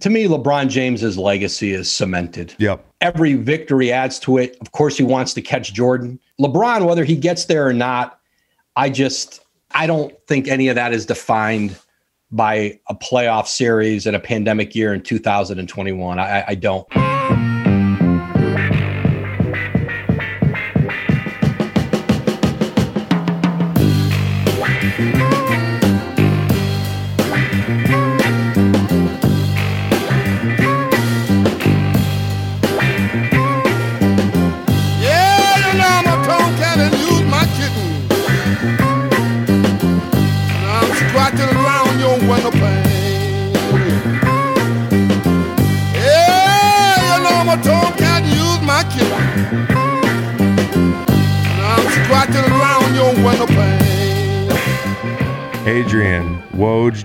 To me, LeBron James's legacy is cemented. Yep. Every victory adds to it. Of course, he wants to catch Jordan. LeBron, whether he gets there or not, I just I don't think any of that is defined by a playoff series and a pandemic year in 2021. I, I don't.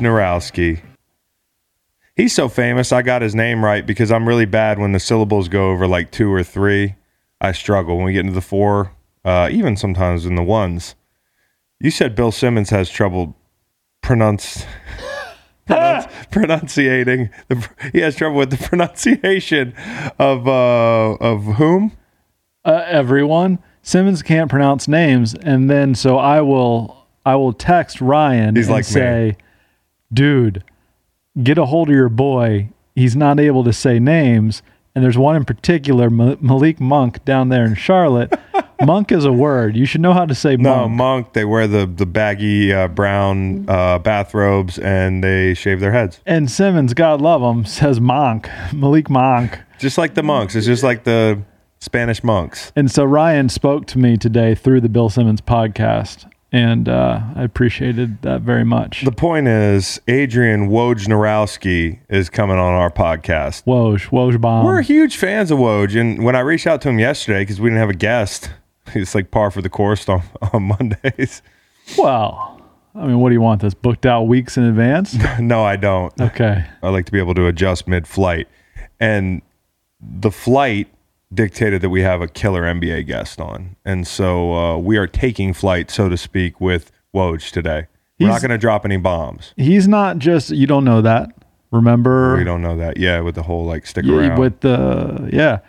Wojnarowski. He's so famous, I got his name right because I'm really bad when the syllables go over like two or three. I struggle when we get into the four, uh, even sometimes in the ones. You said Bill Simmons has trouble pronounce, pronounce pronunciating. The, he has trouble with the pronunciation of uh, of whom? uh, everyone. Simmons can't pronounce names, and then so I will I will text Ryan He's and like me. "Dude, get a hold of your boy. He's not able to say names." And there's one in particular, Ma- Malik Monk down there in Charlotte. Monk is a word. You should know how to say monk. No, monk. monk. They wear the the baggy uh, brown uh, bathrobes and they shave their heads, And Simmons, God love him, says monk. Malik Monk. just like the monks. It's just like the Spanish monks. And so Ryan spoke to me today through the Bill Simmons podcast, and uh, I appreciated that very much. The point is, Adrian Wojnarowski is coming on our podcast. Woj, Woj bomb. We're huge fans of Woj, and when I reached out to him yesterday because we didn't have a guest, it's like par for the course on, on Mondays. Well, I mean, what do you want? This booked out weeks in advance? no, I don't. Okay. I like to be able to adjust mid-flight, and the flight dictated that we have a killer NBA guest on, and so uh, we are taking flight, so to speak, with Woj today. We're not going to drop any bombs. He's not just, you don't know that. Remember? We don't know that. Yeah, with the whole like stick Yeah, around. with the, yeah.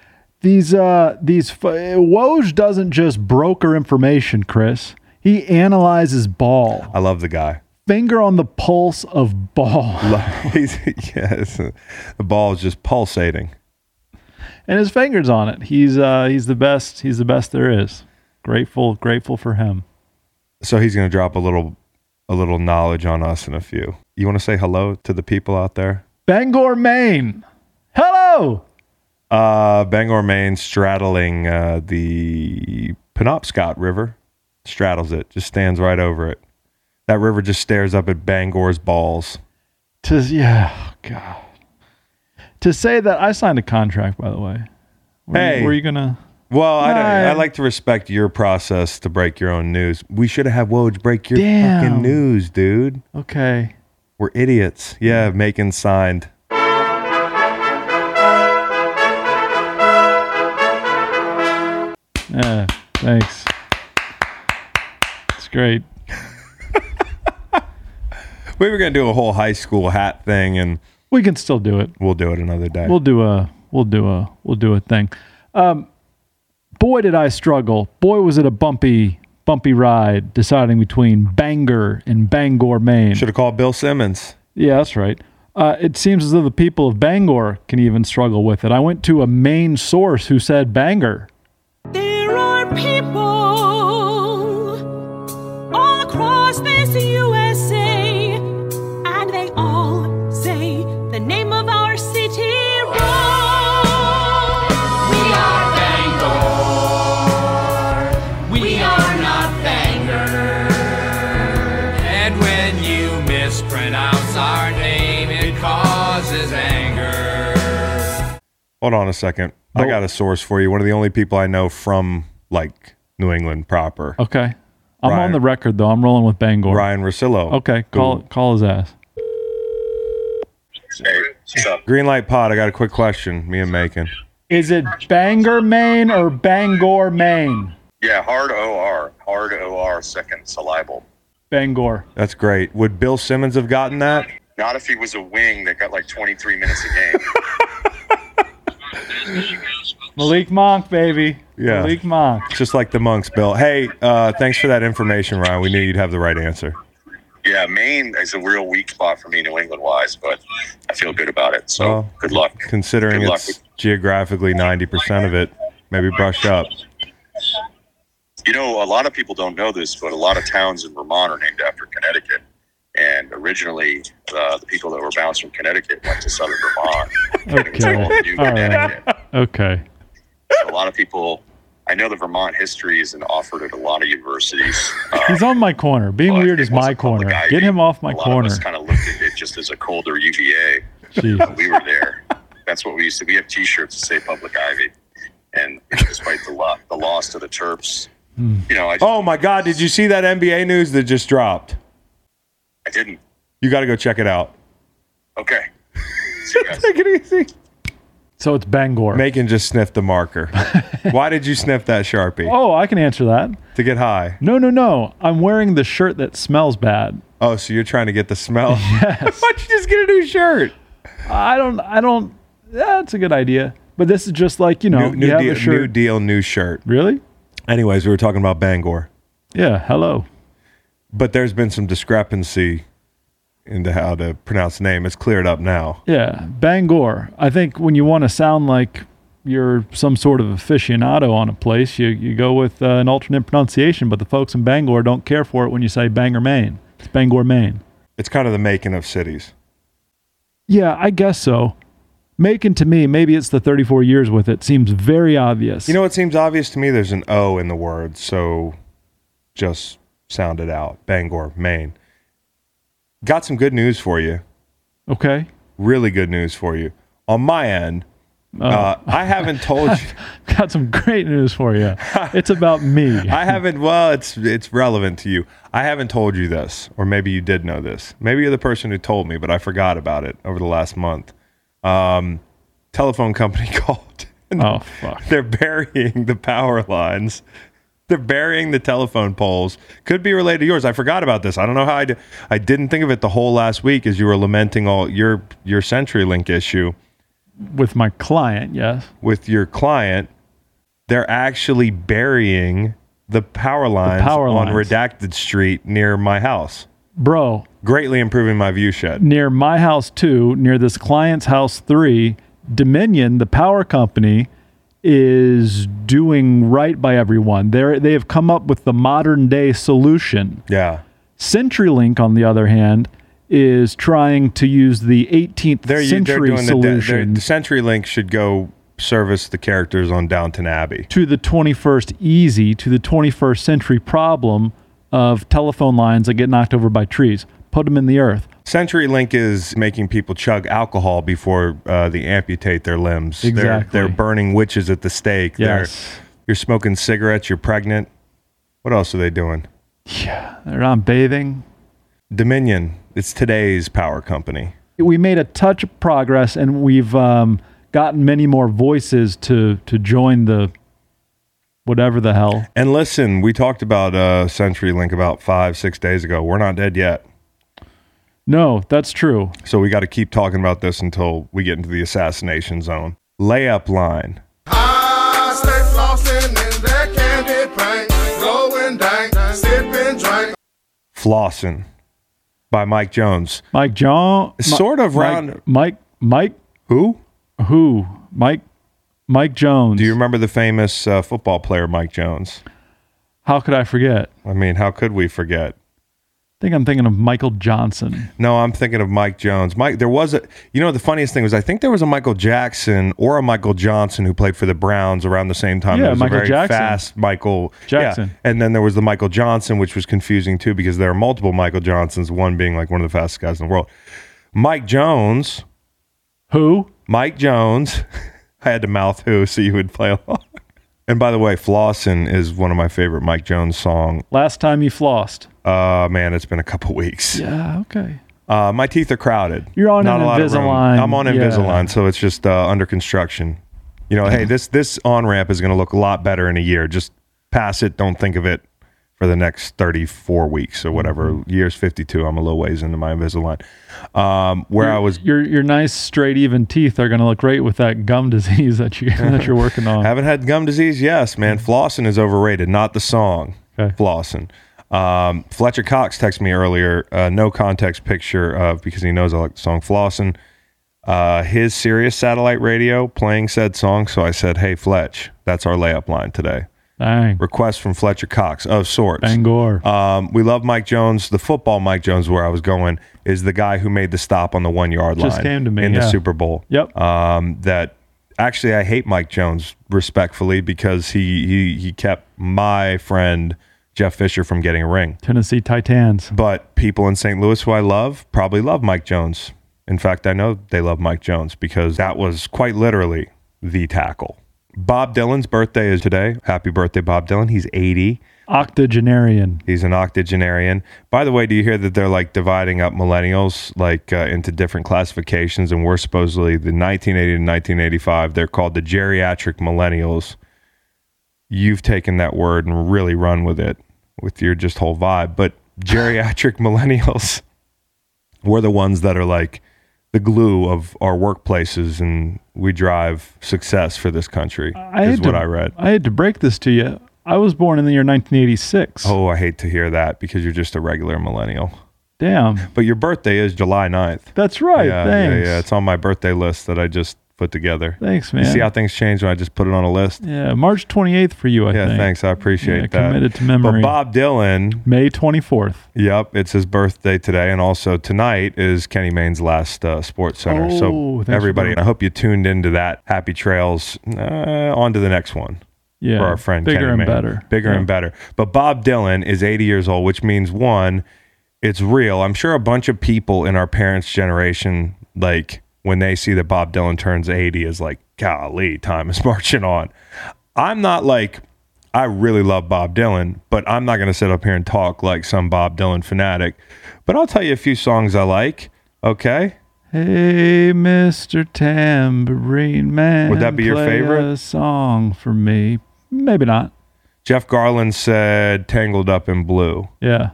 These, uh, these, Woj doesn't just broker information, Chris. He analyzes ball. I love the guy. Finger on the pulse of ball. Yes, the ball is just pulsating. And his fingers on it. He's, uh, he's the best. He's the best there is. Grateful, grateful for him. So he's going to drop a little, a little knowledge on us in a few. You want to say hello to the people out there? Bangor, Maine. Hello. Uh, Bangor, Maine, straddling uh, the Penobscot River, straddles it, just stands right over it. That river just stares up at Bangor's balls. Tis yeah, oh, God. To say that I signed a contract, by the way. Were Hey. you, were you gonna? Well, I, I like to respect your process to break your own news. We should have had Woj break your Damn. fucking news, dude. Okay. We're idiots. Yeah, Macon signed. Yeah. Thanks. It's great. We were gonna do a whole high school hat thing, and We can still do it. we'll do it another day. We'll do a. We'll do a. We'll do a thing. Um, boy, did I struggle. Boy, was it a bumpy, bumpy ride deciding between Bangor and Bangor, Maine. Should have called Bill Simmons. Yeah, that's right. Uh, it seems as though the people of Bangor can even struggle with it. I went to a main source who said Bangor. Hold on a second. I got a source for you. One of the only people I know from like New England proper. Okay. I'm Ryan. on the record though. I'm rolling with Bangor. Ryan Russillo. Okay, call Who- call his ass. Green Light Pod. I got a quick question. Me and Macon. Is it Bangor, Maine or Bangor, Maine? Yeah, hard OR. Hard OR, second syllable. Bangor. That's great. Would Bill Simmons have gotten that? Not if he was a wing that got like 23 minutes a game. Malik Monk, baby. Yeah. Malik Monk. Just like the monks, Bill. Hey, uh, thanks for that information, Ryan. We knew you'd have the right answer. yeah, Maine is a real weak spot for me, New England wise, but I feel good about it. So Well, good luck. Considering Good luck. geographically 90% of it, maybe brush up. You know, a lot of people don't know this, but a lot of towns in Vermont are named after Connecticut. And originally, uh, the people that were bounced from Connecticut went to southern Vermont. and it was Okay. New All right. Connecticut. Okay. So a lot of people, I know the Vermont history isn't offered at a lot of universities. Uh, He's on my corner. Being weird is my corner. Ivy. Get him off my a lot corner. of us kind of looked at it just as a colder UVA. Jeez. we were there. That's what we used to. We have T-shirts that say Public Ivy, and despite the lo- the loss to the Terps, Hmm. you know, I, Oh my God! Did you see that NBA news that just dropped? I didn't. You got to go check it out. Okay. See you guys. Take it easy. So it's Bangor. Macon just sniffed the marker. Why did you sniff that sharpie? oh, I can answer that. To get high. No, no, no. I'm wearing the shirt that smells bad. Oh, so you're trying to get the smell? Yes. Why'd you just get a new shirt? I don't. I don't. That's a good idea. But this is just like you know, New, new you have deal, a shirt. new deal, new shirt. Really? Anyways, we were talking about Bangor, Yeah. Hello. But there's been some discrepancy into how to pronounce the name. It's cleared up now. Yeah, Bangor. I think when you want to sound like you're some sort of aficionado on a place, you, you go with uh, an alternate pronunciation. But the folks in Bangor don't care for it when you say Bangor, Maine. It's Bangor, Maine. It's kind of the making of cities. Yeah, I guess so. Making to me, maybe it's the 34 years with it, seems very obvious. You know, it seems obvious to me there's an O in the word, so just sound it out. Bangor, Maine. Got some good news for you. okay. Really good news for you. On my end, Oh. uh, I haven't told you. Got some great news for you. It's about me. I haven't. Well, it's it's relevant to you. I haven't told you this, or maybe you did know this. Maybe you're the person who told me, but I forgot about it over the last month. Um, telephone company called. oh, fuck. They're burying the power lines. They're burying the telephone poles. Could be related to yours. I forgot about this. I don't know how I did. I didn't think of it the whole last week as you were lamenting all your your CenturyLink issue With my client, yes. with your client. They're actually burying the power lines power on lines. Redacted Street near my house, Bro, greatly improving my view shed. near my house two, near this client's house three, Dominion, the power company, is doing right by everyone. They they have come up with the modern day solution. Yeah, CenturyLink, on the other hand, is trying to use the 18th they're, century they're, solution the CenturyLink should go service the characters on Downton Abbey. to the 21st easy, to the 21st century problem of telephone lines that get knocked over by trees. Put them in the earth. CenturyLink is making people chug alcohol before uh, they amputate their limbs. They're, Exactly. they're burning witches at the stake. They're- Yes. you're smoking cigarettes. You're pregnant. What else are they doing? Yeah. They're not bathing. Dominion. It's today's power company. we made a touch of progress and we've um, gotten many more voices to to join the whatever the hell And listen, we talked about uh, CenturyLink about five, six days ago. We're not dead yet. No that's true So we got to keep talking about this until we get into the assassination zone. Layup line. I stay flossing in that candy paint, blowing dank, sipping drink. Flossin' by Mike Jones. mike Jones. Sort of mike, round- mike mike Who? who mike mike jones Do you remember the famous uh, football player Mike Jones? how could i forget I mean, how could we forget? I think i'm thinking of michael johnson No, I'm thinking of Mike Jones. Mike, there was a, you know, the funniest thing was I think there was a Michael Jackson or a Michael Johnson who played for the Browns around the same time. Yeah, There was Michael a very Jackson. fast Michael Jackson. Yeah. And then there was the Michael Johnson, which was confusing too because there are multiple Michael Johnsons, one being like one of the fastest guys in the world. Mike Jones, who Mike Jones. I had to mouth who so you would play along. And by the way, Flossin' is one of my favorite Mike Jones song. last time you flossed Uh man, it's been a couple weeks. yeah okay Uh, my teeth are crowded. You're on Not an a lot of room. Invisalign, I'm on. Invisalign, so it's just uh, under construction. You know, hey, this this on ramp is going to look a lot better in a year. Just pass it. Don't think of it for the next 34 weeks or whatever. Years 52. I'm a little ways into my Invisalign. Um, where I was Your your nice straight even teeth are gonna look great with that gum disease that you that you're working on. Haven't had gum disease? Yes, man. Flossing is overrated, not the song. Okay. Flossing. Um, Fletcher Cox texted me earlier, uh, no context picture of because he knows I like the song Flossing. Uh, his Sirius satellite radio playing said song. So I said, Hey, Fletch, that's our layup line today. Bang. Request from Fletcher Cox of sorts. Bangor. Um, we love Mike Jones. The football Mike Jones, where I was going, is the guy who made the stop on the one yard line Just came to me, in the yeah. Super Bowl. Yep. Um, that actually I hate Mike Jones respectfully because he he he kept my friend Jeff Fisher from getting a ring. Tennessee Titans. But people in St. Louis who I love probably love Mike Jones. In fact, I know they love Mike Jones because that was quite literally the tackle. Bob Dylan's birthday is today. Happy birthday, Bob Dylan. He's 80. Octogenarian. He's an octogenarian. By the way, do you hear that they're like dividing up millennials like uh, into different classifications? And we're supposedly the 1980 to 1985. They're called the geriatric millennials. You've taken that word and really run with it with your just whole vibe. But geriatric millennials we're the ones that are like the glue of our workplaces and we drive success for this country I is what to, I read. I had to break this to you. I was born in the year 1986. Oh, I hate to hear that because you're just a regular millennial. Damn. But your birthday is July 9th. That's right. yeah, Thanks. yeah, yeah. It's on my birthday list that I just put together. Thanks, man. You see how things change when I just put it on a list? yeah, March 28th for you, I yeah, think. thanks. I appreciate Yeah, that. committed to memory. But Bob Dylan, May 24th. yep, it's his birthday today. And also tonight is Kenny Mayne's last uh, Sports Center. Oh, so everybody. I hope you tuned into that. Happy trails. Uh, on to the next one. Yeah. for our friend Bigger Kenny and better. Bigger Yeah. and better. But Bob Dylan is 80 years old, which means one, it's real. I'm sure a bunch of people in our parents' generation, like when they see that Bob Dylan turns 80, is like, golly, time is marching on. I'm not like, I really love Bob Dylan, but I'm not going to sit up here and talk like some Bob Dylan fanatic. But I'll tell you a few songs I like. Okay. Hey, Mr. Tambourine Man. Would that be your favorite? Song for me. Maybe not. Jeff Garland said Tangled Up in Blue. Yeah.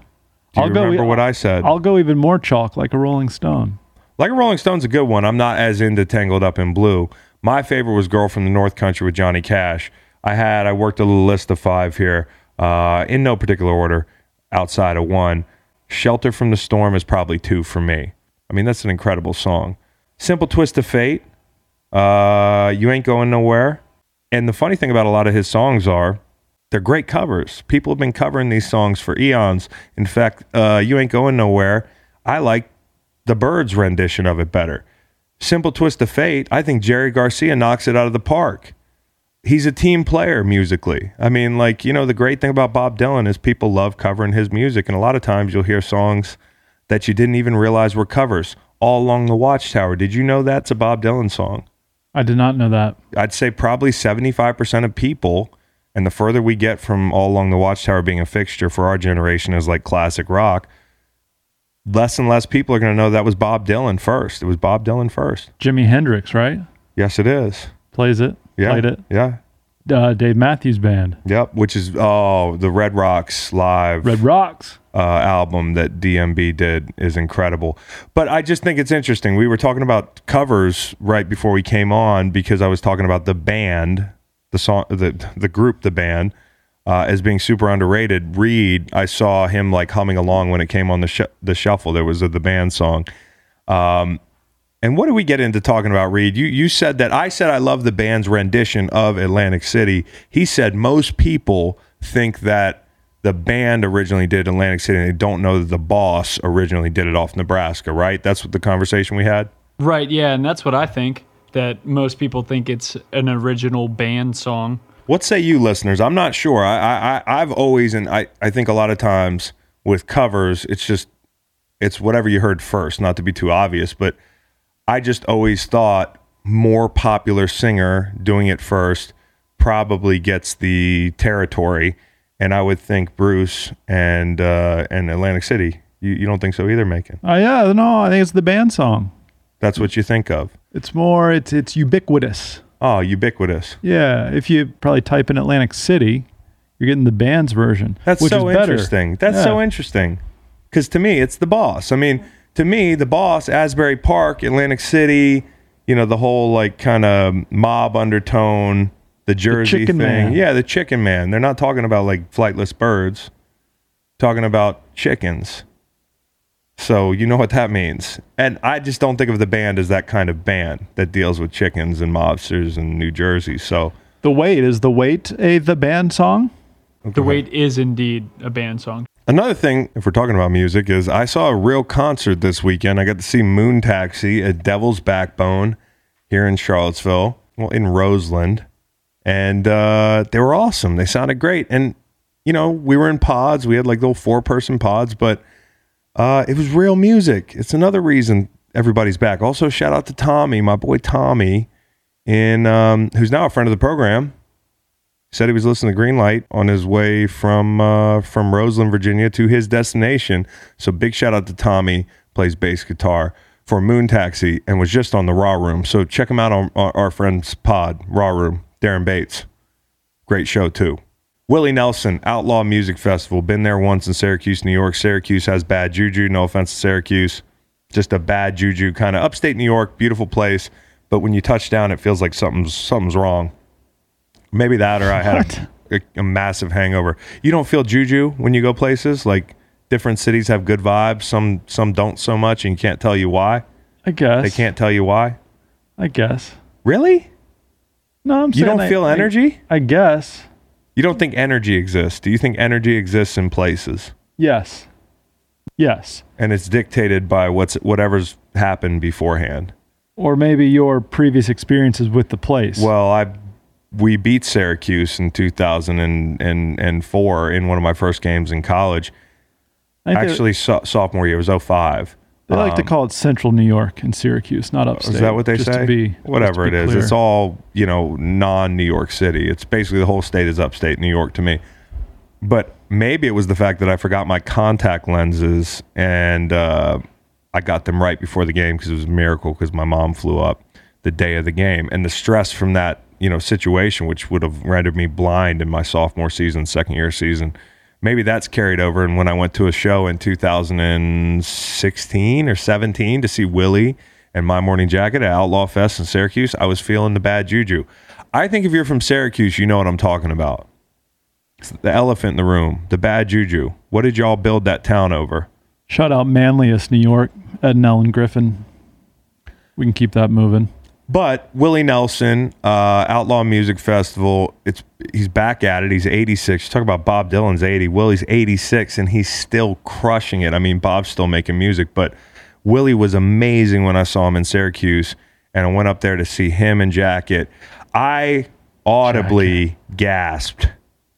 Do you I'll go- remember what I said? I'll go even more chalk like a Rolling Stone. Like a Rolling Stone's a good one. I'm not as into Tangled Up in Blue. My favorite was Girl from the North Country with Johnny Cash. I had I worked a little list of five here, uh, in no particular order, outside of one. Shelter from the Storm is probably two for me. I mean, that's an incredible song. Simple Twist of Fate. Uh, you ain't going nowhere. And the funny thing about a lot of his songs are they're great covers. People have been covering these songs for eons. In fact, uh, you ain't going nowhere. I like the Byrds rendition of it better. Simple Twist of Fate, I think Jerry Garcia knocks it out of the park. He's a team player musically. I mean, like, you know, the great thing about Bob Dylan is people love covering his music. And a lot of times you'll hear songs that you didn't even realize were covers. All Along the Watchtower. Did you know that's a Bob Dylan song? I did not know that. I'd say probably 75% of people, and the further we get from All Along the Watchtower being a fixture for our generation is like classic rock, less and less people are going to know that was Bob Dylan first. It was Bob Dylan first. Jimi Hendrix, right? Yes, it is. Plays it. Yeah. Played it. Yeah. Uh, Dave Matthews Band. Yep. Which is, oh, the Red Rocks live Red Rocks. uh, album that DMB did is incredible. But I just think it's interesting. We were talking about covers right before we came on because I was talking about the band, the song, the the group, the band, uh, as being super underrated. Reed, I saw him like humming along when it came on the sh- the shuffle. There was a, the band song. Um, and what do we get into talking about, Reed? You you said that I said I love the band's rendition of Atlantic City. He said most people think that the band originally did Atlantic City and they don't know that the boss originally did it off Nebraska, right? That's what the conversation we had. Right, yeah, and that's what I think. That most people think it's an original band song. What say you, listeners? I'm not sure. I, I, I've always, and I, I think a lot of times with covers, it's just, it's whatever you heard first, not to be too obvious, but I just always thought more popular singer doing it first probably gets the territory. And I would think Bruce and, uh, and Atlantic City. You, you don't think so either, Macon? Oh yeah, no, I think it's the band song. That's what you think of. It's more. It's it's ubiquitous. Oh, ubiquitous. Yeah, if you probably type in Atlantic City, You're getting the band's version. That's so interesting. That's Yeah. so interesting. Because to me, it's the boss. I mean, to me, the boss, Asbury Park, Atlantic City, you know, the whole like kind of mob undertone, the Jersey chicken thing. man. Yeah, the chicken man. They're not talking about like flightless birds, talking about chickens. So you know what that means. And I just don't think of the band as that kind of band that deals with chickens and mobsters in New Jersey. So The Weight is the Weight a the band song? The Weight is indeed a band song. Another thing, if we're talking about music, is I saw a real concert this weekend. I got to see Moon Taxi at Devil's Backbone here in Charlottesville, well, in Roseland. And uh, they were awesome. They sounded great. And, you know, we were in pods. We had like little four person pods, but uh, it was real music. It's another reason everybody's back. Also, shout out to Tommy, my boy Tommy, in um, who's now a friend of the program said he was listening to Green Light on his way from uh, from Roseland, Virginia, to his destination. So big shout out to Tommy, plays bass guitar for Moon Taxi, and was just on the Raw Room. So check him out on our, our friend's pod, Raw Room. Darren Bates, great show too. Willie Nelson, Outlaw Music Festival. Been there once in Syracuse, New York. Syracuse has bad juju. No offense to Syracuse, just a bad juju kind of upstate New York, beautiful place. But when you touch down, it feels like something's something's wrong. Maybe that, or I had a, a, a massive hangover. You don't feel juju when you go places like different cities have good vibes. Some some don't so much, and you can't tell you why. I guess. They can't tell you why. I guess. Really? No, I'm You don't I- feel I- energy? I guess. You don't think energy exists? Do you think energy exists in places Yes. Yes. and it's dictated by what's whatever's happened beforehand? Or maybe your previous experiences with the place. Well, I we beat Syracuse in 2004 in one of my first games in college. I think they- Actually, so, sophomore year it was 05. They like to call it Central New York and Syracuse, not upstate. Um, Is that what they just say? To be, Whatever it is, clear. it's all you know, non New York City. It's basically the whole state is upstate New York to me. But maybe it was the fact that I forgot my contact lenses and uh, I got them right before the game because it was a miracle because my mom flew up the day of the game and the stress from that you know situation, which would have rendered me blind in my sophomore season, second year season. Maybe that's carried over. And when I went to a show in 2016 or 17 to see Willie and My Morning Jacket at Outlaw Fest in Syracuse, I was feeling the bad juju. I think if you're from Syracuse, you know what I'm talking about. The elephant in the room, the bad juju. What did y'all build that town over? Shout out Manlius, New York, Ed and Ellen Griffin. We can keep that moving. But Willie Nelson, uh, Outlaw Music Festival, it's he's back at it. He's 86. You talk about Bob Dylan's 80. Willie's 86, and he's still crushing it. I mean, Bob's still making music, but Willie was amazing when I saw him in Syracuse, and I went up there to see him and Jacket. I audibly gasped.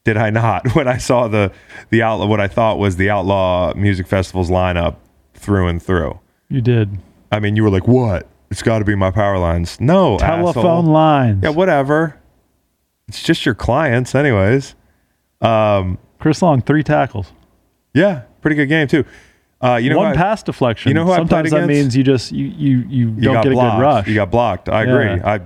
Did I not when I saw the the outlaw? What I thought was the Outlaw Music Festival's lineup through and through. You did. I mean, you were like, "What? It's got to be my power lines." No, Telephone asshole. lines. Yeah, whatever. It's just your clients, anyways. Um, Chris Long, three tackles. Yeah, pretty good game too. Uh, you know, One who I- pass deflection. you know who I Sometimes that means you just you you, you, you don't get a good rush. You got blocked. I agree. I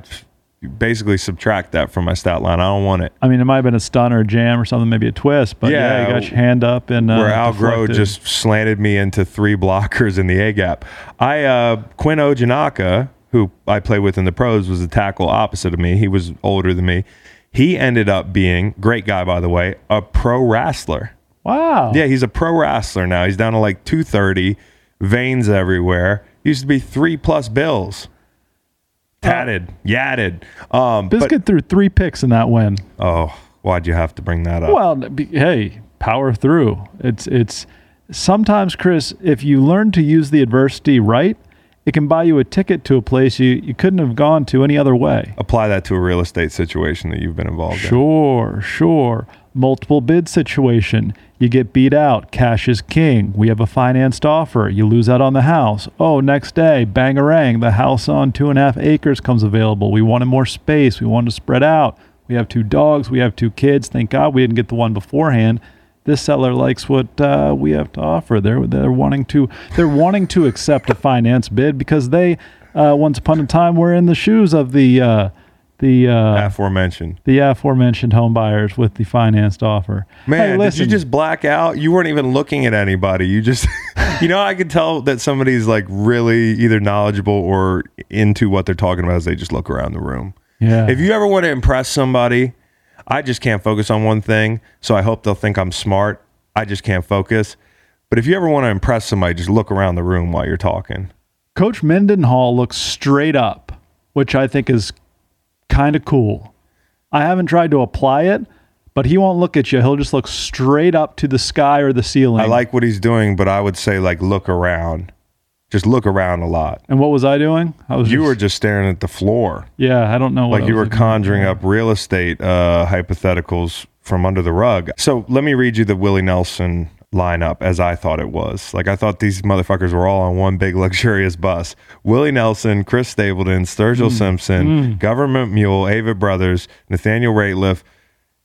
basically subtract that from my stat line. I don't want it. I mean, it might have been a stun or a jam or something, maybe a twist, but yeah, Yeah, you got your hand up and uh, where Al Groh just slanted me into three blockers in the A gap. I uh, Quinn Ojinnaka, who I played with in the pros, was the tackle opposite of me. He was older than me. He ended up being great guy, by the way, a pro wrestler. wow. Yeah, he's a pro wrestler now. He's down to like 230, veins everywhere. Used to be three plus bills. Tatted, yatted. Um, but, Biscuit threw three picks in that win. oh, why'd you have to bring that up? Well, be, hey, power through. It's it's sometimes, Chris, if you learn to use the adversity right, it can buy you a ticket to a place you, you couldn't have gone to any other way. Apply that to a real estate situation that you've been involved in. Sure, sure. Multiple bid situation. You get beat out. Cash is king. We have a financed offer. You lose out on the house. Oh, next day, bangarang, the house on two and a half acres comes available. We wanted more space. We wanted to spread out. We have two dogs. We have two kids. Thank God we didn't get the one beforehand. This seller likes what uh, we have to offer. They're they're wanting to they're wanting to accept a finance bid because they uh, once upon a time were in the shoes of the uh, the uh, aforementioned. the aforementioned home buyers with the financed offer. Man, hey, did listen, you just black out? You weren't even looking at anybody. You just, you know, I could tell that somebody's like really either knowledgeable or into what they're talking about as they just look around the room. yeah. If you ever want to impress somebody, I just can't focus on one thing. So I hope they'll think I'm smart. I just can't focus. But if you ever want to impress somebody, just look around the room while you're talking. Coach Mendenhall looks straight up, which I think is kind of cool. I haven't tried to apply it, but he won't look at you. He'll just look straight up to the sky or the ceiling. I like what he's doing, but I would say like look around. Just look around a lot. And what was I doing? I was You just, were just staring at the floor. yeah. I don't know. What like I you were at. conjuring up real estate uh, hypotheticals from under the rug. So let me read you the Willie Nelson lineup as I thought it was. Like I thought these motherfuckers were all on one big luxurious bus. Willie Nelson, Chris Stapleton, Sturgill Simpson, Government Mule, Avett Brothers, Nathaniel Rateliff,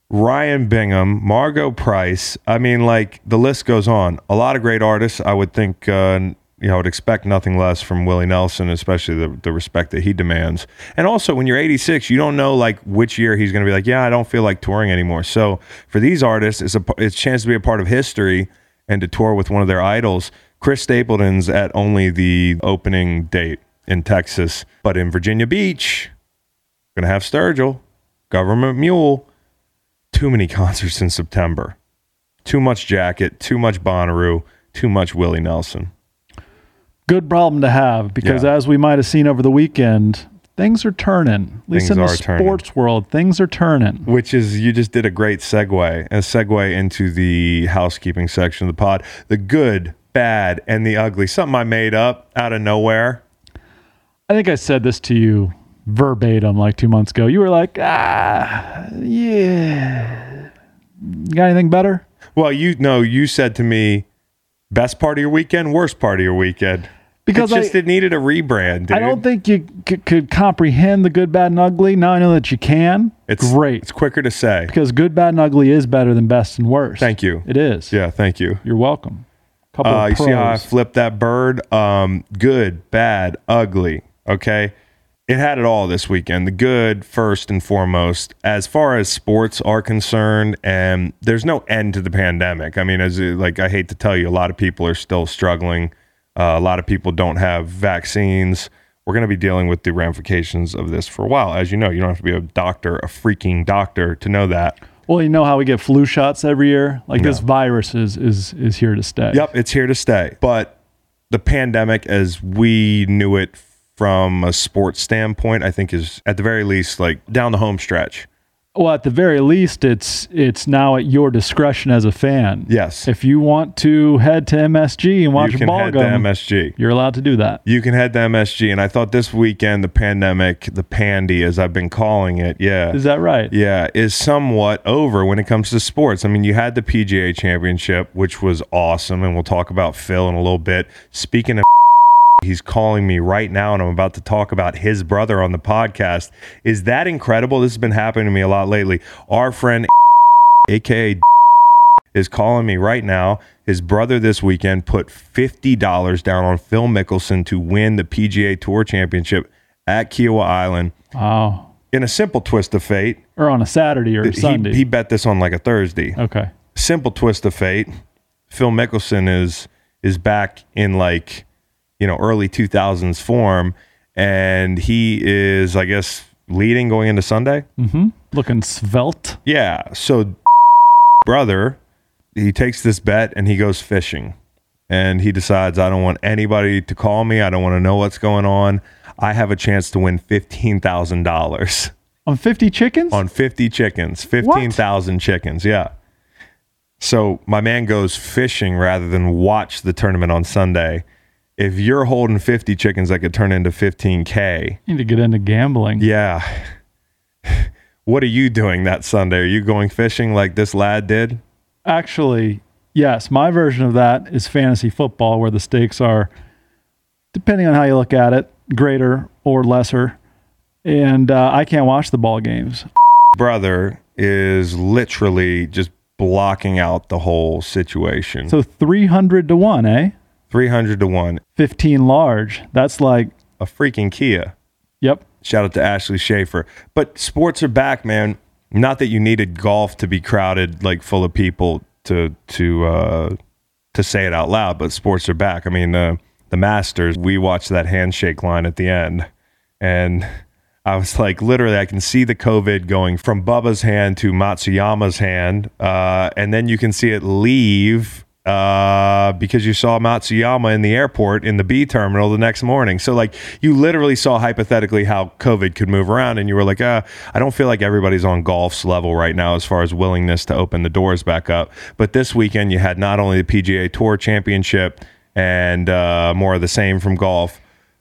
Ryan Bingham, Margo Price. I mean, like the list goes on. A lot of great artists. I would think, uh, you know, I would expect nothing less from Willie Nelson, especially the, the respect that he demands. And also, when you're 86, you don't know like which year he's going to be like, yeah, I don't feel like touring anymore. So for these artists, it's a it's a chance to be a part of history and to tour with one of their idols. Chris Stapleton's at only the opening date in Texas, but in Virginia Beach, going to have Sturgill, Government Mule too many concerts in September. Too much jacket, too much Bonnaroo, too much Willie Nelson. Good problem to have because, Yeah. as we might have seen over the weekend, things are turning. At least Things in the turning. sports world, things are turning. Which is you just did a great segue, a segue into the housekeeping section of the pod. The good, bad, and the ugly. Something I made up out of nowhere. I think I said this to you verbatim like two months ago. You were like, ah, yeah. You got anything better? Well, you know, you said to me, best part of your weekend, worst part of your weekend. Because it's just I- it needed a rebrand. Dude. I don't think you c- could comprehend the good, bad, and ugly. Now I know that you can. it's great It's quicker to say. because good, bad, and ugly is better than best and worst. Thank you. It is. Yeah, thank you. You're welcome. Couple Uh, you see how I flipped that bird? Um, good, bad, ugly. Okay. It had it all this weekend. The good, first and foremost, as far as sports are concerned, and there's no end to the pandemic. I mean, as like I hate to tell you, a lot of people are still struggling. Uh, a lot of people don't have vaccines. We're going to be dealing with the ramifications of this for a while. As you know, you don't have to be a doctor, a freaking doctor, to know that. Well, you know how we get flu shots every year. Like this virus is is is here to stay. Yep, it's here to stay. But the pandemic, as we knew it from a sports standpoint, I think is at the very least like down the home stretch. Well, at the very least, it's it's now at your discretion as a fan. Yes. If you want to head to MSG and watch you a can ball head to game, MSG. you're allowed to do that. You can head to MSG. And I thought this weekend, the pandemic, the pandy, as I've been calling it, yeah. Is that right? yeah, is somewhat over when it comes to sports. I mean, you had the PGA championship, which was awesome, and we'll talk about Phil in a little bit. Speaking of he's calling me right now and I'm about to talk about his brother on the podcast. Is that incredible? This has been happening to me a lot lately. Our friend aka is calling me right now. His brother this weekend put $50 down on Phil Mickelson to win the PGA Tour Championship at Kiawah Island Wow. in a simple twist of fate. Or on a Saturday or a He, Sunday. he bet this on like a Thursday. okay. Simple twist of fate. Phil Mickelson is is back in like you know early 2000s form, and he is I guess leading going into Sunday. Mm-hmm. Looking svelte. Yeah. So brother, he takes this bet and he goes fishing. And he decides I don't want anybody to call me. I don't want to know what's going on. I have a chance to win fifteen thousand dollars On 50 chickens? on 50 chickens, 15,000 chickens. Yeah. So my man goes fishing rather than watch the tournament on Sunday. If you're holding 50 chickens that could turn into 15K, you need to get into gambling. yeah. what are you doing that Sunday? Are you going fishing like this lad did? Actually, yes. My version of that is fantasy football, where the stakes are, depending on how you look at it, greater or lesser. And uh, I can't watch the ball games. Brother is literally just blocking out the whole situation. So 300 to 1, eh? 300 to 1. 15 large. That's like, A freaking Kia. yep. Shout out to Ashley Schaefer. But sports are back, man. Not that you needed golf to be crowded, like full of people to to uh, to say it out loud, but sports are back. I mean, uh, the Masters. We watched that handshake line at the end, and I was like, literally, I can see the COVID going from Bubba's hand to Matsuyama's hand, uh, and then you can see it leave uh, because you saw Matsuyama in the airport in the B terminal the next morning. So, like, you literally saw hypothetically how COVID could move around, and you were like, uh, I don't feel like everybody's on golf's level right now as far as willingness to open the doors back up. But this weekend, you had not only the PGA Tour Championship and uh, more of the same from golf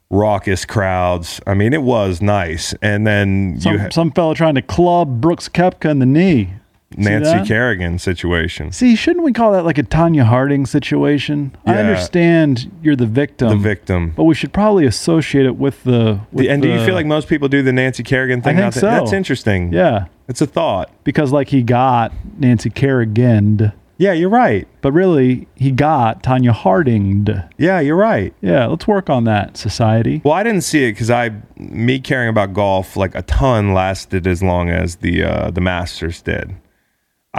raucous crowds. I mean, it was nice. And then Some, you had some fella trying to club Brooks Koepka in the knee. Nancy that? Kerrigan situation. See, shouldn't we call that like a Tonya Harding situation? I understand you're the victim. The victim. But we should probably associate it with the. With and do you feel like most people do the Nancy Kerrigan thing? I think so. That's interesting. Yeah, It's a thought. because like he got Nancy Kerrigan, Yeah, you're right. but really he got Tonya Harding. Yeah, you're right. Yeah, let's work on that, society. Well, I didn't see it because I, me caring about golf like a ton, lasted as long as the uh, the Masters did.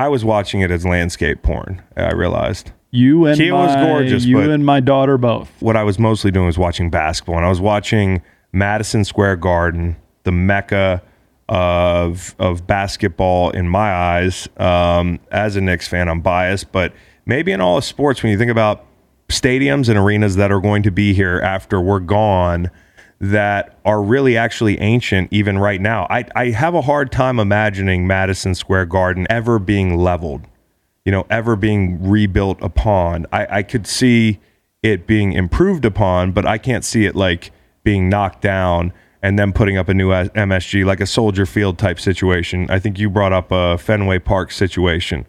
I was watching it as landscape porn. I realized You and Kia my, was gorgeous, you and my daughter both. what I was mostly doing was watching basketball, and I was watching Madison Square Garden, the mecca of of basketball in my eyes. Um, as a Knicks fan, I'm biased, but maybe in all of sports, when you think about stadiums and arenas that are going to be here after we're gone, that are really actually ancient even right now. I, I have a hard time imagining Madison Square Garden ever being leveled you know, ever being rebuilt upon. I, I could see it being improved upon, but I can't see it like being knocked down and then putting up a new MSG, like a Soldier Field type situation. I think you brought up a Fenway Park situation.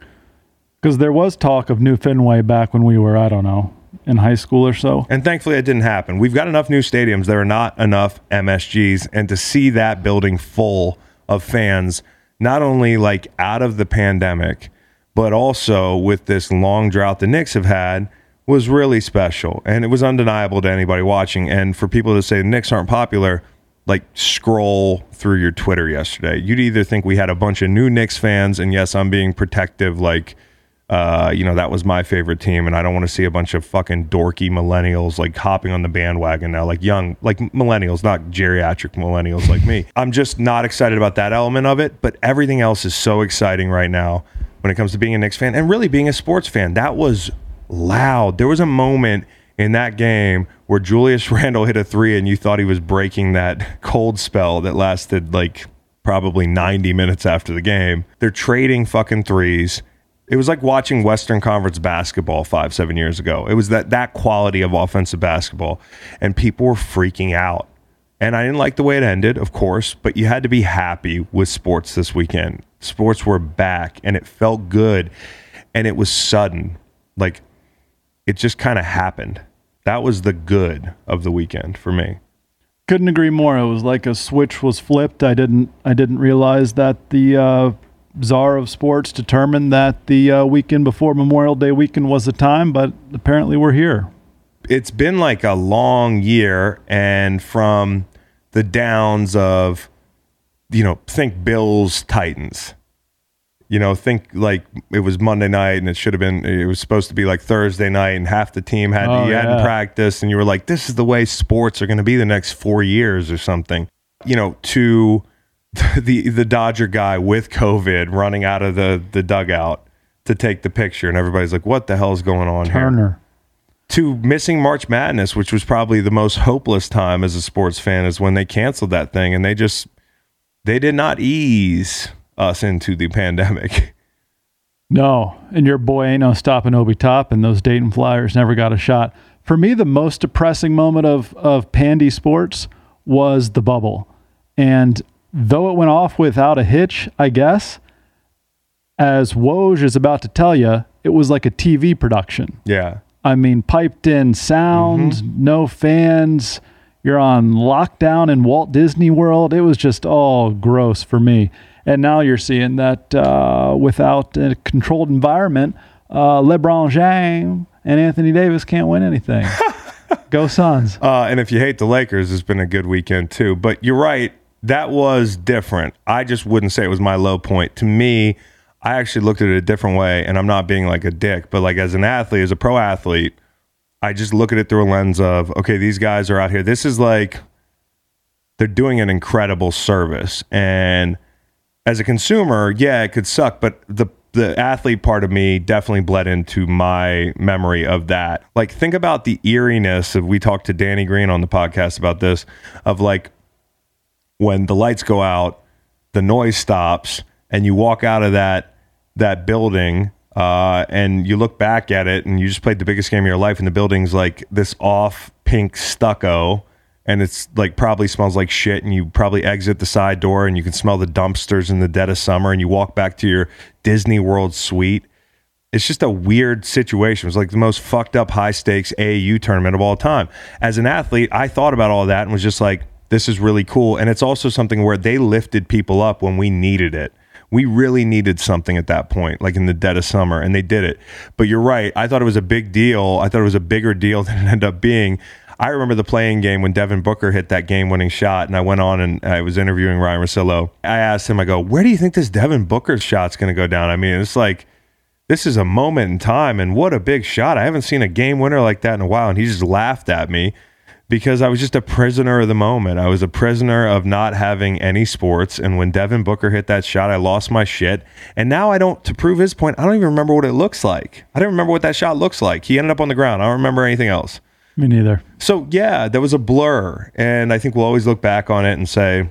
Because there was talk of New Fenway back when we were, I don't know, in high school or so. And thankfully, it didn't happen. We've got enough new stadiums. There are not enough MSGs. And to see that building full of fans, not only like out of the pandemic, but also with this long drought the Knicks have had, was really special. And it was undeniable to anybody watching. And for people to say the Knicks aren't popular, like scroll through your Twitter yesterday. You'd either think we had a bunch of new Knicks fans, and yes, I'm being protective, like, uh, you know, that was my favorite team, and I don't want to see a bunch of fucking dorky millennials like hopping on the bandwagon now, like young, like millennials, not geriatric millennials like me. I'm just not excited about that element of it, but everything else is so exciting right now when it comes to being a Knicks fan and really being a sports fan. That was loud. There was a moment in that game where Julius Randle hit a three and you thought he was breaking that cold spell that lasted like probably 90 minutes after the game. They're trading fucking threes. It was like watching Western Conference basketball five, seven years ago. It was that that quality of offensive basketball, and people were freaking out. And I didn't like the way it ended, of course, but you had to be happy with sports this weekend. Sports were back, and it felt good, and it was sudden. Like it just kind of happened. That was the good of the weekend for me. Couldn't agree more. It was like a switch was flipped. I didn't I didn't realize that the uh, czar of sports determined that the uh, weekend before Memorial Day weekend was the time, but apparently we're here. it's been like a long year and from the downs of you know think bills titans you know think like it was monday night and it should have been it was supposed to be like thursday night and half the team had Oh, to hadn't yeah. practiced and you were like this is the way sports are going to be the next four years or something you know to the the dodger guy with covid running out of the the dugout to take the picture and everybody's like what the hell is going on here to missing March Madness, which was probably the most hopeless time as a sports fan, is when they canceled that thing and they just they did not ease us into the pandemic. No, and your boy ain't no stopping Obi Top, and those Dayton Flyers never got a shot. For me, the most depressing moment of of Pandy Sports was the bubble, and though it went off without a hitch, I guess, as Woj is about to tell you, it was like a TV production. Yeah. I mean, piped in sound, no fans. You're on lockdown in Walt Disney World. It was just all gross for me. And now you're seeing that uh, without a controlled environment, uh, LeBron James and Anthony Davis can't win anything. Go Suns. Uh, and if you hate the Lakers, it's been a good weekend too. But you're right. That was different. I just wouldn't say it was my low point. To me, I actually looked at it a different way, and I'm not being like a dick, but like as an athlete, as a pro athlete, I just look at it through a lens of, okay, these guys are out here. This is like they're doing an incredible service. And as a consumer, yeah, it could suck, but the the athlete part of me definitely bled into my memory of that. Like think about the eeriness of we talked to Danny Green on the podcast about this of like when the lights go out, the noise stops, and you walk out of that that building uh, and you look back at it and you just played the biggest game of your life and the building's like this off pink stucco and it's like probably smells like shit and you probably exit the side door and you can smell the dumpsters in the dead of summer and you walk back to your Disney World suite. It's just a weird situation. It was like the most fucked up high stakes AAU tournament of all time. As an athlete, I thought about all that and was just like, this is really cool. And it's also something where they lifted people up when we needed it. We really needed something at that point, like in the dead of summer, and they did it. But you're right. I thought it was a big deal. I thought it was a bigger deal than it ended up being. I remember the playing game when Devin Booker hit that game winning shot, and I went on and I was interviewing Ryan Russillo. I asked him, I go, where do you think this Devin Booker shot's going to go down? I mean, it's like, this is a moment in time, and what a big shot. I haven't seen a game winner like that in a while. And he just laughed at me because I was just a prisoner of the moment. I was a prisoner of not having any sports. And when Devin Booker hit that shot, I lost my shit. And now I don't, to prove his point, I don't even remember what it looks like. I don't remember what that shot looks like. He ended up on the ground. I don't remember anything else. Me neither. So, yeah, there was a blur. And I think we'll always look back on it and say,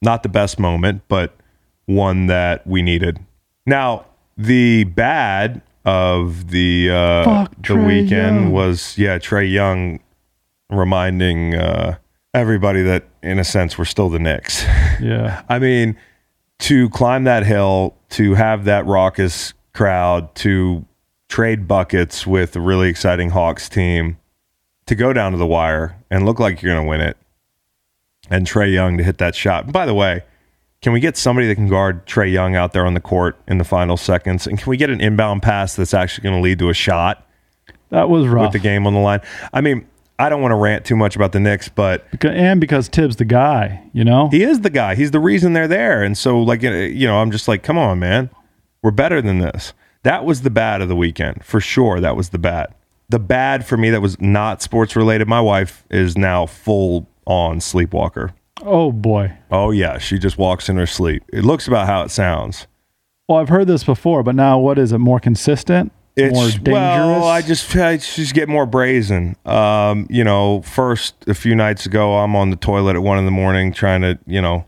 not the best moment, but one that we needed. Now, the bad of the uh, Fuck the Trae weekend Young. was yeah Trae Young reminding uh, everybody that in a sense we're still the Knicks. Yeah. I mean, to climb that hill, to have that raucous crowd, to trade buckets with a really exciting Hawks team, to go down to the wire and look like you're going to win it, and Trae Young to hit that shot. And by the way, can we get somebody that can guard Trae Young out there on the court in the final seconds? And can we get an inbound pass that's actually going to lead to a shot That was rough. with the game on the line? I mean, I don't want to rant too much about the Knicks, but Beca- and because Thibs the guy, you know? he is the guy. He's the reason they're there. And so, like, you know, I'm just like, come on, man. We're better than this. That was the bad of the weekend. For sure, that was the bad. The bad for me that was not sports related, my wife is now full on sleepwalker. Oh boy. Oh, yeah. She just walks in her sleep. It looks about how it sounds. Well, I've heard this before, but now what is it? More consistent? It's more dangerous? well, I just I just get more brazen. Um, you know, first a few nights ago, I'm on the toilet at one in the morning trying to, you know,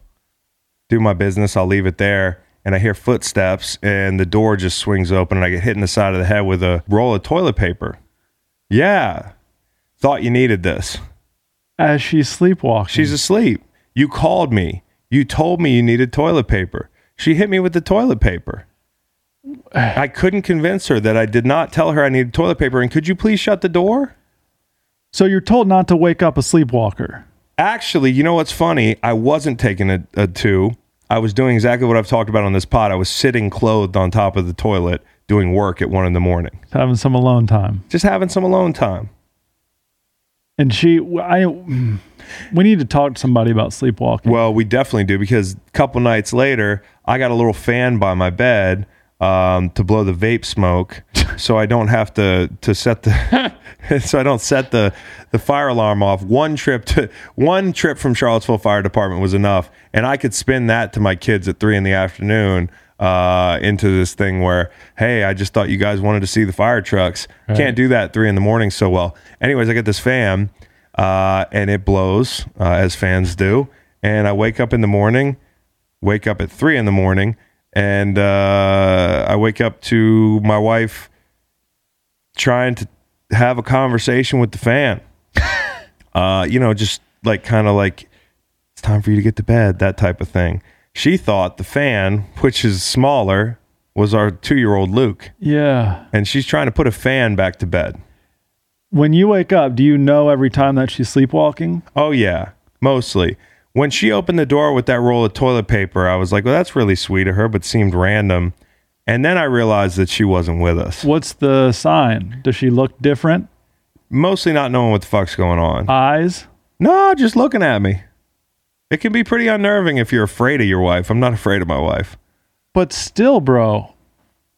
do my business. I'll leave it there, and I hear footsteps, and the door just swings open, and I get hit in the side of the head with a roll of toilet paper. Yeah, thought you needed this. As she's sleepwalking. She's asleep. You called me. You told me you needed toilet paper. She hit me with the toilet paper. I couldn't convince her that I did not tell her I needed toilet paper. And could you please shut the door? so you're told not to wake up a sleepwalker. Actually, you know what's funny? I wasn't taking a, a two. I was doing exactly what I've talked about on this pod. I was sitting clothed on top of the toilet doing work at one in the morning, Having some alone time. just having some alone time. And she, I, we need to talk to somebody about sleepwalking. Well, we definitely do because a couple nights later, I got a little fan by my bed um, to blow the vape smoke, so I don't have to to set the so I don't set the the fire alarm off. One trip to one trip from Charlottesville Fire Department was enough, and I could spin that to my kids at three in the afternoon. Uh, into this thing where, hey, I just thought you guys wanted to see the fire trucks. Can't do that at three in the morning so well. Anyways, I get this fan, uh, and it blows uh, as fans do. And I wake up in the morning, wake up at three in the morning, and uh, I wake up to my wife trying to have a conversation with the fan. uh, you know, just like kind of like it's time for you to get to bed, that type of thing. She thought the fan, which is smaller, was our two year old Luke, yeah. and she's trying to put a fan back to bed. When you wake up, do you know every time that she's sleepwalking? Oh yeah, mostly. When she opened the door with that roll of toilet paper, I was like, "Well, that's really sweet of her," but seemed random. And then I realized that she wasn't with us. What's the sign? Does she look different? Mostly not knowing what the fuck's going on. Eyes? no, just looking at me. It can be pretty unnerving if you're afraid of your wife. I'm not afraid of my wife. But still, bro,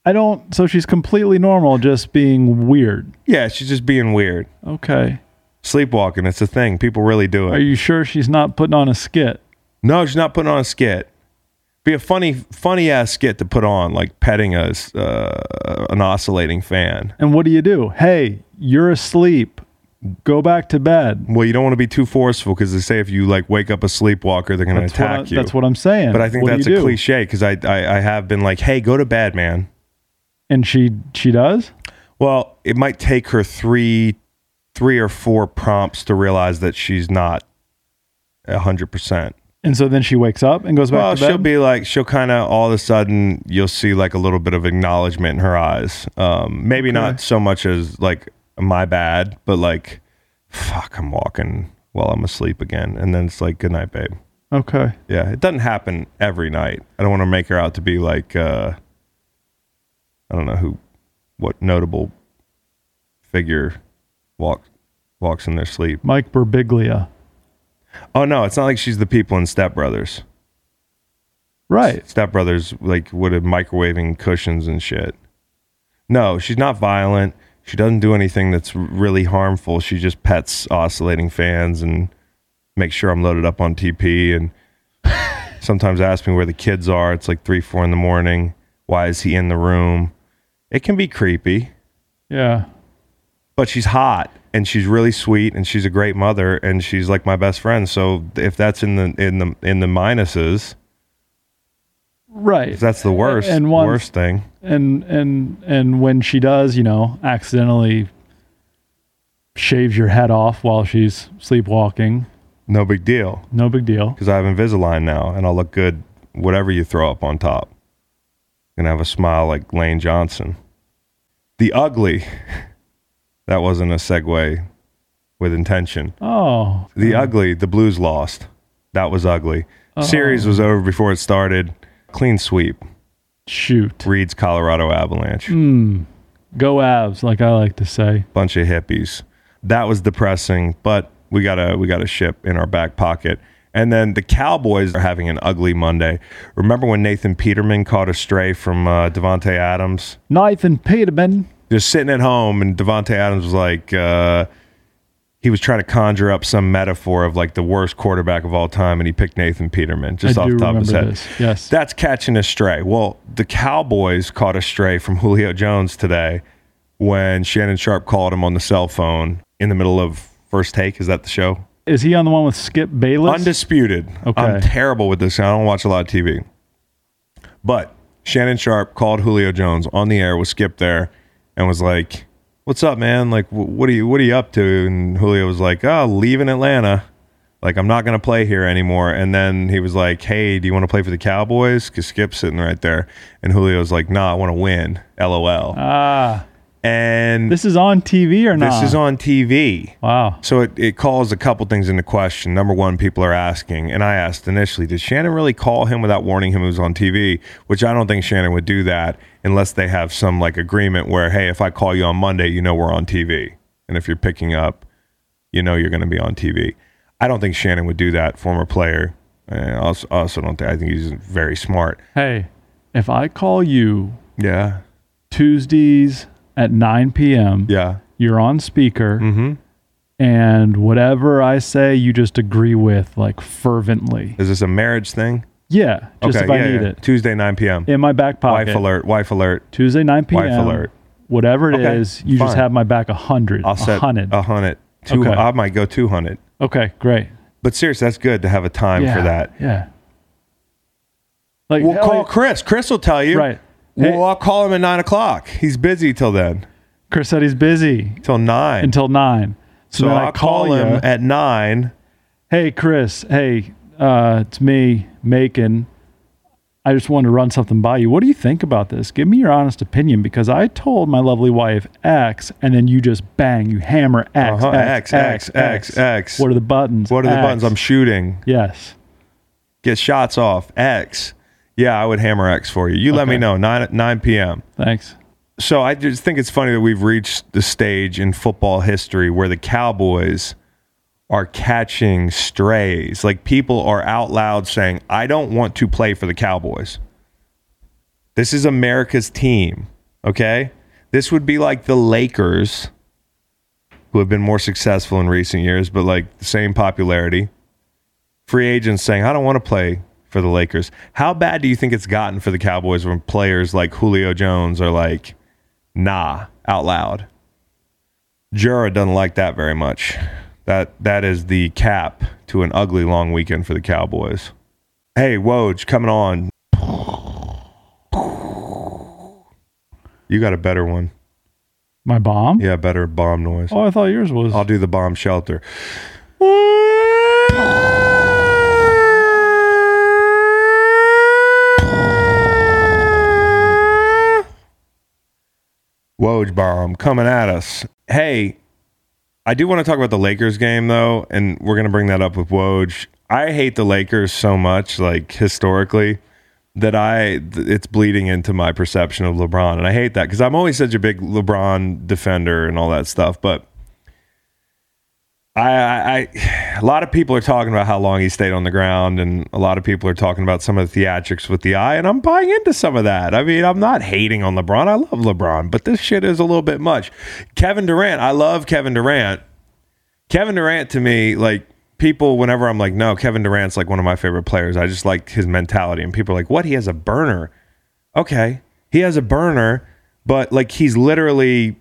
I don't. So she's completely normal, just being weird. Yeah, she's just being weird. Okay. Sleepwalking, it's a thing. People really do it. Are you sure she's not putting on a skit? No, she's not putting on a skit. Be a funny, funny ass skit to put on, like petting a uh, an oscillating fan. And what do you do? Hey, you're asleep. Go back to bed. Well, you don't want to be too forceful because they say if you like wake up a sleepwalker, they're going to That's what, attack I, you. that's what I'm saying. but I think What do that's you a do? cliche because I, I I have been like, hey, go to bed, man. And she she does. Well, it might take her three three or four prompts to realize that she's not a hundred percent. And so then she wakes up and goes back Well, to bed. she'll be like, she'll kind of all of a sudden, you'll see like a little bit of acknowledgement in her eyes. Um, maybe not so much as like my bad, but like, fuck, I'm walking while I'm asleep again, and then it's like, good night, babe. okay. Yeah, it doesn't happen every night. I don't want to make her out to be like, uh, I don't know who, what notable figure walks walks in their sleep. Mike Birbiglia. Oh no, it's not like she's the people in Step Brothers. Right. Step Brothers like would have microwaving cushions and shit. No, she's not violent. She doesn't do anything that's really harmful. She just pets oscillating fans and makes sure I'm loaded up on TP and sometimes asks me where the kids are. It's like three, four in the morning. Why is he in the room? It can be creepy, Yeah. But she's hot and she's really sweet and she's a great mother and she's like my best friend. So if that's in the in the in the minuses, Right. that's the worst And once- worst thing. and and and when she does, you know, accidentally shaves your head off while she's sleepwalking, No big deal no big deal. because I have Invisalign now and I'll look good whatever you throw up on top. Gonna have a smile like Lane Johnson. The ugly. that wasn't a segue with intention. Oh, The ugly, the Blues lost. That was ugly. Series was over before it started. Clean sweep. shoot. Reed's Colorado Avalanche. Go Avs, like I like to say. bunch of hippies. That was depressing, but we got a we got a ship in our back pocket. And then the Cowboys are having an ugly Monday. Remember when Nathan Peterman caught a stray from uh, Davante Adams? Nathan Peterman. Just sitting at home, and Davante Adams was like, uh, he was trying to conjure up some metaphor of like the worst quarterback of all time, and he picked Nathan Peterman just I off the top of his head. this. Yes. That's catching a stray. Well, the Cowboys caught a stray from Julio Jones today when Shannon Sharpe called him on the cell phone in the middle of First Take. Is that the show? Is he on the one with Skip Bayless? Undisputed. Okay. I'm terrible with this. I don't watch a lot of TV. But Shannon Sharpe called Julio Jones on the air with Skip there and was like, "What's up, man? Like, wh- what are you what are you up to?" And Julio was like, "Oh, leaving Atlanta. Like, I'm not gonna play here anymore." And then he was like, "Hey, do you want to play for the Cowboys?" Because Skip's sitting right there, and Julio was like, "Nah, I want to win." LOL. ah, and this is on TV or not? this is on TV. Wow. So it, it calls a couple things into question. Number one, people are asking, and I asked initially, did Shannon really call him without warning him it was on TV? Which I don't think Shannon would do that unless they have some like agreement where, hey, if I call you on Monday, you know we're on TV. And if you're picking up, you know you're going to be on TV. I don't think Shannon would do that, former player. And I also, also don't think, I think he's very smart. Hey, if I call you Yeah. Tuesdays at 9 p.m., Yeah. you're on speaker, Mm-hmm. and whatever I say, you just agree with like fervently. Is this a marriage thing? Yeah, just if I yeah, need yeah. it Tuesday, 9 p.m. in my back pocket. Wife alert. Wife alert. Tuesday 9 p.m. Wife alert. Whatever it is, Okay, you just have my back a hundred. I'll A set hundred. a hundred. Two. Okay. I might go two hundred. okay, great. But seriously, that's good to have a time yeah, for that. Yeah. Like We'll call Chris. Chris will tell you. Right. Well, Hey- I'll call him at nine o'clock. He's busy till then, Chris said he's busy till nine. until nine. So, so I'll call call him at nine. hey Chris, hey, uh, it's me, Macon. I just wanted to run something by you. What do you think about this? Give me your honest opinion because I told my lovely wife X, and then you just bang, you hammer X, Uh-huh, X, X, X, X, X. What are the buttons? What are the buttons? I'm shooting. yes. Get shots off. X. Yeah, I would hammer X for you. You let me know. Nine nine p.m. Thanks. So I just think it's funny that we've reached the stage in football history where the Cowboys are catching strays. Like people are out loud saying, I don't want to play for the Cowboys. This is America's team. Okay. This would be like the Lakers, who have been more successful in recent years, but like the same popularity. Free agents saying, I don't want to play for the Lakers. How bad do you think it's gotten for the Cowboys when players like Julio Jones are like, nah, out loud? Jura doesn't like that very much. That that is the cap to an ugly long weekend for the Cowboys. Hey, Woj, coming on. You got a better one. My bomb? Yeah, better bomb noise. Oh, I thought yours was. I'll do the bomb shelter. Woj bomb coming at us. Hey, I do want to talk about the Lakers game though, and we're gonna bring that up with Woj. I hate the Lakers so much, like historically, that I it's bleeding into my perception of LeBron, and I hate that because I'm always such a big LeBron defender and all that stuff. But I, a lot of people are talking about how long he stayed on the ground, and a lot of people are talking about some of the theatrics with the eye, and I'm buying into some of that. I mean, I'm not hating on LeBron. I love LeBron, but this shit is a little bit much. Kevin Durant, I love Kevin Durant. Kevin Durant to me, like people, whenever I'm like, no, Kevin Durant's like one of my favorite players. I just like his mentality, and people are like, what? He has a burner. Okay, he has a burner, but like he's literally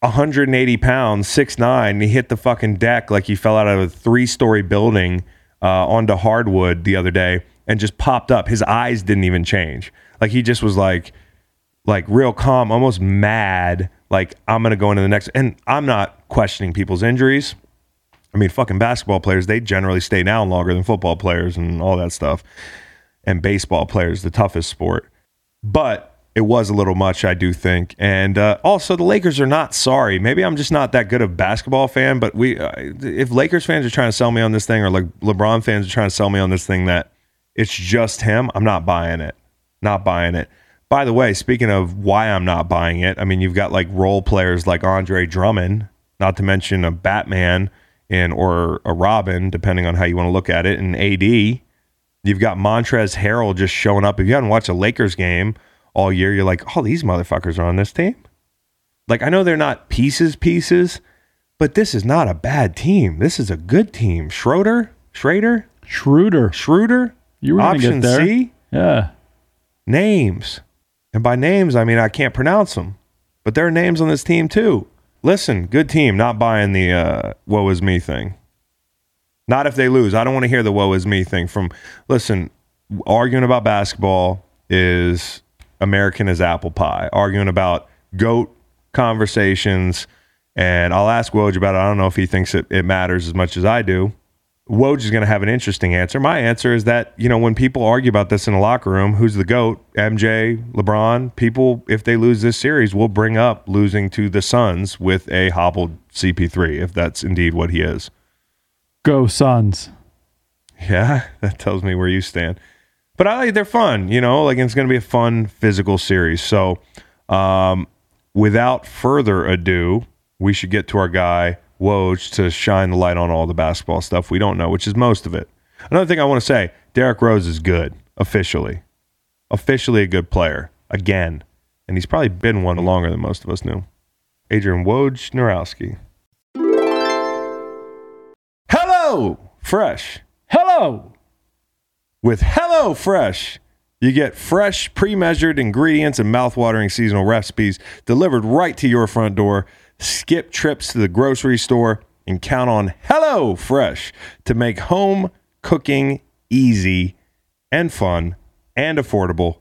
180 pounds, 6'9. And he hit the fucking deck like he fell out of a three story building uh, onto hardwood the other day and just popped up. His eyes didn't even change. Like he just was like, like real calm, almost mad. Like I'm gonna go into the next. And I'm not questioning people's injuries. I mean, fucking basketball players, they generally stay down longer than football players and all that stuff. And baseball players, the toughest sport. But it was a little much, I do think. And uh, also, the Lakers are not sorry. Maybe I'm just not that good of a basketball fan, but we, uh, if Lakers fans are trying to sell me on this thing, or like LeBron fans are trying to sell me on this thing that it's just him, I'm not buying it. Not buying it. By the way, speaking of why I'm not buying it, I mean, you've got like role players like Andre Drummond, not to mention a Batman and or a Robin, depending on how you want to look at it, and AD. You've got Montrezl Harrell just showing up. If you haven't watched a Lakers game all year, you're like, oh, these motherfuckers are on this team. Like, I know they're not pieces, pieces, but this is not a bad team. This is a good team. Schroeder, Schrader, Schroeder. Schroeder. You were option get there. C Yeah. names. And by names, I mean I can't pronounce them, but there are names on this team too. Listen, good team, not buying the uh, woe is me thing. Not if they lose. I don't want to hear the woe is me thing from, listen, arguing about basketball is American as apple pie. Arguing about GOAT conversations, and I'll ask Woj about it. I don't know if he thinks it, it matters as much as I do. Woj is going to have an interesting answer. My answer is that, you know, when people argue about this in a locker room, who's the GOAT? MJ, LeBron, people, if they lose this series, will bring up losing to the Suns with a hobbled CP3, if that's indeed what he is. Go Suns. Yeah, that tells me where you stand. But I like they're fun, you know, like it's going to be a fun physical series. So, um, without further ado, we should get to our guy Woj to shine the light on all the basketball stuff we don't know, which is most of it. Another thing I want to say, Derrick Rose is good officially, officially a good player again, and he's probably been one longer than most of us knew. Adrian Wojnarowski. Hello, Fresh. Hello. With Hello Fresh, you get fresh, pre measured ingredients and mouthwatering seasonal recipes delivered right to your front door. Skip trips to the grocery store and count on Hello Fresh to make home cooking easy and fun and affordable.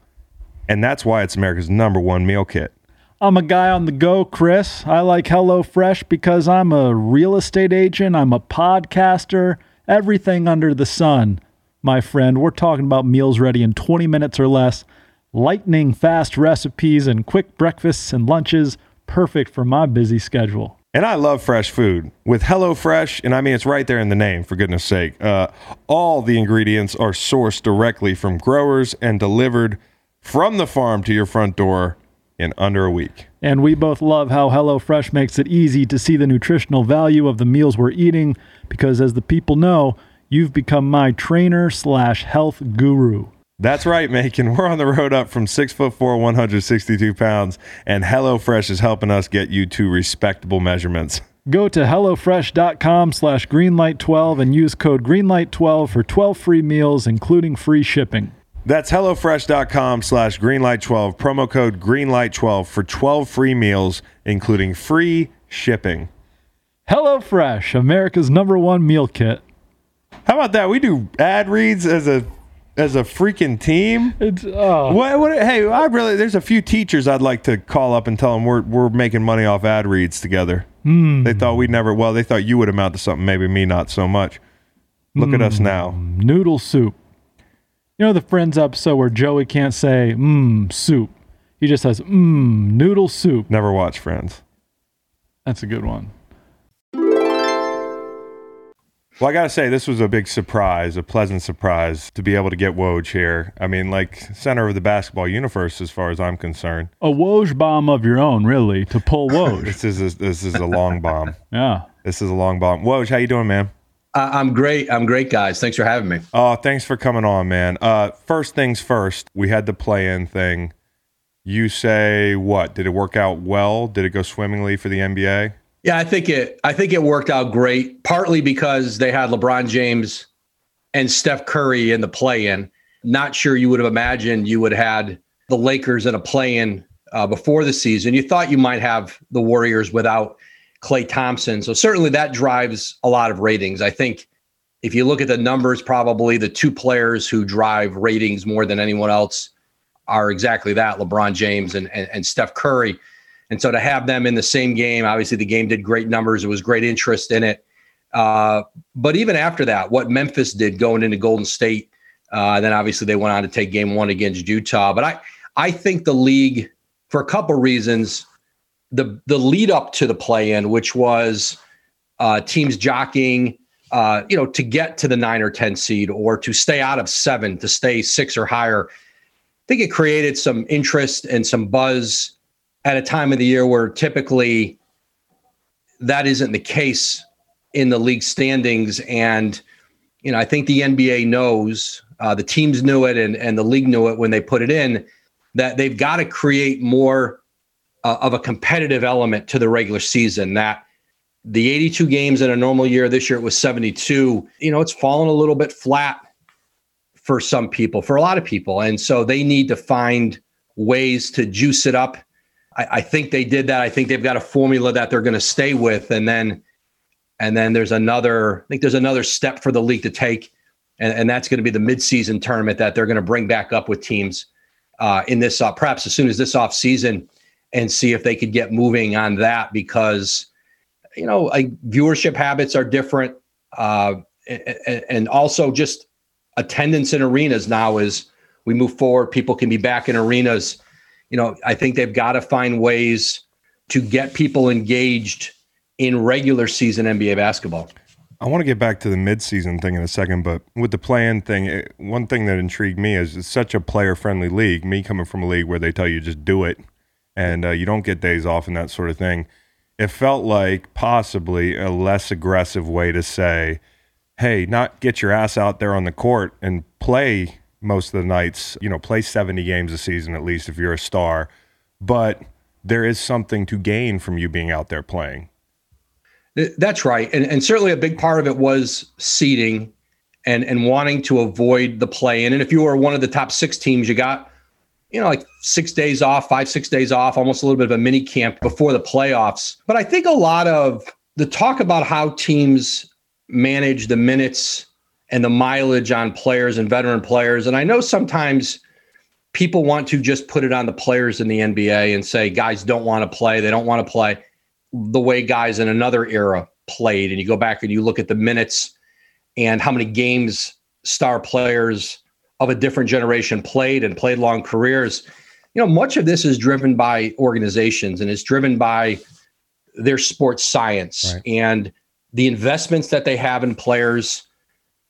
And that's why it's America's number one meal kit. I'm a guy on the go, Chris. I like HelloFresh because I'm a real estate agent, I'm a podcaster, everything under the sun. My friend, we're talking about meals ready in 20 minutes or less, lightning fast recipes and quick breakfasts and lunches, perfect for my busy schedule. And I love fresh food. With HelloFresh, and I mean it's right there in the name, for goodness sake, uh, all the ingredients are sourced directly from growers and delivered from the farm to your front door in under a week. And we both love how HelloFresh makes it easy to see the nutritional value of the meals we're eating because, as the people know, you've become my trainer slash health guru. That's right, Macon. We're on the road up from six foot four, 162 pounds, and HelloFresh is helping us get you to respectable measurements. Go to HelloFresh.com slash Greenlight12 and use code Greenlight12 for 12 free meals, including free shipping. That's HelloFresh.com slash Greenlight12, promo code Greenlight12 for 12 free meals, including free shipping. HelloFresh, America's number one meal kit. How about that? We do ad reads as a as a freaking team. It's oh, What, what, hey, I really there's a few teachers I'd like to call up and tell them we're we're making money off ad reads together. Hmm. They thought we'd never. Well, they thought you would amount to something. Maybe me not so much. Look at us hmm. now. noodle soup. You know the Friends episode where Joey can't say mmm soup. He just says mmm noodle soup. Never watch Friends. That's a good one. Well, I gotta say, this was a big surprise, a pleasant surprise to be able to get Woj here. I mean, like center of the basketball universe, as far as I'm concerned. A Woj bomb of your own, really, to pull Woj. This is a, this is a long bomb. yeah. This is a long bomb. Woj, how you doing, man? I- I'm great. I'm great, guys. Thanks for having me. Oh, thanks for coming on, man. Uh, first things first, we had the play-in thing. You say what? Did it work out well? Did it go swimmingly for the NBA? Yeah, I think it. I think it worked out great. Partly because they had LeBron James and Steph Curry in the play-in. Not sure you would have imagined you would have had the Lakers in a play-in uh, before the season. You thought you might have the Warriors without Klay Thompson. So certainly that drives a lot of ratings. I think if you look at the numbers, probably the two players who drive ratings more than anyone else are exactly that: LeBron James and and, and Steph Curry. And so to have them in the same game, obviously the game did great numbers. It was great interest in it. Uh, but even after that, what Memphis did going into Golden State, uh, then obviously they went on to take game one against Utah. But I, I think the league, for a couple reasons, the the lead up to the play in, which was uh, teams jockeying, uh, you know, to get to the nine or ten seed or to stay out of seven, to stay six or higher. I think it created some interest and some buzz at a time of the year where typically that isn't the case in the league standings. And, you know, I think the NBA knows, uh, the teams knew it and, and the league knew it when they put it in, that they've got to create more uh, of a competitive element to the regular season. That the 82 games in a normal year, this year it was 72, you know, it's fallen a little bit flat for some people, for a lot of people. And so they need to find ways to juice it up I, I think they did that. I think they've got a formula that they're going to stay with, and then and then there's another. I think there's another step for the league to take, and, and that's going to be the midseason tournament that they're going to bring back up with teams uh, in this uh, perhaps as soon as this off season, and see if they could get moving on that because you know like viewership habits are different, uh, and, and also just attendance in arenas now as we move forward. People can be back in arenas you know, I think they've got to find ways to get people engaged in regular season NBA basketball. I want to get back to the midseason thing in a second, but with the play-in thing, it, one thing that intrigued me is it's such a player-friendly league. Me coming from a league where they tell you just do it, and uh, you don't get days off and that sort of thing. It felt like possibly a less aggressive way to say, "Hey, not get your ass out there on the court and play most of the nights, you know, play 70 games a season at least if you're a star, but there is something to gain from you being out there playing. That's right. And, and certainly a big part of it was seeding and, and wanting to avoid the play in. And if you were one of the top six teams, you got, you know, like six days off, five, six days off, almost a little bit of a mini camp before the playoffs. But I think a lot of the talk about how teams manage the minutes and the mileage on players and veteran players. And I know sometimes people want to just put it on the players in the NBA and say guys don't want to play. They don't want to play the way guys in another era played. And you go back and you look at the minutes and how many games star players of a different generation played and played long careers. You know, much of this is driven by organizations and it's driven by their sports science right. and the investments that they have in players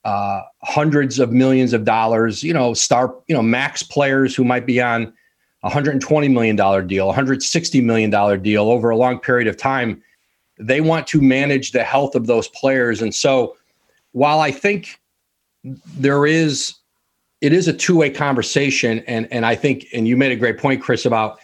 uh, hundreds of millions of dollars, you know, star, you know, max players who might be on a $120 million deal, a $160 million deal over a long period of time. They want to manage the health of those players. And so while I think there is it is a two-way conversation and and I think and you made a great point Chris about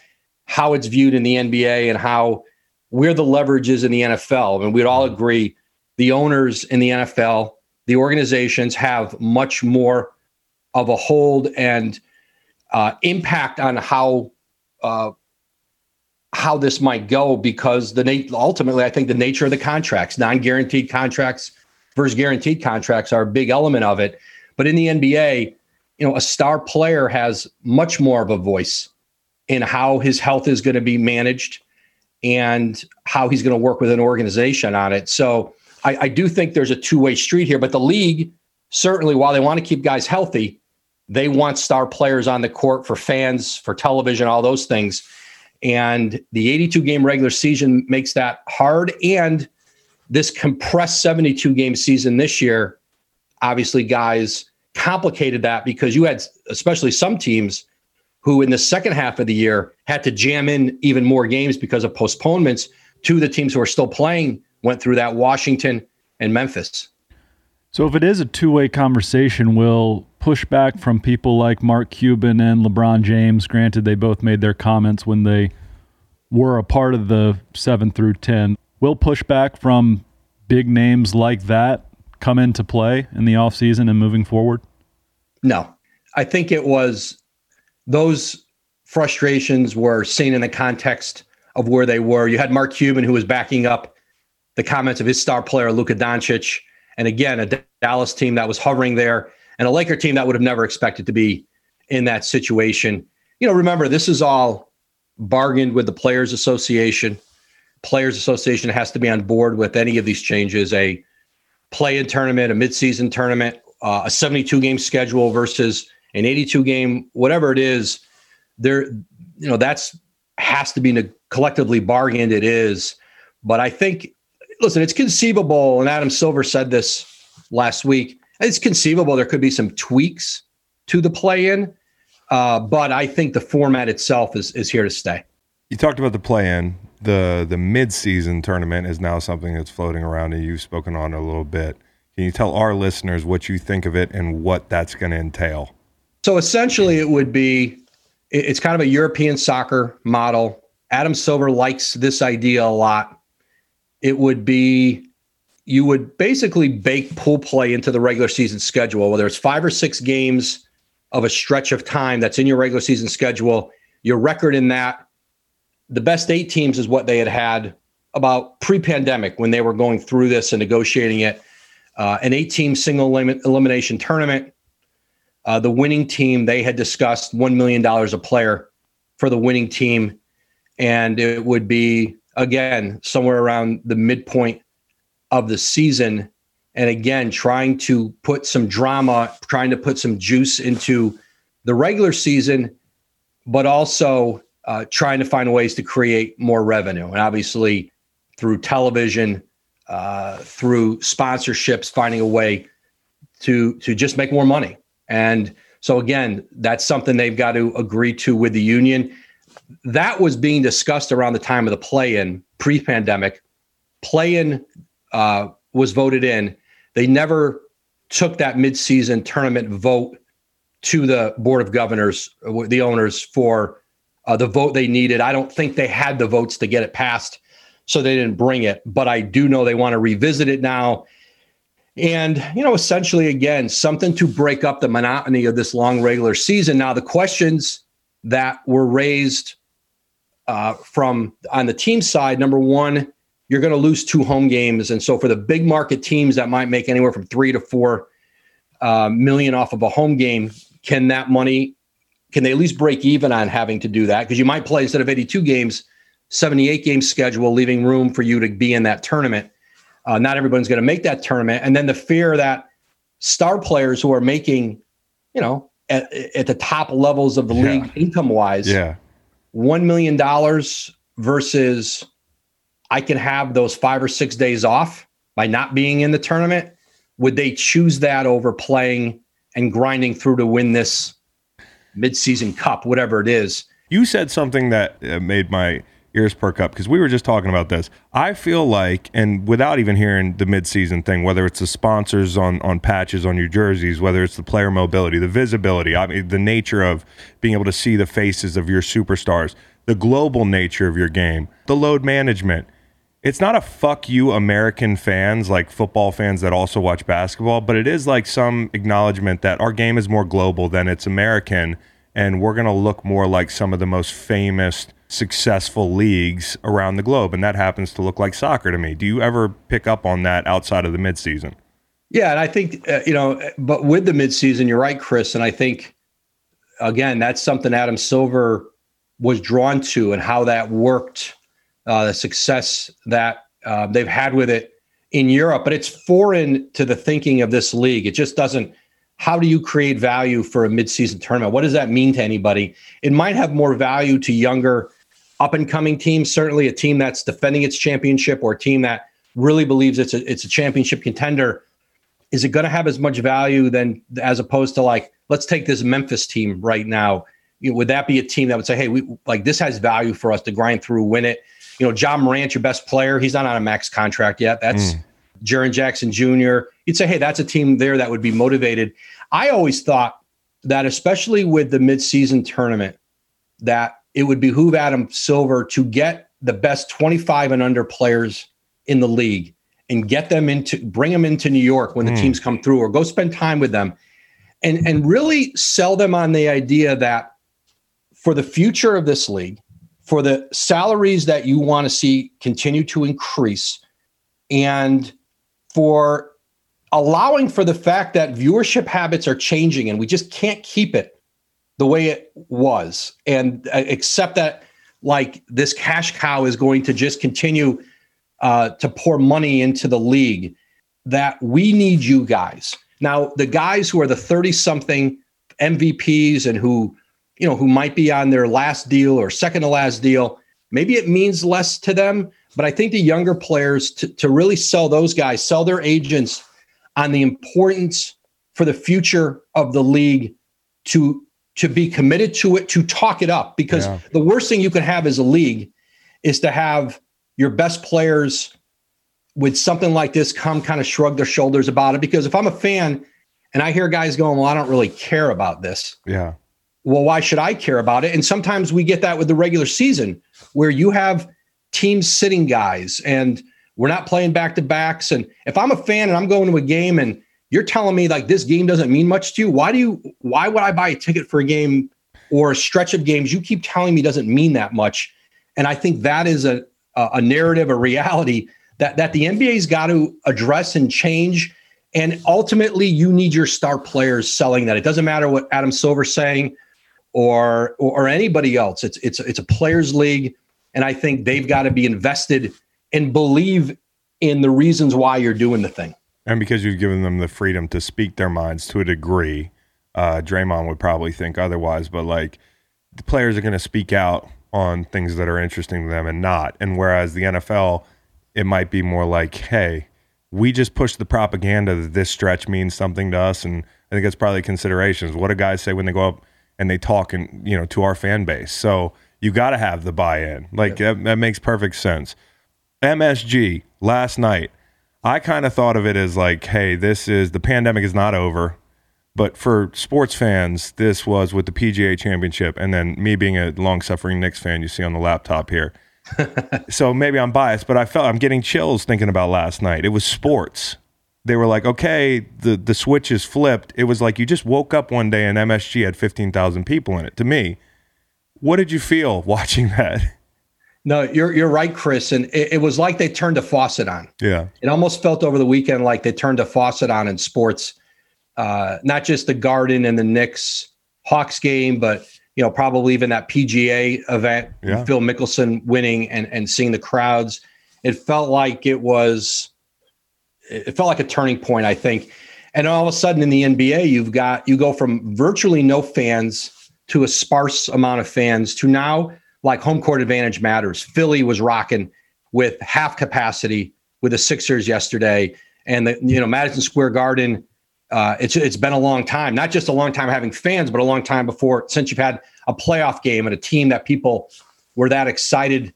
how it's viewed in the NBA and how where the leverage is in the NFL. I mean we'd all agree the owners in the NFL, the organizations have much more of a hold and uh, impact on how uh, how this might go because the ultimately I think the nature of the contracts, non-guaranteed contracts versus guaranteed contracts are a big element of it. But in the NBA, you know, a star player has much more of a voice in how his health is going to be managed and how he's going to work with an organization on it. So I, I do think there's a two way street here, but the league certainly, while they want to keep guys healthy, they want star players on the court for fans, for television, all those things. And the 82 game regular season makes that hard. And this compressed 72 game season this year, obviously, guys complicated that because you had, especially some teams who in the second half of the year had to jam in even more games because of postponements. to the teams who are still playing went through that Washington and Memphis. So, if it is a two way conversation, will pushback from people like Mark Cuban and LeBron James, granted they both made their comments when they were a part of the 7 through 10, will pushback from big names like that come into play in the offseason and moving forward? No. I think it was those frustrations were seen in the context of where they were. You had Mark Cuban who was backing up the comments of his star player Luka Doncic, and again a Dallas team that was hovering there, and a Laker team that would have never expected to be in that situation. You know, remember this is all bargained with the Players Association. Players Association has to be on board with any of these changes. A play-in tournament, a midseason tournament, uh, a 72 game schedule versus an 82 game, whatever it is, there, you know, that's has to be collectively bargained. It is, but I think, listen, it's conceivable, and Adam Silver said this last week. It's conceivable there could be some tweaks to the play-in, uh, but I think the format itself is is here to stay. You talked about the play-in the the mid season tournament is now something that's floating around, and you've spoken on it a little bit. Can you tell our listeners what you think of it and what that's going to entail? So essentially, it would be it's kind of a European soccer model. Adam Silver likes this idea a lot. It would be you would basically bake pool play into the regular season schedule, whether it's five or six games of a stretch of time that's in your regular season schedule. Your record in that the best eight teams is what they had had about pre-pandemic when they were going through this and negotiating it. Uh, an eight-team single elimination tournament. Uh, the winning team they had discussed one million dollars a player for the winning team, and it would be again somewhere around the midpoint of the season. And again, trying to put some drama, trying to put some juice into the regular season, but also uh, trying to find ways to create more revenue. And obviously, through television, uh, through sponsorships, finding a way to to just make more money. And so again, that's something they've got to agree to with the union. That was being discussed around the time of the play-in, pre-pandemic. Play-in uh, was voted in. They never took that mid-season tournament vote to the board of governors, the owners, for uh, the vote they needed. I don't think they had the votes to get it passed, so they didn't bring it. But I do know they want to revisit it now. And, you know, essentially, again, something to break up the monotony of this long regular season. Now, the questions that were raised uh, from on the team side number one, you're going to lose two home games. And so for the big market teams that might make anywhere from three to four uh, million off of a home game, can that money can they at least break even on having to do that? Because you might play instead of 82 games, 78 game schedule, leaving room for you to be in that tournament. Uh, not everyone's going to make that tournament. And then the fear that star players who are making, you know, at, at the top levels of the yeah. league income wise, yeah, $1 million versus I can have those five or six days off by not being in the tournament. Would they choose that over playing and grinding through to win this midseason cup, whatever it is. You said something that uh, made my ears perk up because we were just talking about this. I feel like, and without even hearing the midseason thing, whether it's the sponsors on on patches on your jerseys, whether it's the player mobility, the visibility, I mean, the nature of being able to see the faces of your superstars, the global nature of your game, the load management. It's not a fuck you American fans like football fans that also watch basketball, but it is like some acknowledgement that our game is more global than it's American and we're going to look more like some of the most famous successful leagues around the globe and that happens to look like soccer to me. Do you ever pick up on that outside of the midseason? Yeah, and I think uh, you know, but with the midseason, you're right, Chris, and I think again that's something Adam Silver was drawn to and how that worked, uh, the success that uh, they've had with it in Europe, but it's foreign to the thinking of this league. It just doesn't. How do you create value for a midseason tournament? What does that mean to anybody? It might have more value to younger, up and coming teams. Certainly, a team that's defending its championship or a team that really believes it's a it's a championship contender. Is it going to have as much value than as opposed to like let's take this Memphis team right now? You know, would that be a team that would say, hey, we like this has value for us to grind through, win it? You know, Ja Morant, your best player, he's not on a max contract yet. That's mm. Jaren Jackson Jr. You'd say, hey, that's a team there that would be motivated. I always thought that, especially with the midseason tournament, that it would behoove Adam Silver to get the best 25 and under players in the league and get them into bring them into New York when the mm. teams come through or go spend time with them and and really sell them on the idea that for the future of this league for the salaries that you want to see continue to increase and for allowing for the fact that viewership habits are changing and we just can't keep it the way it was. And uh, accept that like this cash cow is going to just continue uh, to pour money into the league that we need you guys. Now the guys who are the 30 something mvps and who you know who might be on their last deal or second to last deal maybe it means less to them but i think the younger players to, to really sell those guys sell their agents on the importance for the future of the league to to be committed to it, to talk it up. Because yeah. the worst thing you can have as a league is to have your best players with something like this come kind of shrug their shoulders about it. Because if I'm a fan and I hear guys going, Well, I don't really care about this. Yeah. Well, why should I care about it? And sometimes we get that with the regular season where you have teams sitting guys and we're not playing back to backs. And if I'm a fan and I'm going to a game and you're telling me like this game doesn't mean much to you. Why do you why would I buy a ticket for a game or a stretch of games you keep telling me doesn't mean that much? And I think that is a a narrative, a reality that that the NBA's got to address and change. And ultimately, you need your star players selling that. It doesn't matter what Adam Silver's saying or, or or anybody else. It's it's it's a players' league, and I think they've got to be invested and believe in the reasons why you're doing the thing. And because you've given them the freedom to speak their minds to a degree, uh, Draymond would probably think otherwise. But like the players are going to speak out on things that are interesting to them and not. And whereas the NFL, it might be more like, hey, we just push the propaganda that this stretch means something to us. And I think that's probably considerations. What do guys say when they go up and they talk and you know to our fan base? So you got to have the buy-in. Like yeah. that, that makes perfect sense. MSG last night I kind of thought of it as like, hey, this is the pandemic is not over. But for sports fans, this was with the PGA championship. And then me being a long suffering Knicks fan, you see on the laptop here. so maybe I'm biased, but I felt I'm getting chills thinking about last night. It was sports. They were like, okay, the, the switch is flipped. It was like you just woke up one day and MSG had 15,000 people in it. To me, what did you feel watching that? No, you're you're right, Chris. And it, it, was like they turned a faucet on. Yeah. It almost felt over the weekend like they turned a faucet on in sports. Uh, not just the Garden and the Knicks Hawks game, but you know, probably even that PGA event, yeah. Phil Mickelson winning and and seeing the crowds. It felt like it was it felt like a turning point, I think. And all of a sudden in the NBA, you've got you go from virtually no fans to a sparse amount of fans to now like home court advantage matters. Philly was rocking with half capacity with the Sixers yesterday, and the you know Madison Square Garden uh, it's it's been a long time, not just a long time having fans, but a long time before since you've had a playoff game and a team that people were that excited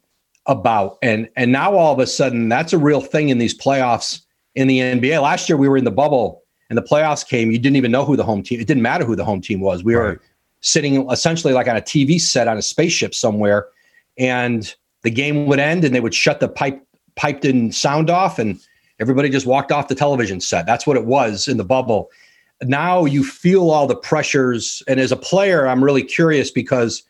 about. And and now all of a sudden, that's a real thing in these playoffs in the NBA. Last year we were in the bubble and the playoffs came. You didn't even know who the home team. It didn't matter who the home team was. We Right. were sitting essentially like on a TV set on a spaceship somewhere, and the game would end, and they would shut the pipe piped in sound off, and everybody just walked off the television set. That's what it was in the bubble. Now you feel all the pressures, and as a player, I'm really curious because,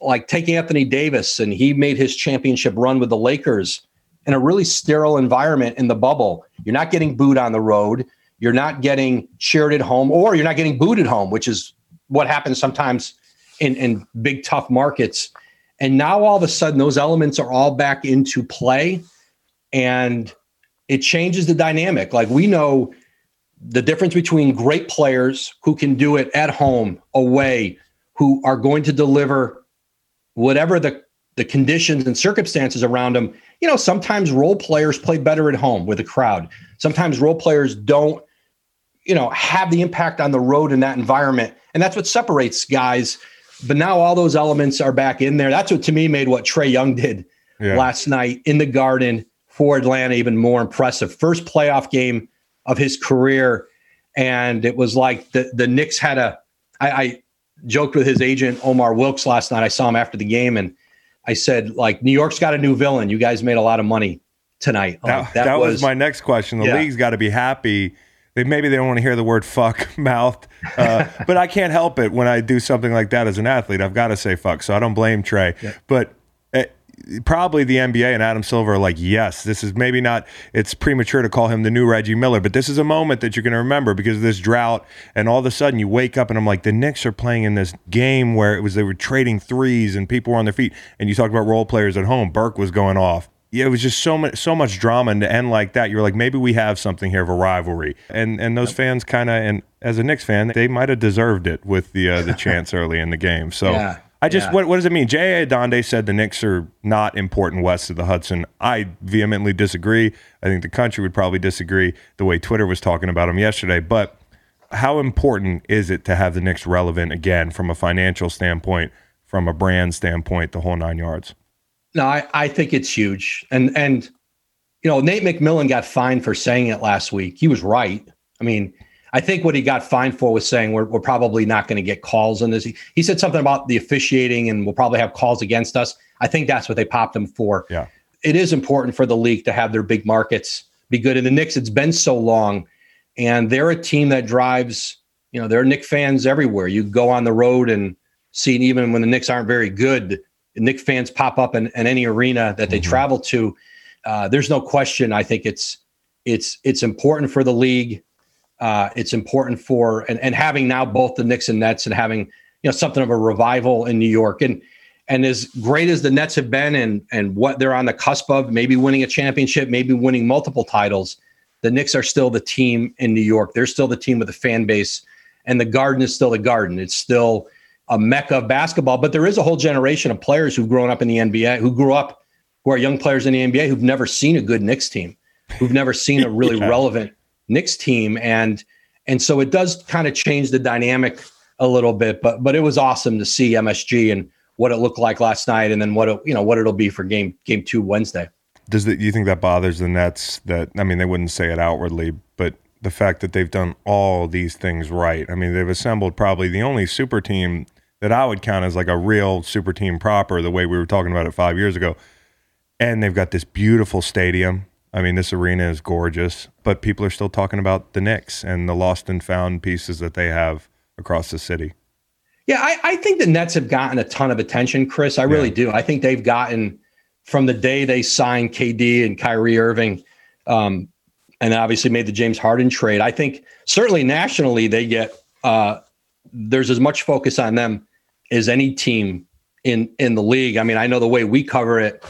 like, take Anthony Davis, and he made his championship run with the Lakers in a really sterile environment in the bubble. You're not getting booed on the road. You're not getting cheered at home, or you're not getting booed at home, which is what happens sometimes in, in big tough markets. And now all of a sudden, those elements are all back into play, and it changes the dynamic. Like we know the difference between great players who can do it at home, away, who are going to deliver whatever the the conditions and circumstances around them. You know, sometimes role players play better at home with a crowd. Sometimes role players don't, you know, have the impact on the road in that environment, and that's what separates guys. But now all those elements are back in there. That's what to me made what Trae Young did Yeah. last night in the Garden for Atlanta even more impressive. First playoff game of his career, and it was like the the Knicks had a. I, I joked with his agent Omar Wilkes last night. I saw him after the game, and I said, like, New York's got a new villain. You guys made a lot of money tonight. That, Like, that, was, my next question. The Yeah. league's got to be happy. They maybe they don't want to hear the word fuck mouthed, uh, but I can't help it when I do something like that as an athlete. I've got to say fuck, so I don't blame Trae. But uh, probably the NBA and Adam Silver are like, yes, this is maybe not. It's premature to call him the new Reggie Miller, but this is a moment that you're going to remember because of this drought. And all of a sudden, you wake up and I'm like, the Knicks are playing in this game where it was they were trading threes and people were on their feet. And you talked about role players at home. Burks was going off yeah, it was just so much so much drama and to end like that. You're like, maybe we have something here of a rivalry, and and those fans kind of and as a Knicks fan, they might have deserved it with the uh, the chance early in the game. So Yeah, I just yeah. what what does it mean? J.A. Adande said the Knicks are not important west of the Hudson. I vehemently disagree. I think the country would probably disagree the way Twitter was talking about them yesterday, but. How important is it to have the Knicks relevant again from a financial standpoint, from a brand standpoint, the whole nine yards? No, I, I think it's huge. And and you know, Nate McMillan got fined for saying it last week. He was right. I mean, I think what he got fined for was saying we're, we're probably not going to get calls on this. He, he said something about the officiating and we'll probably have calls against us. I think that's what they popped him for. Yeah. It is important for the league to have their big markets be good. And the Knicks, it's been so long, and they're a team that drives, you know, there are Knick fans everywhere. You go on the road and see, even when the Knicks aren't very good, Knick fans pop up in, in any arena that they travel to. Uh, there's no question. I think it's it's it's important for the league. Uh, it's important for and, and having now both the Knicks and Nets and having you know something of a revival in New York and and as great as the Nets have been and and what they're on the cusp of, maybe winning a championship, maybe winning multiple titles, the Knicks are still the team in New York. They're still the team with the fan base, and the Garden is still the Garden. It's still a mecca of basketball. But there is a whole generation of players who've grown up in the NBA, who grew up, who are young players in the NBA, who've never seen a good Knicks team, who've never seen a really Yeah. relevant Knicks team, and and so it does kind of change the dynamic a little bit. But but it was awesome to see MSG and what it looked like last night, and then what it, you know what it'll be for game game two Wednesday. Does the, you think that bothers the Nets? That I mean, they wouldn't say it outwardly, but the fact that they've done all these things right. I mean, they've assembled probably the only super team that I would count as like a real super team proper, the way we were talking about it five years ago. And they've got this beautiful stadium. I mean, this arena is gorgeous, but people are still talking about the Knicks and the lost and found pieces that they have across the city. Yeah, I, I think the Nets have gotten a ton of attention, Chris. I really do. I think they've gotten from the day they signed KD and Kyrie Irving, um, and obviously made the James Harden trade. I think certainly nationally they get uh, there's as much focus on them as any team in in the league. I mean, I know the way we cover it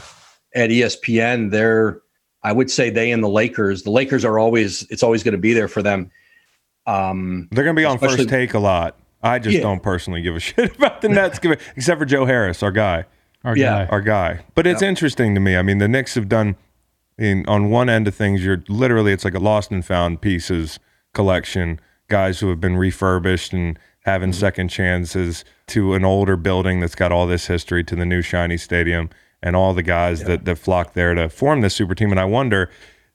at ESPN. They're I would say they and the Lakers. The Lakers are always it's always going to be there for them. Um, They're going to be on first take a lot. I just Yeah. don't personally give a shit about the Nets, except for Joe Harris, our guy. Our Yeah. guy. our guy. But it's interesting to me. I mean, the Knicks have done in on one end of things. You're literally it's like a lost and found pieces collection. guys who have been refurbished and having second chances to an older building that's got all this history to the new shiny stadium and all the guys that, that flock there to form this super team. And I wonder,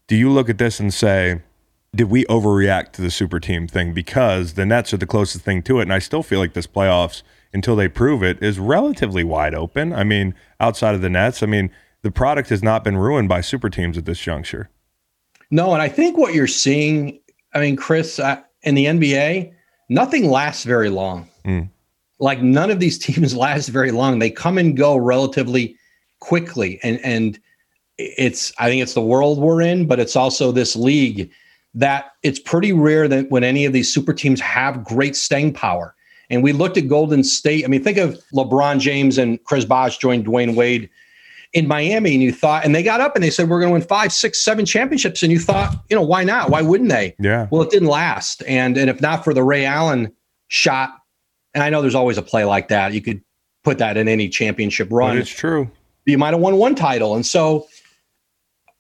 do you look at this and say, did we overreact to the super team thing? Because the Nets are the closest thing to it. And I still feel like this playoffs, until they prove it, is relatively wide open. I mean, outside of the Nets, I mean, the product has not been ruined by super teams at this juncture. No, and I think what you're seeing, I mean, Chris, uh, in the NBA, nothing lasts very long. Mm. Like none of these teams last very long. They come and go relatively quickly, and and it's I think it's the world we're in, but it's also this league that it's pretty rare that when any of these super teams have great staying power. And we looked at Golden State. I mean, think of LeBron James and Chris Bosh joined Dwyane Wade in Miami, and you thought, and they got up and they said, We're going to win five, six, seven championships. And you thought, you know, why not? Why wouldn't they? Yeah. Well, it didn't last. And and if not for the Ray Allen shot, and I know there's always a play like that, you could put that in any championship run. But it's true. You might have won one title. And so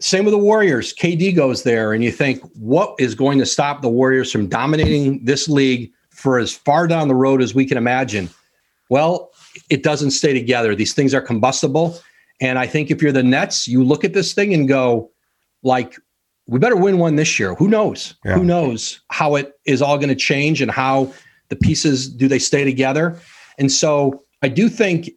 same with the Warriors. KD goes there, and you think, what is going to stop the Warriors from dominating this league for as far down the road as we can imagine? Well, it doesn't stay together. These things are combustible. And I think if you're the Nets, you look at this thing and go, like, we better win one this year. Who knows? Yeah. Who knows how it is all going to change and how the pieces do they stay together? And so I do think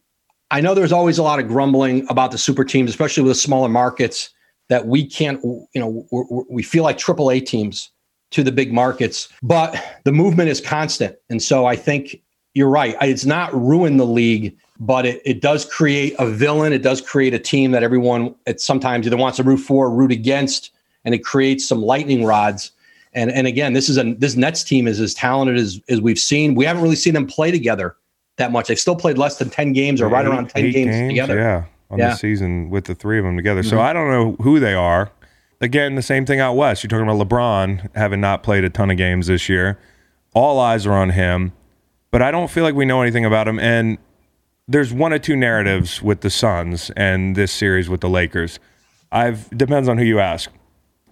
I know there's always a lot of grumbling about the super teams, especially with the smaller markets, that we can't, you know, we're, we're- feel like AAA teams to the big markets, but the movement is constant. And so I think you're right. It's not ruined the league, but it, it does create a villain. It does create a team that everyone it sometimes either wants to root for or root against, and it creates some lightning rods. And and again, this is a this Nets team is as talented as as we've seen. We haven't really seen them play together that much. They've still played less than ten games or right around ten games, together. Yeah, on Yeah. the season with the three of them together. So Mhm. I don't know who they are. Again, the same thing out west. You're talking about LeBron having not played a ton of games this year. All eyes are on him, but I don't feel like we know anything about him. And there's one or two narratives with the Suns and this series with the Lakers. I've depends on who you ask.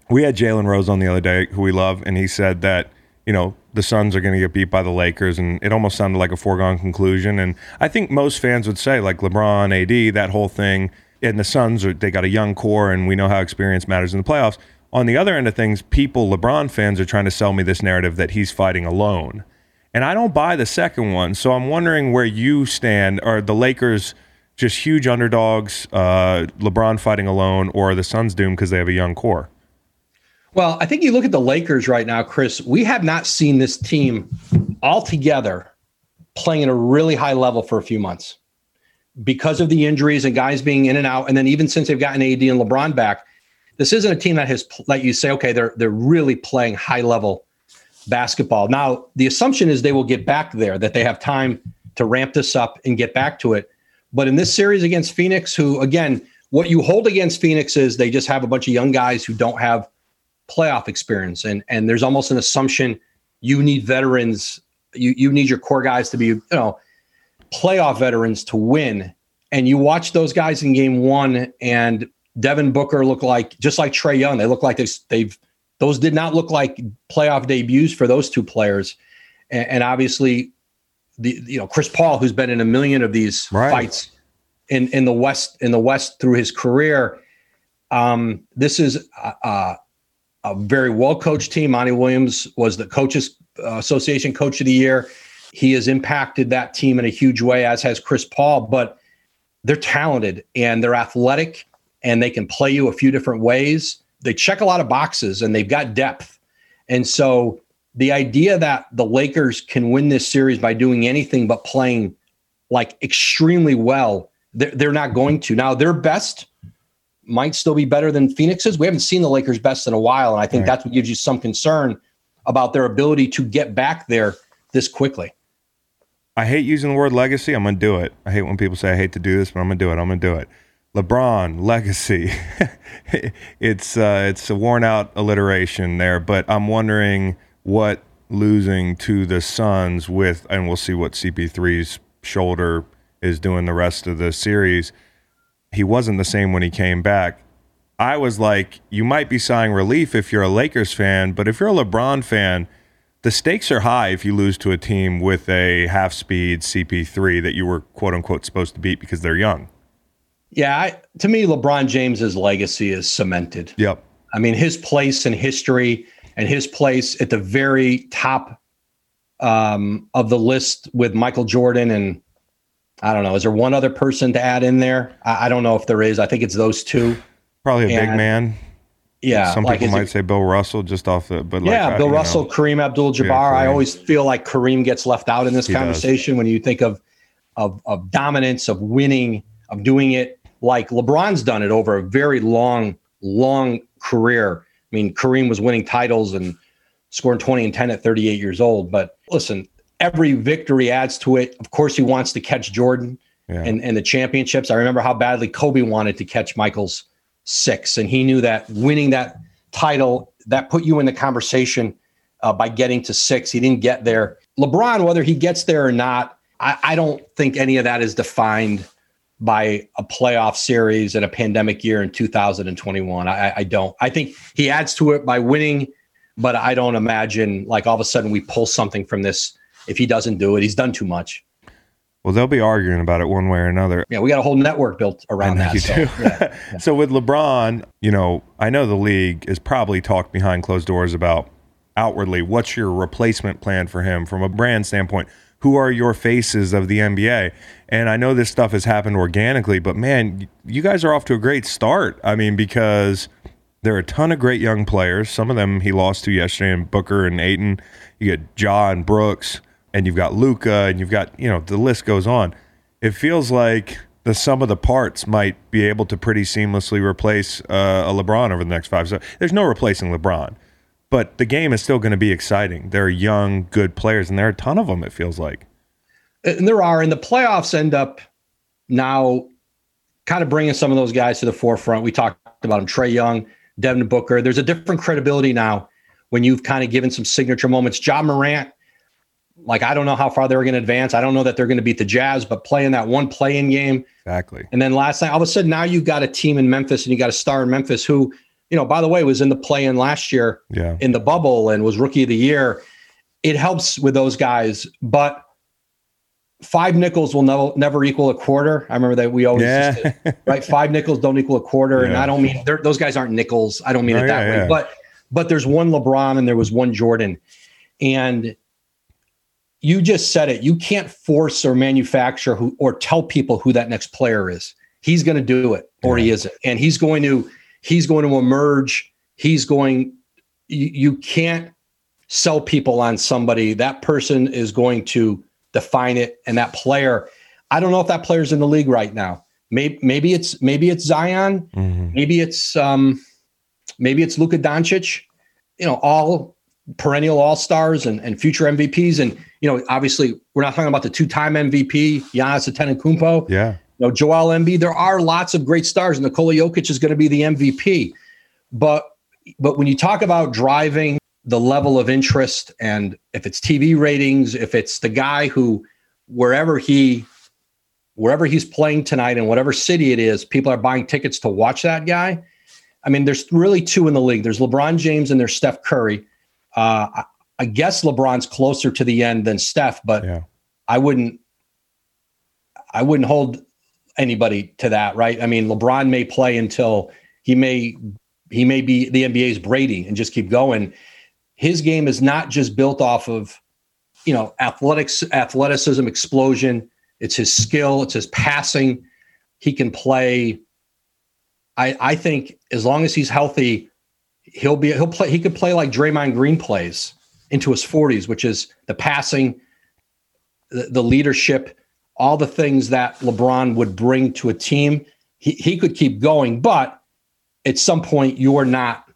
We had Jalen Rose on the other day, who we love, and he said that you know the Suns are going to get beat by the Lakers, and it almost sounded like a foregone conclusion. And I think most fans would say, like LeBron, AD, that whole thing, and the Suns are they got a young core, and we know how experience matters in the playoffs. On the other end of things, people, LeBron fans, are trying to sell me this narrative that he's fighting alone. And I don't buy the second one. So I'm wondering where you stand. Are the Lakers just huge underdogs, uh, LeBron fighting alone, or are the Suns doomed because they have a young core? Well, I think you look at the Lakers right now, Chris. We have not seen this team all together playing at a really high level for a few months because of the injuries and guys being in and out. And then even since they've gotten AD and LeBron back, this isn't a team that has let you say, okay, they're they're really playing high level basketball. Now, the assumption is they will get back there, that they have time to ramp this up and get back to it. But in this series against Phoenix, who again, what you hold against Phoenix is they just have a bunch of young guys who don't have playoff experience and and there's almost an assumption you need veterans you you need your core guys to be you know playoff veterans to win and you watch those guys in game 1 and Devin Booker look like just like Trae Young they look like they've, they've those did not look like playoff debuts for those two players and, and obviously the you know Chris Paul who's been in a million of these Right. fights in in the west in the west through his career um this is uh a very well coached team. Monty Williams was the coaches uh, association coach of the year. He has impacted that team in a huge way, as has Chris Paul. But they're talented and they're athletic, and they can play you a few different ways. They check a lot of boxes and they've got depth. And so the idea that the Lakers can win this series by doing anything but playing like extremely well, they're, they're not going to. Now, their best might still be better than Phoenix's. We haven't seen the Lakers' best in a while, and I think Right. that's what gives you some concern about their ability to get back there this quickly. I hate using the word legacy. I'm gonna do it. I hate when people say I hate to do this, but I'm gonna do it. I'm gonna do it. LeBron legacy. it's uh, it's a worn out alliteration there, but I'm wondering what losing to the Suns with, and we'll see what CP3's shoulder is doing the rest of the series. He wasn't the same when he came back. I was like, you might be sighing relief if you're a Lakers fan, but if you're a LeBron fan, the stakes are high if you lose to a team with a half speed CP3 that you were quote unquote supposed to beat because they're young. Yeah, I, to me, LeBron James's legacy is cemented. Yep. I mean, his place in history and his place at the very top um, of the list with Michael Jordan and I don't know. Is there one other person to add in there? I, I don't know if there is. I think it's those two. Probably a big man. Yeah, Some like, people might it- say Bill Russell just off the, but like, yeah, I- Bill you know, Russell, Kareem Abdul-Jabbar. Yeah, I always feel like Kareem gets left out in this He does. conversation when you think of, of of dominance, of winning, of doing it like LeBron's done it over a very long, long career. I mean, Kareem was winning titles and scoring 20 and 10 at 38 years old. But listen, every victory adds to it. Of course, he wants to catch Jordan Yeah. and, and the championships. I remember how badly Kobe wanted to catch Michael's six, and he knew that winning that title that put you in the conversation uh, by getting to six. He didn't get there. LeBron, whether he gets there or not, I, I don't think any of that is defined by a playoff series in a pandemic year in 2021. I, I don't. I think he adds to it by winning, but I don't imagine like all of a sudden we pull something from this if he doesn't do it. He's done too much. well, they'll be arguing about it one way or another. Yeah, we got a whole network built around that. you so, do. yeah. so with LeBron, you know, I know the league is probably talked behind closed doors about outwardly what's your replacement plan for him from a brand standpoint. Who are your faces of the NBA? And I know this stuff has happened organically, but man, you guys are off to a great start. I mean, because there are a ton of great young players. Some of them he lost to yesterday, and Booker and Ayton. You get Ja and Brooks, and you've got Luka, and you've got you know the list goes on. It feels like the sum of the parts might be able to pretty seamlessly replace uh, a LeBron over the next five. So there's no replacing LeBron, but the game is still going to be exciting. There are young, good players, and there are a ton of them. It feels like. and there are, and the playoffs end up now kind of bringing some of those guys to the forefront. We talked about them, Trae Young, Devin Booker. There's a different credibility now when you've kind of given some signature moments. Ja Morant, like I don't know how far they're going to advance. I don't know that they're going to beat the Jazz, but playing that one play-in game, Exactly. and then last night, all of a sudden, now you've got a team in Memphis, and you got a star in Memphis who, you know, by the way, was in the play-in last year Yeah. in the bubble and was rookie of the year. It helps with those guys, but five nickels will never never equal a quarter. I remember that we always Yeah. to- right. Five nickels don't equal a quarter, and I don't mean those guys aren't nickels. I don't mean Oh, it that yeah, way. yeah. But but there's one LeBron and there was one Jordan, and you just said it. You can't force or manufacture who or tell people who that next player is. He's going to do it, or he isn't, and he's going to he's going to emerge. He's going. You, you can't sell people on somebody. That person is going to define it, and that player. I don't know if that player's in the league right now. Maybe maybe it's maybe it's Zion. Mhm. Maybe it's um, maybe it's Luka Doncic. You know, all perennial all stars and, and future MVPs. And you know, obviously, we're not talking about the two time MVP Giannis Antetokounmpo. Yeah. Know, Joel Embiid. There are lots of great stars. Nikola Jokic is going to be the MVP. But but when you talk about driving the level of interest, and if it's TV ratings, if it's the guy who wherever he wherever he's playing tonight in whatever city it is, people are buying tickets to watch that guy. I mean, there's really two in the league. There's LeBron James and there's Steph Curry. Uh, I, I guess LeBron's closer to the end than Steph, but Yeah. I wouldn't. I wouldn't hold anybody to that, right? I mean, LeBron may play until he may he may be the NBA's Brady and just keep going. His game is not just built off of you know athletics, athleticism, explosion. It's his skill. It's his passing. He can play. I I think as long as he's healthy, he'll be he'll play. He could play like Draymond Green plays into his 40s, which is the passing, the, the leadership, all the things that LeBron would bring to a team. He he could keep going, but at some point you're not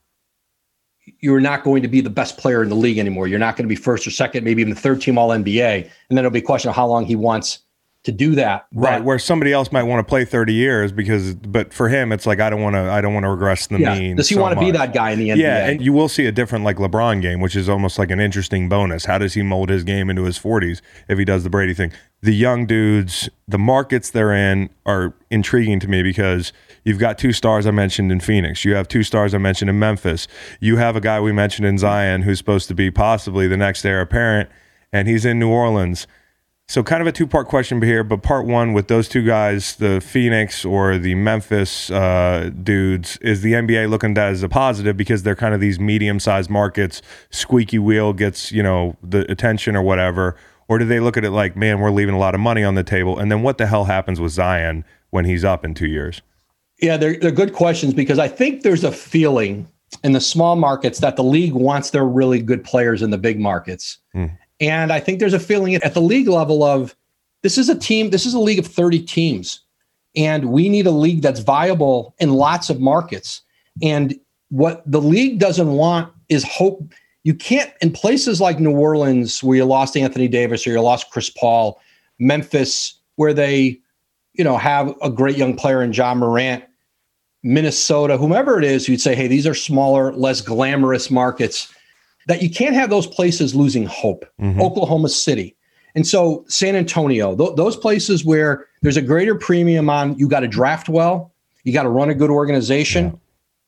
you're not going to be the best player in the league anymore. You're not going to be first or second, maybe even the third team all NBA. And then it'll be a question of how long he wants to do that. Right, But- where somebody else might want to play 30 years because but for him it's like I don't want to I don't want to regress the yeah. mean. Does he so want to be that guy in the NBA? Yeah, and you will see a different like LeBron game, which is almost like an interesting bonus. How does he mold his game into his 40s if he does the Brady thing? The young dudes, the markets they're in are intriguing to me because you've got two stars I mentioned in Phoenix. You have two stars I mentioned in Memphis. You have a guy we mentioned in Zion who's supposed to be possibly the next heir apparent, and he's in New Orleans. So, kind of a two part question here, but part one with those two guys, the Phoenix or the Memphis uh, dudes, is the NBA looking at that as a positive because they're kind of these medium sized markets, squeaky wheel gets, you know, the attention or whatever? Or do they look at it like, man, we're leaving a lot of money on the table? And then what the hell happens with Zion when he's up in two years? Yeah, they're, they're good questions because I think there's a feeling in the small markets that the league wants their really good players in the big markets. And I think there's a feeling at the league level of this is a team, this is a league of 30 teams. And we need a league that's viable in lots of markets. And what the league doesn't want is hope. You can't, in places like New Orleans, where you lost Anthony Davis or you lost Chris Paul, Memphis, where they, you know, have a great young player in Ja Morant, Minnesota, whomever it is, you'd say, hey, these are smaller, less glamorous markets that you can't have those places losing hope. Mm-hmm. Oklahoma City. And so San Antonio, th- those places where there's a greater premium on you got to draft well, you got to run a good organization,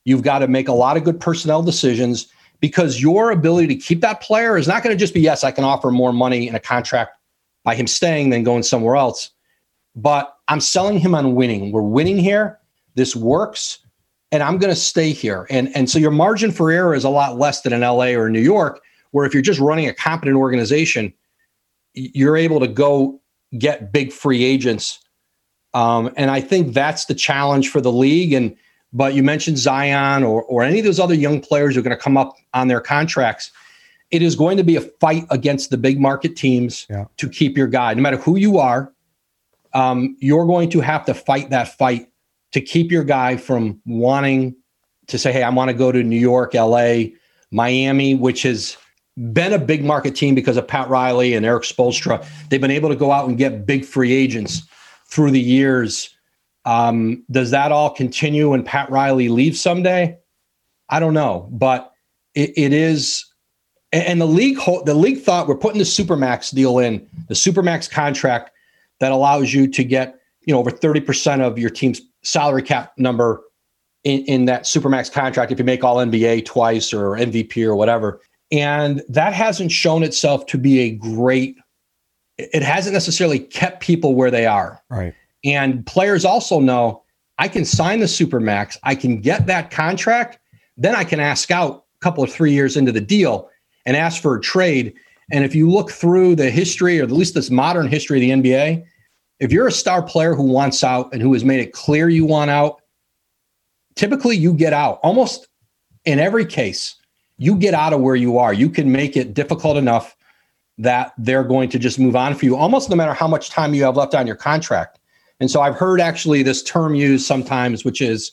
you've got to make a lot of good personnel decisions because your ability to keep that player is not going to just be yes, I can offer more money in a contract by him staying than going somewhere else. But I'm selling him on winning. We're winning here. This works and I'm going to stay here. And and so your margin for error is a lot less than in LA or New York, where if you're just running a competent organization, you're able to go get big free agents. Um, and I think that's the challenge for the league. And but you mentioned Zion or or any of those other young players who are going to come up on their contracts. It is going to be a fight against the big market teams Yeah. to keep your guy, no matter who you are. Um, you're going to have to fight that fight to keep your guy from wanting to say, hey, I want to go to New York, LA, Miami, which has been a big market team because of Pat Riley and Erik Spoelstra. They've been able to go out and get big free agents through the years. Um, does that all continue when Pat Riley leaves someday? I don't know, but it, it is. And the league, the league thought we're putting the supermax deal in, the supermax contract that allows you to get you know over 30% of your team's salary cap number in, in that supermax contract if you make all nba twice or mvp or whatever and that hasn't shown itself to be a great it hasn't necessarily kept people where they are Right. and players also know I can sign the supermax, I can get that contract, then I can ask out a couple of three years into the deal and ask for a trade. And if you look through the history, or at least this modern history of the NBA, if you're a star player who wants out and who has made it clear you want out, typically you get out. Almost in every case, you get out of where you are. You can make it difficult enough that they're going to just move on for you, almost no matter how much time you have left on your contract. And so I've heard actually this term used sometimes, which is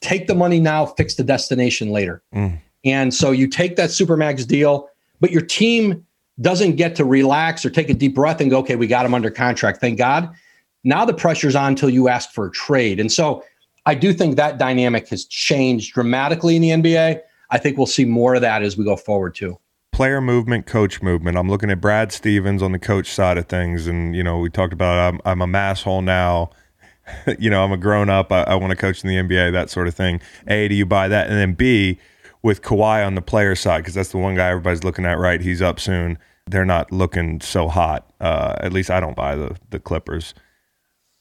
take the money now, fix the destination later. Mm. And so you take that Supermax deal, but your team doesn't get to relax or take a deep breath and go, okay, we got him under contract. Thank God. Now the pressure's on until you ask for a trade. And so I do think that dynamic has changed dramatically in the NBA. I think we'll see more of that as we go forward too. player movement, coach movement. I'm looking at Brad Stevens on the coach side of things, and you know we talked about I'm I'm a masshole now. you know I'm a grown up. I, I want to coach in the NBA, that sort of thing. A, do you buy that? And then B, with Kawhi on the player side, because that's the one guy everybody's looking at. Right, he's up soon. They're not looking so hot. Uh, at least I don't buy the the Clippers.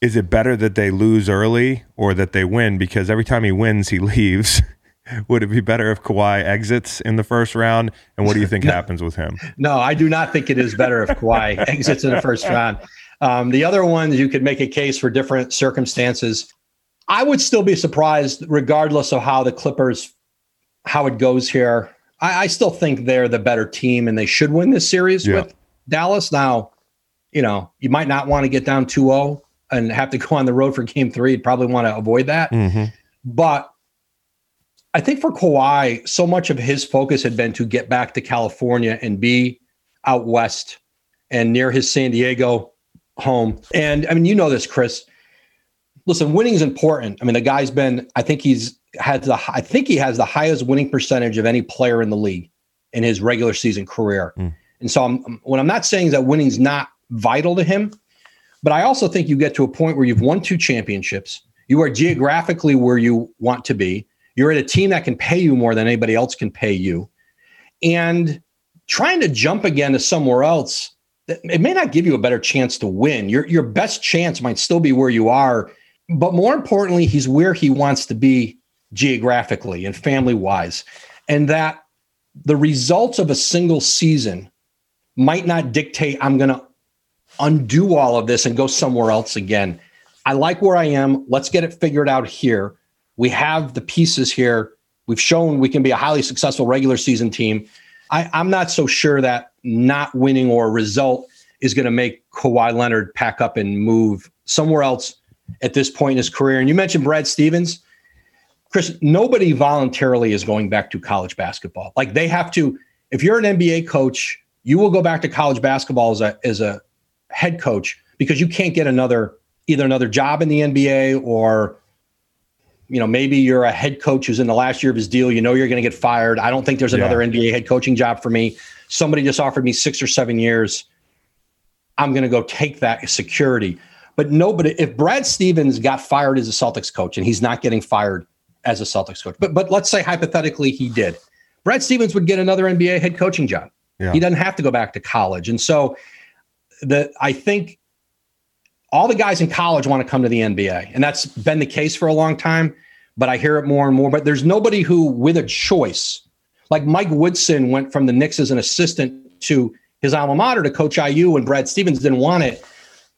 Is it better that they lose early or that they win? Because every time he wins, he leaves. Would it be better if Kawhi exits in the first round? And what do you think happens with him? No, I do not think it is better if Kawhi exits in the first round. Um, the other ones, you could make a case for different circumstances. I would still be surprised, regardless of how the Clippers, how it goes here. I, I still think they're the better team and they should win this series Yeah. with Dallas. Now, you know, you might not want to get down 2 0 and have to go on the road for game three. You'd probably want to avoid that. Mm-hmm. But I think for Kawhi, so much of his focus had been to get back to California and be out west and near his San Diego home. And I mean, you know this, Chris. Listen, winning is important. I mean, the guy's been. I think he's had the. I think he has the highest winning percentage of any player in the league in his regular season career. Mm. And so, I'm, what I'm not saying is that winning's not vital to him, but I also think you get to a point where you've won two championships. You are geographically where you want to be. You're at a team that can pay you more than anybody else can pay you. And trying to jump again to somewhere else, it may not give you a better chance to win. Your, your best chance might still be where you are. But more importantly, he's where he wants to be geographically and family wise. And that the results of a single season might not dictate I'm going to undo all of this and go somewhere else again. I like where I am. Let's get it figured out here. We have the pieces here. We've shown we can be a highly successful regular season team. I, I'm not so sure that not winning or a result is going to make Kawhi Leonard pack up and move somewhere else at this point in his career. And you mentioned Brad Stevens. Chris, nobody voluntarily is going back to college basketball. Like they have to, if you're an NBA coach, you will go back to college basketball as a as a head coach because you can't get another either another job in the NBA or you know maybe you're a head coach who's in the last year of his deal. You know you're going to get fired. I don't think there's another Yeah. nba head coaching job for me. Somebody just offered me six or seven years. I'm going to go take that security. But nobody if brad stevens got fired as a celtics coach and he's not getting fired as a celtics coach but but let's say hypothetically he did brad stevens would get another nba head coaching job. Yeah. he doesn't have to go back to college. And so the i think all the guys in college want to come to the NBA, and that's been the case for a long time. But I hear it more and more. But there's nobody who, with a choice, like Mike Woodson went from the Knicks as an assistant to his alma mater to coach IU, and Brad Stevens didn't want it.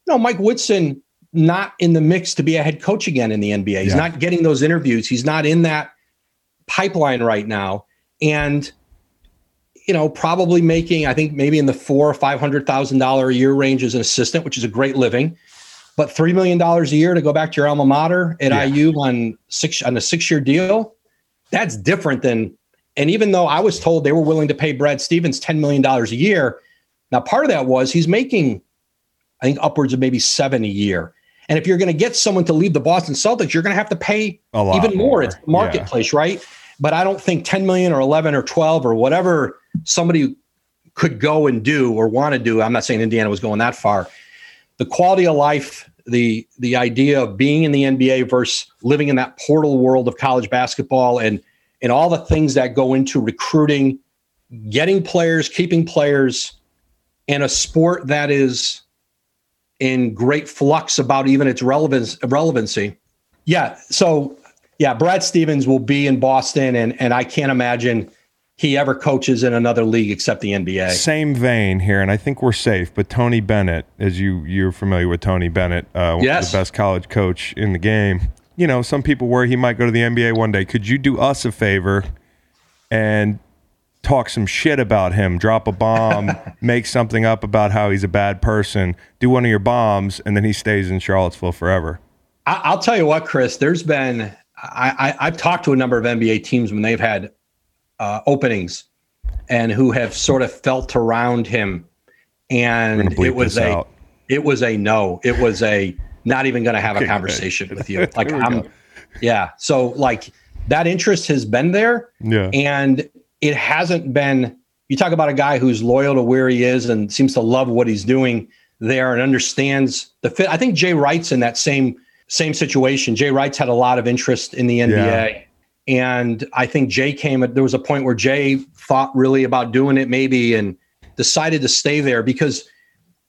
No, Mike Woodson not in the mix to be a head coach again in the NBA. He's Yeah. not getting those interviews. He's not in that pipeline right now, and you know, probably making I think maybe in the four or five hundred thousand dollar a year range as an assistant, which is a great living. But three million dollars a year to go back to your alma mater at Yeah. IU on six on a six year deal, that's different than. And even though I was told they were willing to pay Brad Stevens ten million dollars a year, now part of that was he's making, I think upwards of maybe seven a year. And if you're going to get someone to leave the Boston Celtics, you're going to have to pay even more. more. It's the marketplace, right? But I don't think 10 million or 11 or 12 or whatever somebody could go and do or want to do. I'm not saying Indiana was going that far. The quality of life, the the idea of being in the NBA versus living in that portal world of college basketball and and all the things that go into recruiting, getting players, keeping players, and a sport that is in great flux about even its relevance relevancy. Yeah. So yeah, Brad Stevens will be in Boston, and and I can't imagine he ever coaches in another league except the NBA. Same vein here, and I think we're safe. But Tony Bennett, as you you're familiar with Tony Bennett, uh, Yes. the best college coach in the game. You know, some people worry he might go to the NBA one day. Could you do us a favor and talk some shit about him? Drop a bomb, make something up about how he's a bad person. Do one of your bombs, and then he stays in Charlottesville forever. I, I'll tell you what, Chris. There's been I, I I've talked to a number of NBA teams when they've had uh, openings, and who have sort of felt around him, and it was a out. it was a no. It was a not even going to have a conversation with you. Like I'm, go. yeah. So like that interest has been there. Yeah. and it hasn't been you talk about a guy who's loyal to where he is and seems to love what he's doing there and understands the fit i think jay wright's in that same same situation jay wright's had a lot of interest in the nba and i think jay came at there was a point where jay thought really about doing it maybe and decided to stay there because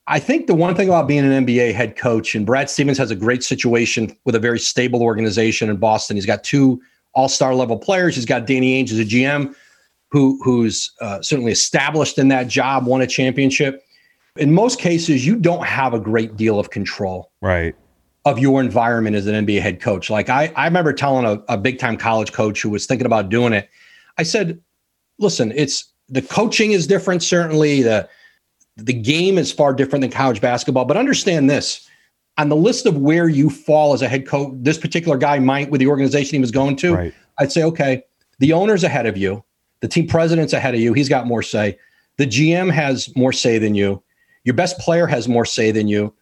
I think the one thing about being an NBA head coach, and Brad Stevens has a great situation with a very stable organization in Boston. He's got two all-star level players. He's got Danny Ainge as a GM, who who's uh, certainly established in that job, won a championship. In most cases, you don't have a great deal of control Right. Of your environment as an NBA head coach. Like I, I remember telling a, a big time college coach who was thinking about doing it, I said, listen, it's the coaching is different, certainly. The the game is far different than college basketball, but understand this. On the list of where you fall as a head coach, this particular guy might with the organization he was going to, Right. I'd say, okay, the owner's ahead of you, the team president's ahead of you, he's got more say. The GM has more say than you. Your best player has more say than you.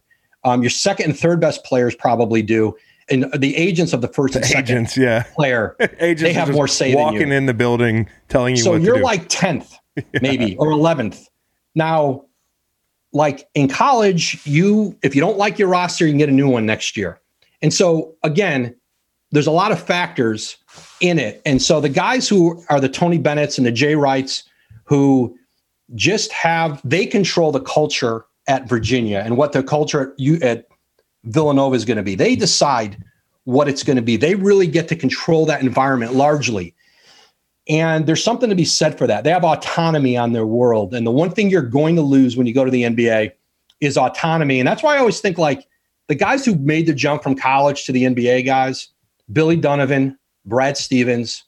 Um, your second and third best players probably do, and the agents of the first and second Agents, yeah. player Agents they have more say walking in the building telling you so what you're to do. like 10th maybe or 11th now like in college you if you don't like your roster you can get a new one next year. And so again there's a lot of factors in it. And so the guys who are the tony bennett's and the jay wrights who just have they control the culture at virginia and what the culture at, villanova is going to be they decide what it's going to be they really get to control that environment largely and there's something to be said for that. They have autonomy on their world. And the one thing you're going to lose when you go to the NBA is autonomy. And that's why I always think like the guys who made the jump from college to the NBA guys, Billy Donovan, Brad Stevens,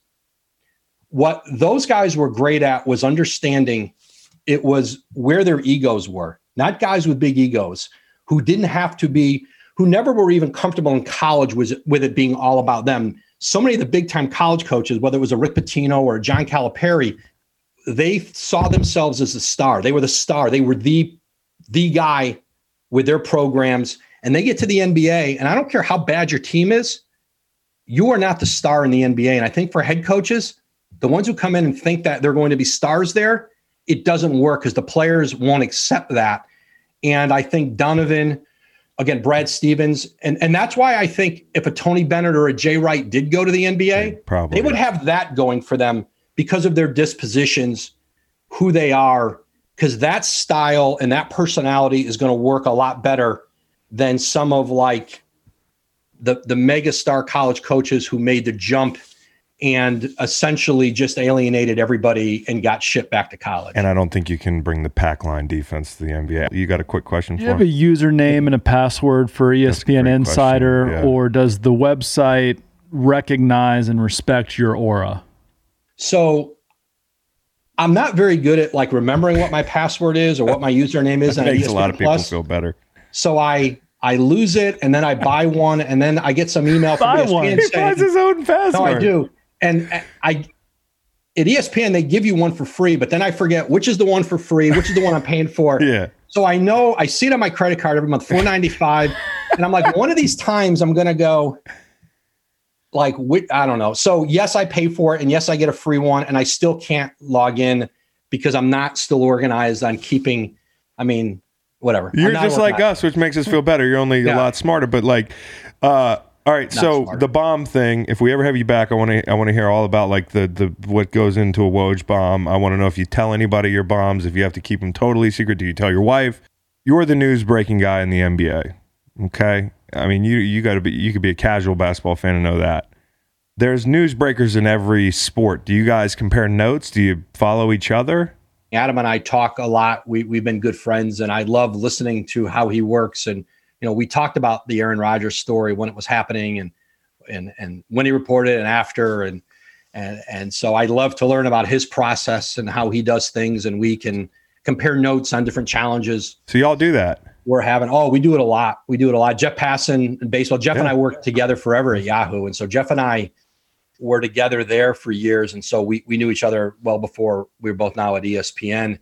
what those guys were great at was understanding it was where their egos were, not guys with big egos who didn't have to be, who never were even comfortable in college with, with it being all about them so many of the big time college coaches, whether it was a Rick Pitino or John Calipari, they saw themselves as the star. They were the star. They were the the guy with their programs. And they get to the NBA, and I don't care how bad your team is, you are not the star in the NBA. And I think for head coaches, the ones who come in and think that they're going to be stars there, it doesn't work because the players won't accept that. And I think Donovan, again, Brad Stevens, and, and that's why I think if a Tony Bennett or a Jay Wright did go to the NBA, Probably. they would have that going for them because of their dispositions, who they are, because that style and that personality is going to work a lot better than some of like the the megastar college coaches who made the jump and essentially just alienated everybody and got shipped back to college. and I don't think you can bring the pack line defense to the NBA. You got a quick question Do for you have a username and a password for That's a ESPN Insider, yeah. or does the website recognize and respect your aura? So I'm not very good at like remembering what my password is or what my username is. That on makes a lot ESPN of people Plus. feel better. So I I lose it and then I buy one and then I get some email from Buy ESPN one. He saying, finds his own password. No, I do. And I at ESPN they give you one for free, but then I forget which is the one for free, which is the one I'm paying for. Yeah. So I know I see it on my credit card every month, four ninety five, and I'm like, one of these times I'm gonna go. Like I don't know. So yes, I pay for it, and yes, I get a free one, and I still can't log in because I'm not still organized on keeping. I mean, whatever. You're just like us, which makes us feel better. You're only a lot smarter, but like, uh, all right. so smarter. the bomb thing. If we ever have you back, I want to. I want to hear all about like the the what goes into a Woj bomb. I want to know if you tell anybody your bombs. If you have to keep them totally secret, do you tell your wife? You're the news breaking guy in the NBA. Okay. I mean, you you got to be. You could be a casual basketball fan and know that. There's newsbreakers in every sport. Do you guys compare notes? Do you follow each other? Adam and I talk a lot. We we've been good friends, and I love listening to how he works. And you know, we talked about the Aaron Rodgers story when it was happening, and and and when he reported and after, and and and so I love to learn about his process and how he does things, and we can compare notes on different challenges So y'all do that. we're having. Oh, we do it a lot. We do it a lot. Jeff Passan in baseball. Jeff and I worked together forever at Yahoo, and so Jeff and I were together there for years, and so we we knew each other well before we were both now at ESPN.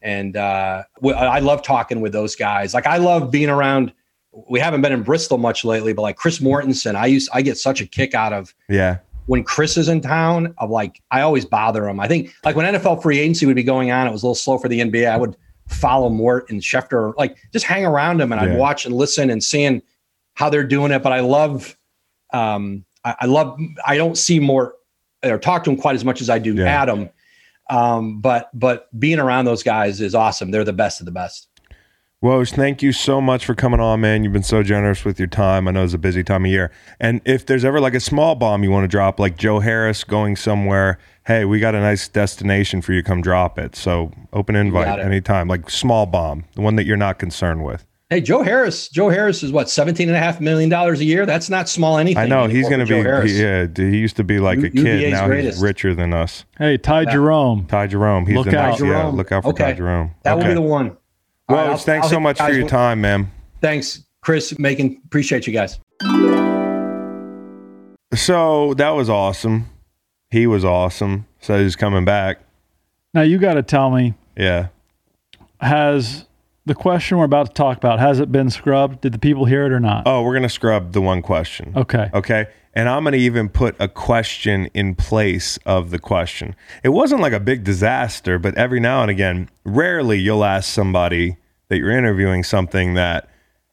And uh, I love talking with those guys. Like I love being around. We haven't been in Bristol much lately, but like Chris Mortensen, I used I get such a kick out of Yeah. when Chris is in town. Of like I always bother him. I think like when NFL free agency would be going on, it was a little slow for the NBA. I would follow Mort and Schefter, like just hang around them and Yeah. I'd watch and listen and seeing how they're doing it. But I love, um, I, I love, I don't see Mort or talk to him quite as much as I do Yeah. Adam. Um, but but being around those guys is awesome. They're the best of the best. Woj, thank you so much for coming on, man. You've been so generous with your time. I know it's a busy time of year. And if there's ever like a small bomb you want to drop, like Joe Harris going somewhere, hey, we got a nice destination for you. To come drop it. So open invite got it. anytime. Like small bomb, the one that you're not concerned with. Hey, Joe Harris. Joe Harris is what seventeen and a half million dollars a year. That's not small anything. I know he's going to be. He, yeah, he used to be like U- a kid. UVA's now greatest. he's richer than us. Hey, Ty Jerome. Ty Jerome. He's Look the out. next. Yeah, look out for Ty Jerome. That will be the one. All Woj, right, I'll- thanks I'll so much you for your with- time, man. Thanks, Chris. Making appreciate you guys. So that was awesome. He was awesome. So he's coming back. Now you got to tell me, Yeah. has The question we're about to talk about has it been scrubbed? Did the people hear it or not? Oh, we're gonna scrub the one question. Okay. Okay. And I'm gonna even put a question in place of the question. It wasn't like a big disaster, but every now and again, rarely you'll ask somebody that you're interviewing something that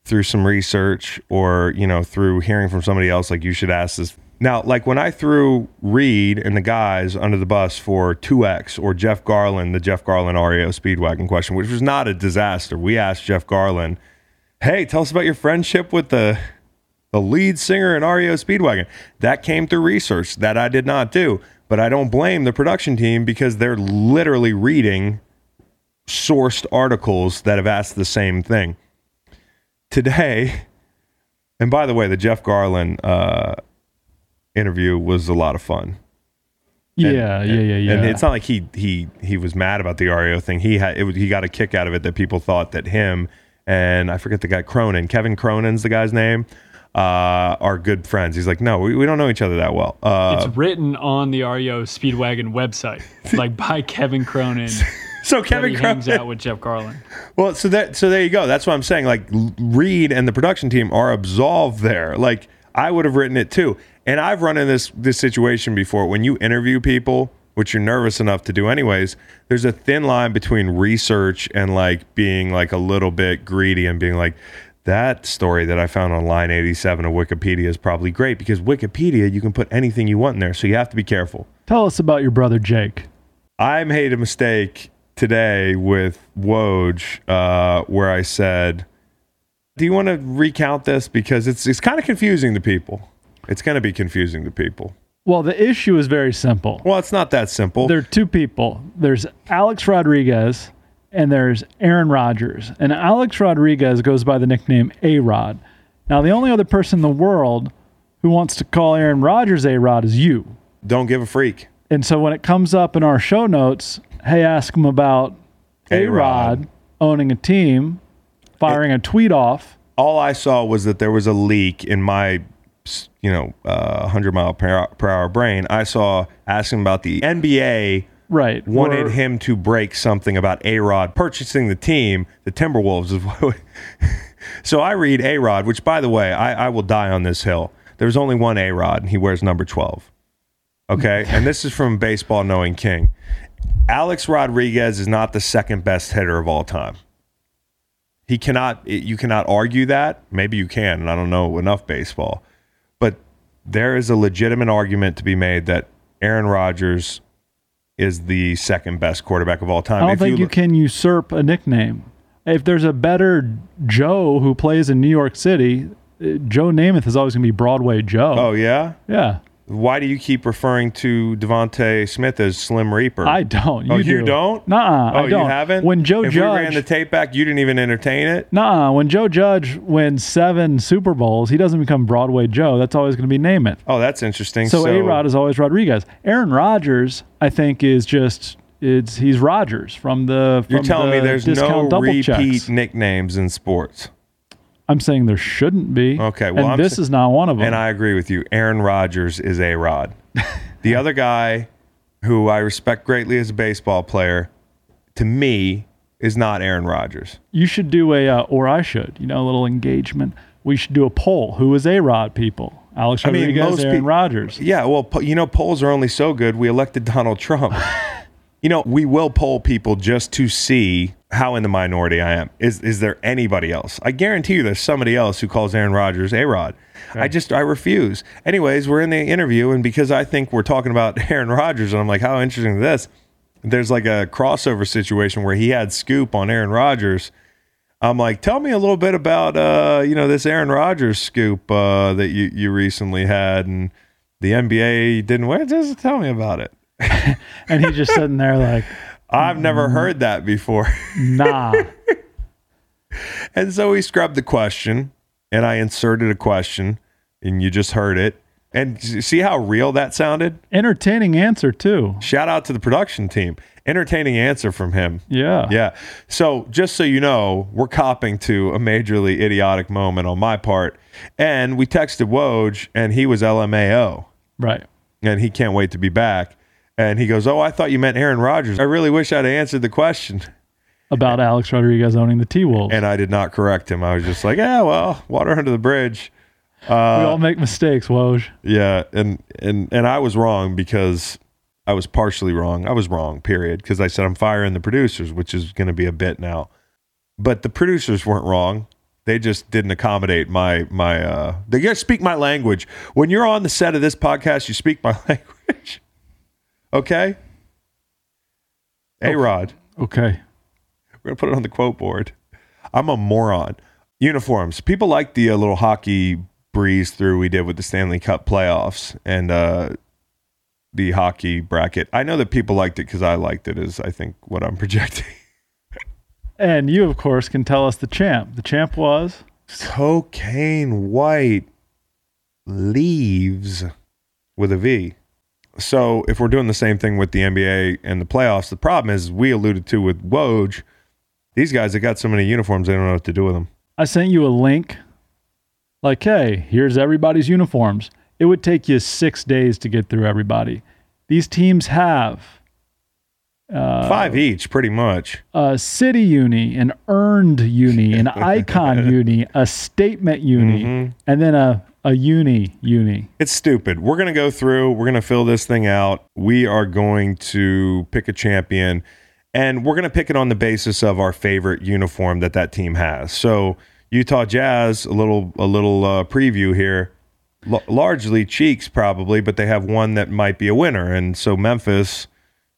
through some research or, you know, through hearing from somebody else, like you should ask this. Now, like when I threw Reed and the guys under the bus for 2X or Jeff Garlin, the Jeff Garlin REO Speedwagon question, which was not a disaster. We asked Jeff Garlin, hey, tell us about your friendship with the the lead singer in REO Speedwagon. That came through research that I did not do, but I don't blame the production team because they're literally reading sourced articles that have asked the same thing. Today, and by the way, the Jeff Garlin uh, interview was a lot of fun. And- yeah, yeah, yeah, yeah. And it's not like he he he was mad about the REO thing. He had it, he got a kick out of it that people thought that him and I forget the guy Cronin, Kevin Cronin's the guy's name, uh, are good friends. He's like, no, we, we don't know each other that well. Uh, it's written on the REO Speedwagon website, like by Kevin Cronin. so Kevin he hangs out with Jeff Garlin. Well, so that so there you go. That's what I'm saying. Like Reed and the production team are absolved there. Like I would have written it too. And I've run in this this situation before. When you interview people, which you're nervous enough to do anyways, there's a thin line between research and like being like a little bit greedy and being like that story that I found on line 87 of Wikipedia is probably great because Wikipedia you can put anything you want in there, so you have to be careful. Tell us about your brother Jake. I made a mistake today with Woj uh, where I said, "Do you want to recount this because it's it's kind of confusing to people. It's going to be confusing to people. Well, the issue is very simple. Well, it's not that simple. There are two people. There's Alex Rodriguez and there's Aaron Rodgers. And Alex Rodriguez goes by the nickname A Rod. Now, the only other person in the world who wants to call Aaron Rodgers A Rod is you. Don't give a freak. And so when it comes up in our show notes, hey, ask him about A A-Rod. Owning a team, firing a tweet off. All I saw was that there was a leak in my, you know, uh, 100 mile per hour, per hour brain. I saw asking about the NBA Right. wanted Or- him to break something about A Rod purchasing the team, the Timberwolves. Is what so I read A Rod, which by the way, I, I will die on this hill. There's only one A Rod, and he wears number 12. Okay. and this is from Baseball Knowing King. Alex Rodriguez is not the second best hitter of all time. He cannot, you cannot argue that. Maybe you can, and I don't know enough baseball. But there is a legitimate argument to be made that Aaron Rodgers is the second best quarterback of all time. I don't If think you, look- can usurp a nickname. If there's a better Joe who plays in New York City, uh, Joe Namath is always going to be Broadway Joe. Oh yeah. yeah. Why do you keep referring to DeVonta Smith as Slim Reaper? I don't. Oh, you oh, do. you don't? Nuh-uh, Oh, I don't. you haven't? When Joe if we ran the tape back, you didn't even entertain it. Nuh-uh. When Joe Judge wins seven Super Bowls, he doesn't become Broadway Joe. That's always going to be Namath. Oh, that's interesting. So, A Rod is always Rodriguez. Aaron Rodgers, I think, is just it's he's Rodgers from the. From You're telling me there's no double repeat checks. nicknames in sports. I'm saying there shouldn't be. Okay, well, and I'm this sa- is not one of them. And I agree with you. Aaron Rodgers is A Rod. the other guy who I respect greatly as a baseball player, to me, is not Aaron Rodgers. you should do a, uh, or I should, you know, a little engagement. We should do a poll. Who is A Rod people? Alex I mean, most Aaron peop- Rodgers. Yeah, well, you know, polls are only so good. We elected Donald Trump. you know, we will poll people just to see how in the minority I am. Is is there anybody else? I guarantee you, there's somebody else who calls Aaron Rodgers a Rod. I just I refuse. Anyways, we're in the interview, and because I think we're talking about Aaron Rodgers, and I'm like, how interesting is this? There's like a crossover situation where he had scoop on Aaron Rodgers. I'm like, tell me a little bit about uh, you know, this Aaron Rodgers scoop uh, that you, you recently had and the NBA didn't win. Just tell me about it. And he's just sitting there like, I've never mm, heard that before. nah. and so we scrubbed the question and I inserted a question and you just heard it. And see how real that sounded? Entertaining answer, too. Shout out to the production team. Entertaining answer from him. Yeah. Yeah. So just so you know, we're copping to a majorly idiotic moment on my part. And we texted Woj and he was LMAO Right. and he can't wait to be back. And he goes, Oh, I thought you meant Aaron Rodgers. I really wish I'd answered the question. about Alex Rodriguez owning the T Wolves. and I did not correct him. I was just like, yeah, well, water under the bridge. we all make mistakes, Woj. Yeah, and and and I was wrong because I was partially wrong. I was wrong, period, because I said I'm firing the producers, which is going to be a bit now. But the producers weren't wrong. They just didn't accommodate my my uh they gotta speak my language. When you're on the set of this podcast, you speak my language. Okay? A Rod. Okay. We're gonna put it on the quote board. I'm a moron. Uniforms. People like the uh, little hockey breeze through we did with the Stanley Cup playoffs and uh, the hockey bracket. I know that people liked it because I liked it. Is I think what I'm projecting. And you, of course, can tell us the champ. The champ was Cocaine white leaves with a V. So if we're doing the same thing with the NBA and the playoffs, the problem is we alluded to with Woj. These guys have got so many uniforms, they don't know what to do with them. I sent you a link. Like, hey, here's everybody's uniforms. It would take you six days to get through everybody. These teams have uh, Five each, pretty much. a city uni, an earned uni, an icon uni, a statement uni, mm-hmm. and then a, a uni uni. It's stupid. We're going to go through, we're going to fill this thing out. We are going to pick a champion and we're going to pick it on the basis of our favorite uniform that that team has. So, Utah Jazz, a little a little uh, preview here. L- largely cheeks probably, but they have one that might be a winner. And so Memphis,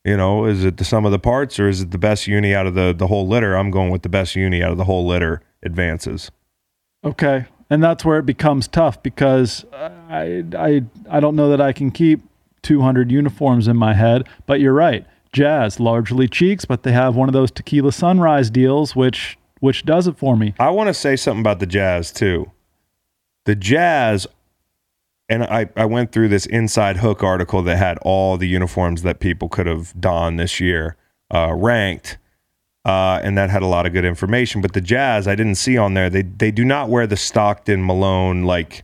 you know, is it the sum of the parts or is it the best uni out of the the whole litter? I'm going with the best uni out of the whole litter advances. Okay. And that's where it becomes tough because I, I, I don't know that I can keep 200 uniforms in my head, but you're right. Jazz, largely cheeks, but they have one of those tequila sunrise deals, which which does it for me. I want to say something about the Jazz too. The Jazz, and I, I went through this Inside Hook article that had all the uniforms that people could have donned this year uh, ranked, uh, and that had a lot of good information. But the Jazz, I didn't see on there. They they do not wear the Stockton Malone like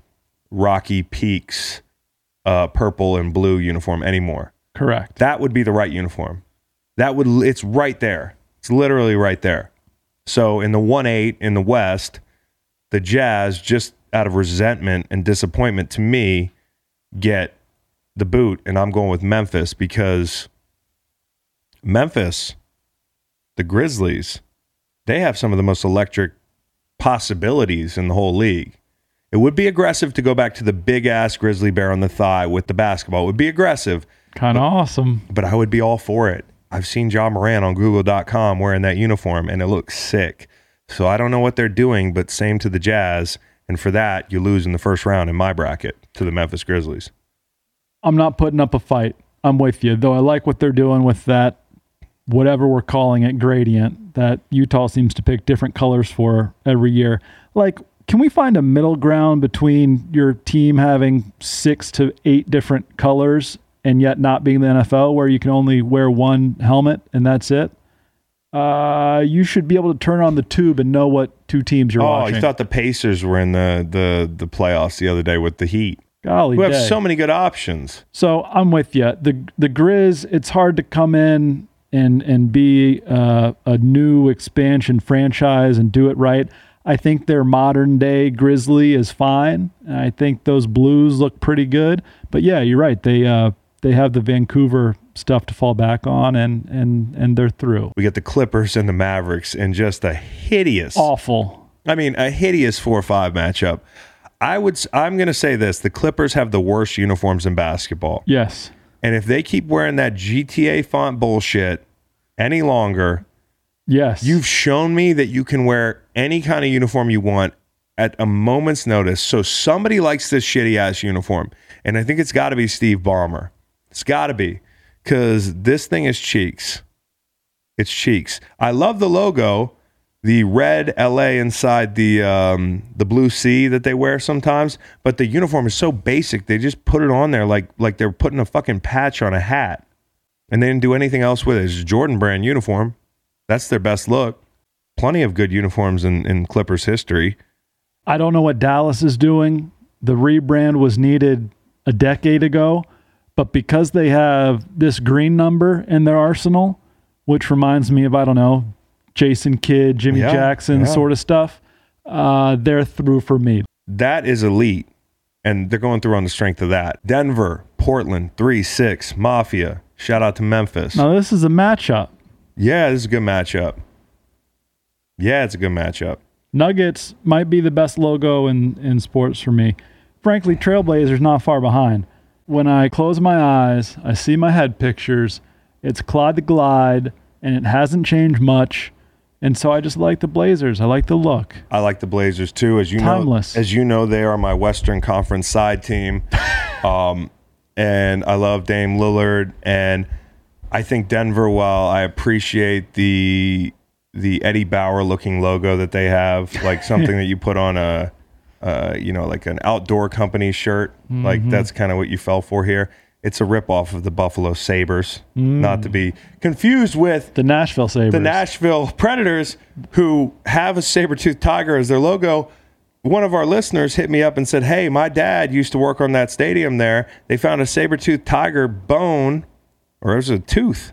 Rocky Peaks uh, purple and blue uniform anymore. Correct. That would be the right uniform. That would it's right there. It's literally right there. So in the one eight in the West, the Jazz just out of resentment and disappointment to me get the boot, and I'm going with Memphis because Memphis, the Grizzlies, they have some of the most electric possibilities in the whole league. It would be aggressive to go back to the big ass grizzly bear on the thigh with the basketball. It would be aggressive Kind of awesome. but I would be all for it. I've seen Ja Morant on Google.com wearing that uniform, and it looks sick. So I don't know what they're doing, but same to the Jazz. And for that, you lose in the first round in my bracket to the Memphis Grizzlies. I'm not putting up a fight. I'm with you, though. I like what they're doing with that, whatever we're calling it, gradient that Utah seems to pick different colors for every year. Like, can we find a middle ground between your team having six to eight different colors and yet not being the NFL where you can only wear one helmet and that's it? Uh, you should be able to turn on the tube and know what two teams you're oh, watching. you thought the Pacers were in the, the, the playoffs the other day with the Heat, Golly we have so many good options. So I'm with you. The the Grizz, it's hard to come in and and be uh, a new expansion franchise and do it right. I think their modern day Grizzly is fine. I think those Blues look pretty good. But yeah, you're right. They uh, they have the Vancouver stuff to fall back on, and and and they're through. We get the Clippers and the Mavericks and just a hideous Awful. I mean, a hideous four or five matchup. I would. I'm going to say this: the Clippers have the worst uniforms in basketball, Yes. And if they keep wearing that GTA font bullshit any longer, Yes. you've shown me that you can wear any kind of uniform you want at a moment's notice. So somebody likes this shitty ass uniform, and I think it's got to be Steve Ballmer. It's got to be because this thing is cheeks. It's cheeks. I love the logo, the red LA inside the um, the blue C that they wear sometimes, but the uniform is so basic. They just put it on there like like they're putting a fucking patch on a hat, and they didn't do anything else with it. It's a Jordan brand uniform. That's their best look. Plenty of good uniforms in, in Clippers history. I don't know what Dallas is doing. The rebrand was needed a decade ago, but because they have this green number in their arsenal, which reminds me of, I don't know, Jason Kidd, Jimmy Yeah, Jackson yeah. sort of stuff. Uh, they're through for me. That is elite. And they're going through on the strength of that. Denver, Portland, 3 6, Mafia. Shout out to Memphis. Now this is a matchup. Yeah, this is a good matchup. Yeah, it's a good matchup. Nuggets might be the best logo in, in sports for me. Frankly, Trailblazers not far behind. When I close my eyes, I see my head pictures. It's Clyde the Glide, and it hasn't changed much. And so I just like the Blazers. I like the look. I like the Blazers too. As you Timeless. know, as you know, they are my Western Conference side team. um, and I love Dame Lillard. And I think Denver, while I appreciate the the Eddie Bauer looking logo that they have, like something that you put on a uh, you know, like an outdoor company shirt. Like that's kind of what you fell for here. It's a ripoff of the Buffalo Sabres, not to be confused with The Nashville Sabres. the Nashville Predators, who have a saber-toothed tiger as their logo. One of our listeners hit me up and said, Hey, my dad used to work on that stadium there. They found a saber-toothed tiger bone, or it was a tooth.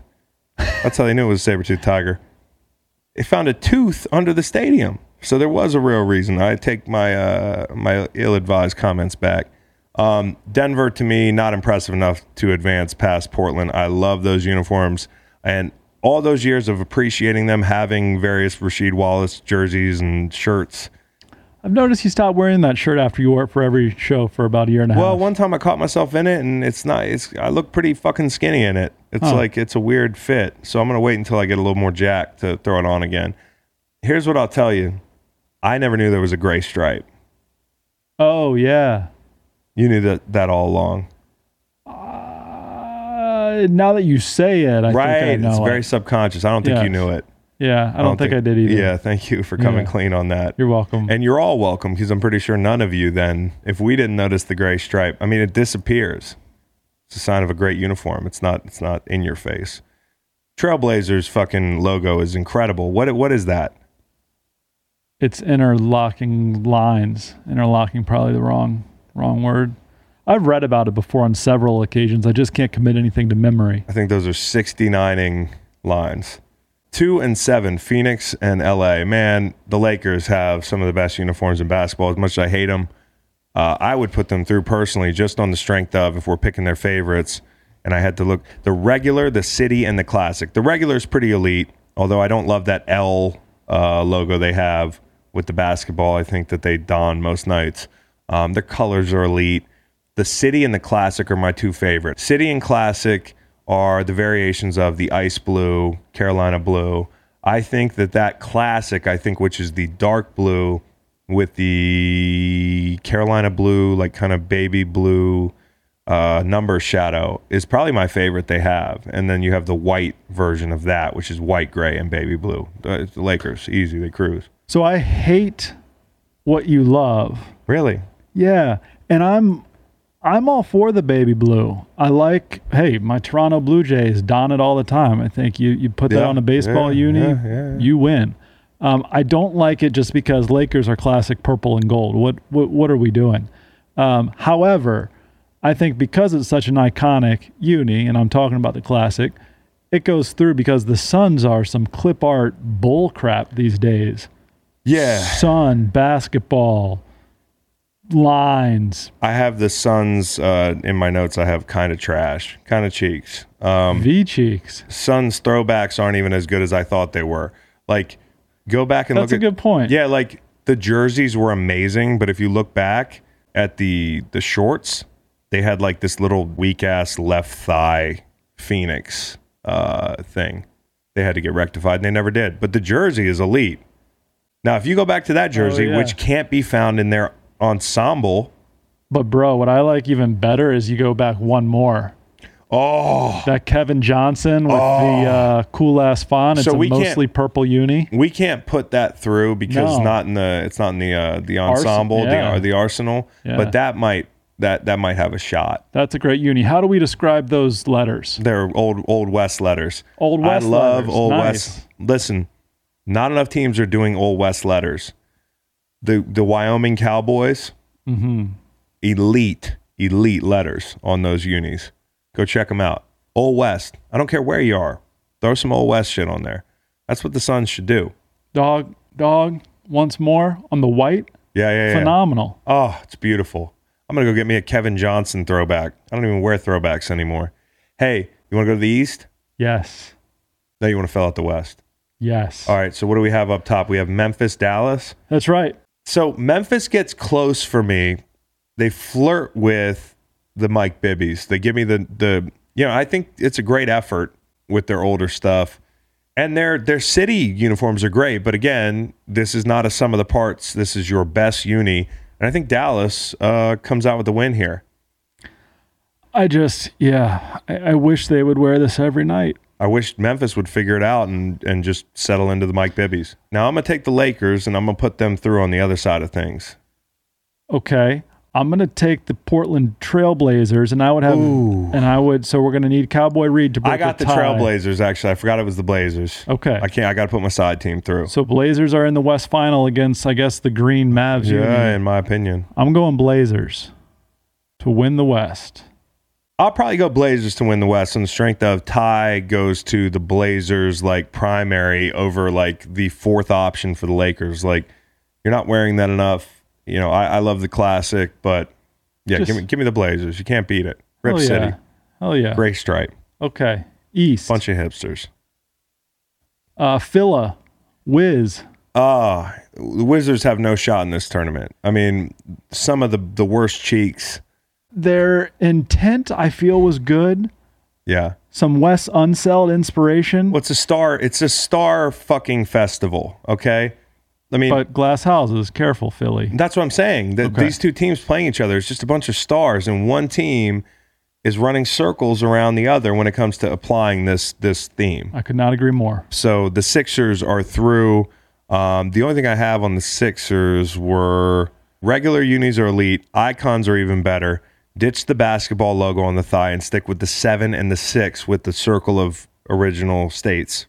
That's how they knew it was a saber-toothed tiger. They found a tooth under the stadium. So there was a real reason. I take my uh, my ill-advised comments back. Um, Denver, to me, not impressive enough to advance past Portland. I love those uniforms. And all those years of appreciating them, having various Rasheed Wallace jerseys and shirts. I've noticed you stopped wearing that shirt after you wore it for every show for about a year and a half. Well, one time I caught myself in it, and it's not. It's I look pretty fucking skinny in it. It's Huh. like it's a weird fit. So I'm gonna wait until I get a little more jacked to throw it on again. Here's what I'll tell you: I never knew there was a gray stripe. oh, yeah. You knew that that all along, Uh, now that you say it, I right? think I know it's it. very subconscious. I don't think you knew it. Yeah, I don't, think, I did either. Yeah, thank you for coming Yeah. clean on that. You're welcome. And you're all welcome because I'm pretty sure none of you then, if we didn't notice the gray stripe, I mean, it disappears. It's a sign of a great uniform. It's not. It's not in your face. Trailblazers fucking logo is incredible. What what is that? it's interlocking lines. Interlocking probably the wrong wrong word. I've read about it before on several occasions. I just can't commit anything to memory. I think those are 69ing lines. Two and seven, Phoenix and LA. Man, the Lakers have some of the best uniforms in basketball. As much as I hate them, uh, I would put them through personally just on the strength of if we're picking their favorites. And I had to look the regular, the city, and the classic. The regular is pretty elite, although I don't love that L uh, logo they have with the basketball. I think that they don most nights. Um, their colors are elite. The city and the classic are my two favorites. City and classic are the variations of the ice blue, Carolina blue. I think that that classic, I think, which is the dark blue with the Carolina blue, like kind of baby blue uh, number shadow, is probably my favorite they have. And then you have the white version of that, which is white, gray, and baby blue. Uh, the Lakers, easy, they cruise. So I hate what you love. Really? Yeah, and I'm I'm all for the baby blue. I like hey, my Toronto Blue Jays don it all the time. I think you you put that on a baseball yeah, uni, yeah, yeah, yeah. you win. Um, I don't like it just because Lakers are classic purple and gold. What what what are we doing? Um, however, I think because it's such an iconic uni, and I'm talking about the classic, it goes through because the Suns are some clip art bull crap these days. Yeah. Sun basketball lines, I have the Suns uh, in my notes. I have kind of trash, kind of cheeks. Um, V cheeks. Suns throwbacks aren't even as good as I thought they were. Like, go back and That's look a at good point. Yeah, like the jerseys were amazing, but if you look back at the the shorts, they had like this little weak ass left thigh Phoenix uh, thing. They had to get rectified, and they never did. But the jersey is elite. Now, if you go back to that jersey, Oh, yeah. which can't be found in their ensemble, But bro, what I like even better is you go back one more. oh, That Kevin Johnson with the uh, cool ass font. It's So a we can't- mostly purple uni. we can't put that through because No. not in the it's not in the uh, the ensemble yeah. the the arsenal Yeah. but that might that that might have a shot That's a great uni. How do we describe those letters? they're old old west letters Old West i love letters. old Nice. west listen not enough teams are doing old west letters the the wyoming cowboys Mm-hmm. elite elite letters on those unis go check them out old west i don't care where you are throw some old west shit on there That's what the Suns should do. Dog, dog, once more on the white. Yeah, yeah, yeah. Phenomenal. Oh, it's beautiful. I'm gonna go get me a Kevin Johnson throwback. I don't even wear throwbacks anymore. Hey, you want to go to the East? Yes. Now you want to fill out the West. Yes. All right. So what do we have up top? We have Memphis, Dallas. That's right. So Memphis gets close for me. They flirt with the Mike Bibbies. They give me the the you know I think it's a great effort with their older stuff, and their their city uniforms are great. But again, this is not a sum of the parts. This is your best uni, and I think Dallas uh, comes out with the win here. I just, yeah, I, I wish they would wear this every night. I wish Memphis would figure it out and and just settle into the Mike Bibbies. Now I'm gonna take the Lakers and I'm gonna put them through on the other side of things. Okay. I'm gonna take the Portland Trailblazers, and I would have, and I would. So we're gonna need Cowboy Reed to break I got the tie. Trailblazers actually. I forgot it was the Blazers. Okay. I can't. I got to put my side team through. So Blazers are in the West Final against, I guess, the Green Mavs. yeah, Union. in my opinion, I'm going Blazers to win the West. I'll probably go Blazers to win the West on the strength of tie goes to the Blazers like primary over like the fourth option for the Lakers. Like you're not wearing that enough. You know, I, I love the classic, but yeah, Just- give me give me the Blazers. You can't beat it. Rip Hell City, yeah. Hell yeah. gray stripe, Okay. East. bunch of hipsters. Uh, Phila, Wiz. Ah, the Wizards have no shot in this tournament. I mean, some of the the worst cheeks. Their intent, I feel, was good. Yeah. Some Wes Unseld inspiration, Well, a star. It's a star fucking festival. Okay. I mean, but glass houses. Careful, Philly. that's what I'm saying. That Okay. these two teams playing each other is just a bunch of stars, and one team is running circles around the other when it comes to applying this this theme. I could not agree more. So the Sixers are through. Um, the only thing I have on the Sixers were regular unis are elite, icons are even better. Ditch the basketball logo on the thigh and stick with the seven and the six with the circle of original states.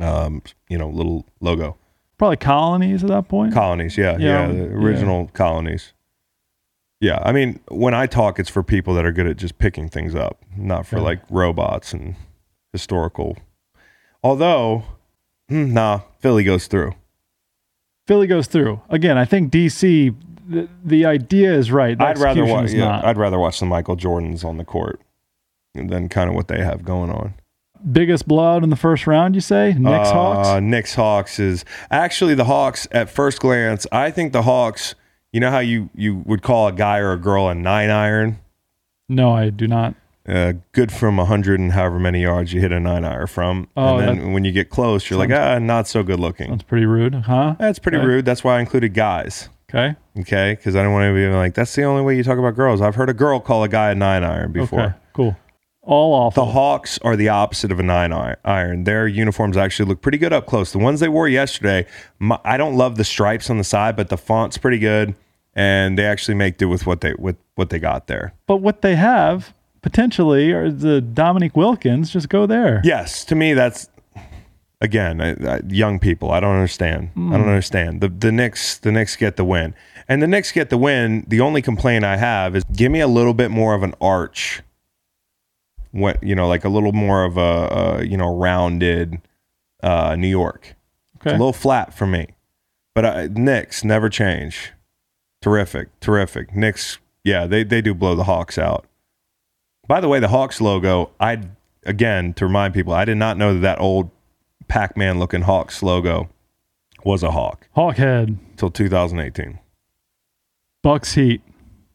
Um, you know, little logo Probably colonies at that point. colonies. Yeah, yeah, Yeah, the original colonies. Yeah, I mean, when I talk, it's for people that are good at just picking things up, not for Yeah. like robots and historical. Although, hmm, nah, Philly goes through. Philly goes through again. I think DC. The, the idea is right. I'd rather watch. Yeah, not. I'd rather watch the Michael Jordans on the court than kind of what they have going on. Biggest blowout in the first round, you say? Knicks uh, Hawks. Knicks Hawks is actually the Hawks. At first glance, I think the Hawks. You know how you you would call a guy or a girl a nine iron. No, I do not. uh, good from 100 and however many yards you hit a nine iron from. Oh, and then when you get close, you're like, ah, not so good looking. That's pretty rude, huh? That's pretty Okay. rude. That's why I included guys. Okay. Okay. Because I don't want to be like, that's the only way you talk about girls. I've heard a girl call a guy a nine iron before. Okay. Cool. All awful. The Hawks are the opposite of a nine iron. Their uniforms actually look pretty good up close. The ones they wore yesterday, my, I don't love the stripes on the side, but the font's pretty good, and they actually make do with what they with what they got there. but what they have potentially are the Dominique Wilkins. Just go there. Yes, to me that's again I, I, young people. I don't understand. I don't understand. The the Knicks the Knicks get the win, and the Knicks get the win. The only complaint I have is give me a little bit more of an arch. What you know, like a little more of a, a you know rounded uh, New York. It's Okay. a little flat for me, but uh, Knicks never change. Terrific, terrific. Knicks, yeah, they they do blow the Hawks out. By the way, the Hawks logo, I again to remind people, I did not know that that old Pac-Man looking Hawks logo was a hawk Hawkhead. until 2018. Bucks Heat.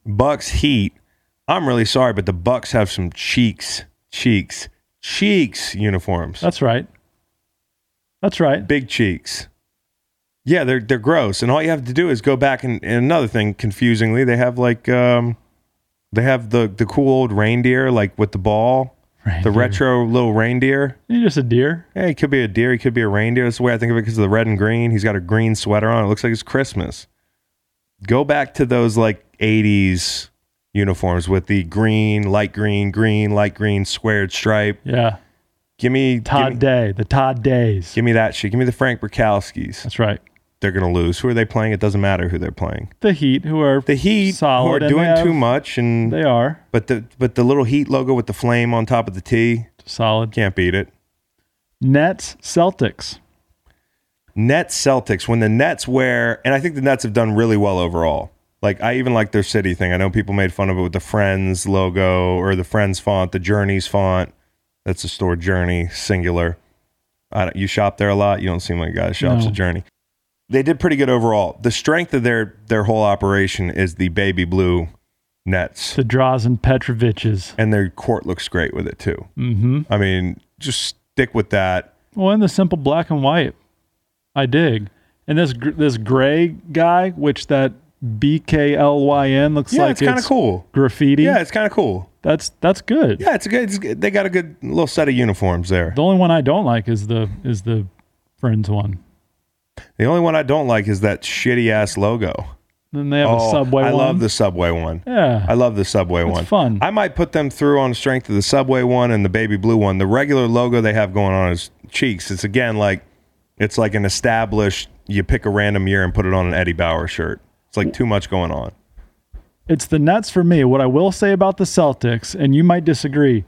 Bucks Heat. I'm really sorry, but the Bucks have some cheeks, cheeks, cheeks uniforms. That's right. That's right. big cheeks. Yeah, they're they're gross, and all you have to do is go back and, and another thing, confusingly, they have like um, they have the the cool old reindeer like with the ball, the retro little reindeer. You're just a deer. Yeah, he could be a deer, he could be a reindeer. That's the way I think of it because of the red and green. He's got a green sweater on. It looks like it's Christmas. Go back to those like '80s uniforms with the green, light green, green, light green squared stripe. Yeah. Give me Todd give me, Day. The Todd Days. give me that shit. Give me the Frank Brickowskis. That's right. They're going to lose. Who are they playing? It doesn't matter who they're playing. The Heat, who are The Heat, solid, who are doing have- too much, and They are but the but the little Heat logo with the flame on top of the T solid. can't beat it. Nets, Celtics. Nets Celtics when the Nets wear, and I think the Nets have done really well overall. Like I even like their city thing. I know people made fun of it with the Friends logo or the Friends font, the Journeys font. That's the store Journey singular. I don't, you shop there a lot. You don't seem like a guy that shops No. at Journey. They did pretty good overall. The strength of their their whole operation is the baby blue nets, The Drazen Petroviches. and their court looks great with it too. Mm-hmm. I mean, just stick with that. Well, and the simple black and white, I dig. And this this gray guy, which that B K L Y N looks Yeah, like it's kind of cool. graffiti. Yeah, it's kind of cool. that's that's good. Yeah, it's a good. It's good. They got a good little set of uniforms there. The only one I don't like is the is the Friends one. The only one I don't like is that shitty ass logo. Then they have oh, a Subway one. I one. love the Subway one. Yeah, I love the Subway It's one. fun. I might put them through on the strength of the Subway one and the baby blue one. The regular logo they have going on is cheeks. It's again like it's like an established. You pick a random year and put it on an Eddie Bauer shirt. It's like too much going on. it's the Nets for me. What I will say about the Celtics, and you might disagree,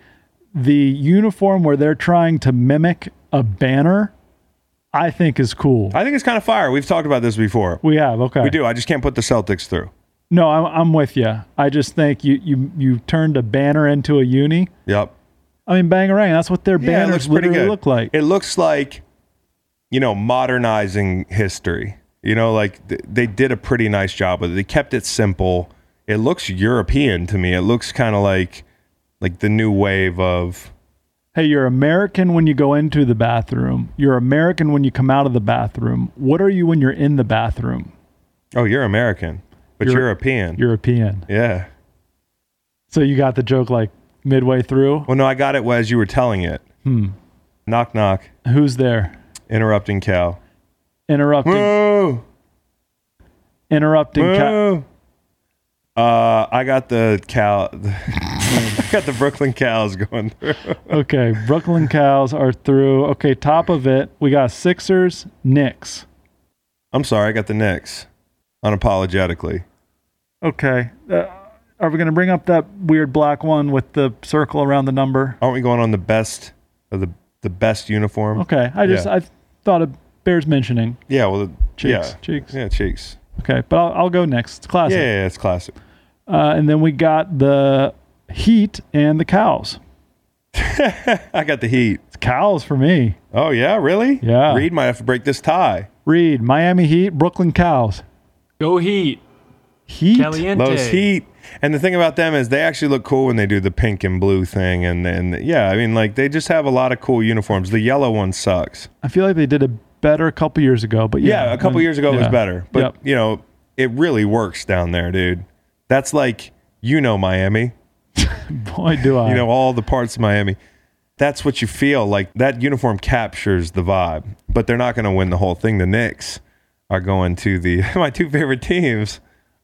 the uniform where they're trying to mimic a banner, I think is cool. I think it's kind of fire. We've talked about this before. we have okay. We do. I just can't put the Celtics through. No, I'm, I'm with you. I just think you you you turned a banner into a uni. Yep. I mean, bangarang. That's what their Yeah, banners looks pretty literally good. look like. It looks like, you know, modernizing history. You know, like th- they did a pretty nice job with it. They kept it simple. It looks European to me. It looks kind of like, like the new wave of. Hey, you're American when you go into the bathroom. You're American when you come out of the bathroom. What are you when you're in the bathroom? Oh, you're American, but You're- European. European. yeah. So you got the joke like midway through. Well, no, I got it as you were telling it. Hmm. Knock, knock. Who's there? Interrupting cow. Interrupting. Moo! interrupting. Moo! Uh, I got the Cal. I got the Brooklyn Cows going through. okay, Brooklyn Cows are through. Okay, top of it, we got Sixers, Knicks. I'm sorry, I got the Knicks. Unapologetically. Okay. Uh, are we going to bring up that weird black one with the circle around the number? Aren't we going on the best of the the best uniform? Okay. I just Yeah. I thought it bears mentioning. Yeah, well, the, Cheeks, yeah, cheeks. yeah, cheeks. Okay, but I'll, I'll go next. It's Yeah, classic. yeah, yeah, it's classic. Uh, and then we got the Heat and the Cows. I got the Heat. It's Cows for me. Oh yeah, really? Yeah. Reed might have to break this tie. Reed, Miami Heat, Brooklyn Cows. Go Heat. Heat. Caliente. Those Heat. And the thing about them is they actually look cool when they do the pink and blue thing, and and yeah, I mean like they just have a lot of cool uniforms. The yellow one sucks. I feel like they did it better a couple years ago, but yeah, Yeah, a couple when- years ago it was better, but Yep. you know it really works down there, dude. That's like you know Miami. boy, do I. you know all the parts of Miami. That's what you feel like. That uniform captures the vibe, but they're not going to win the whole thing. The Knicks are going to the my two favorite teams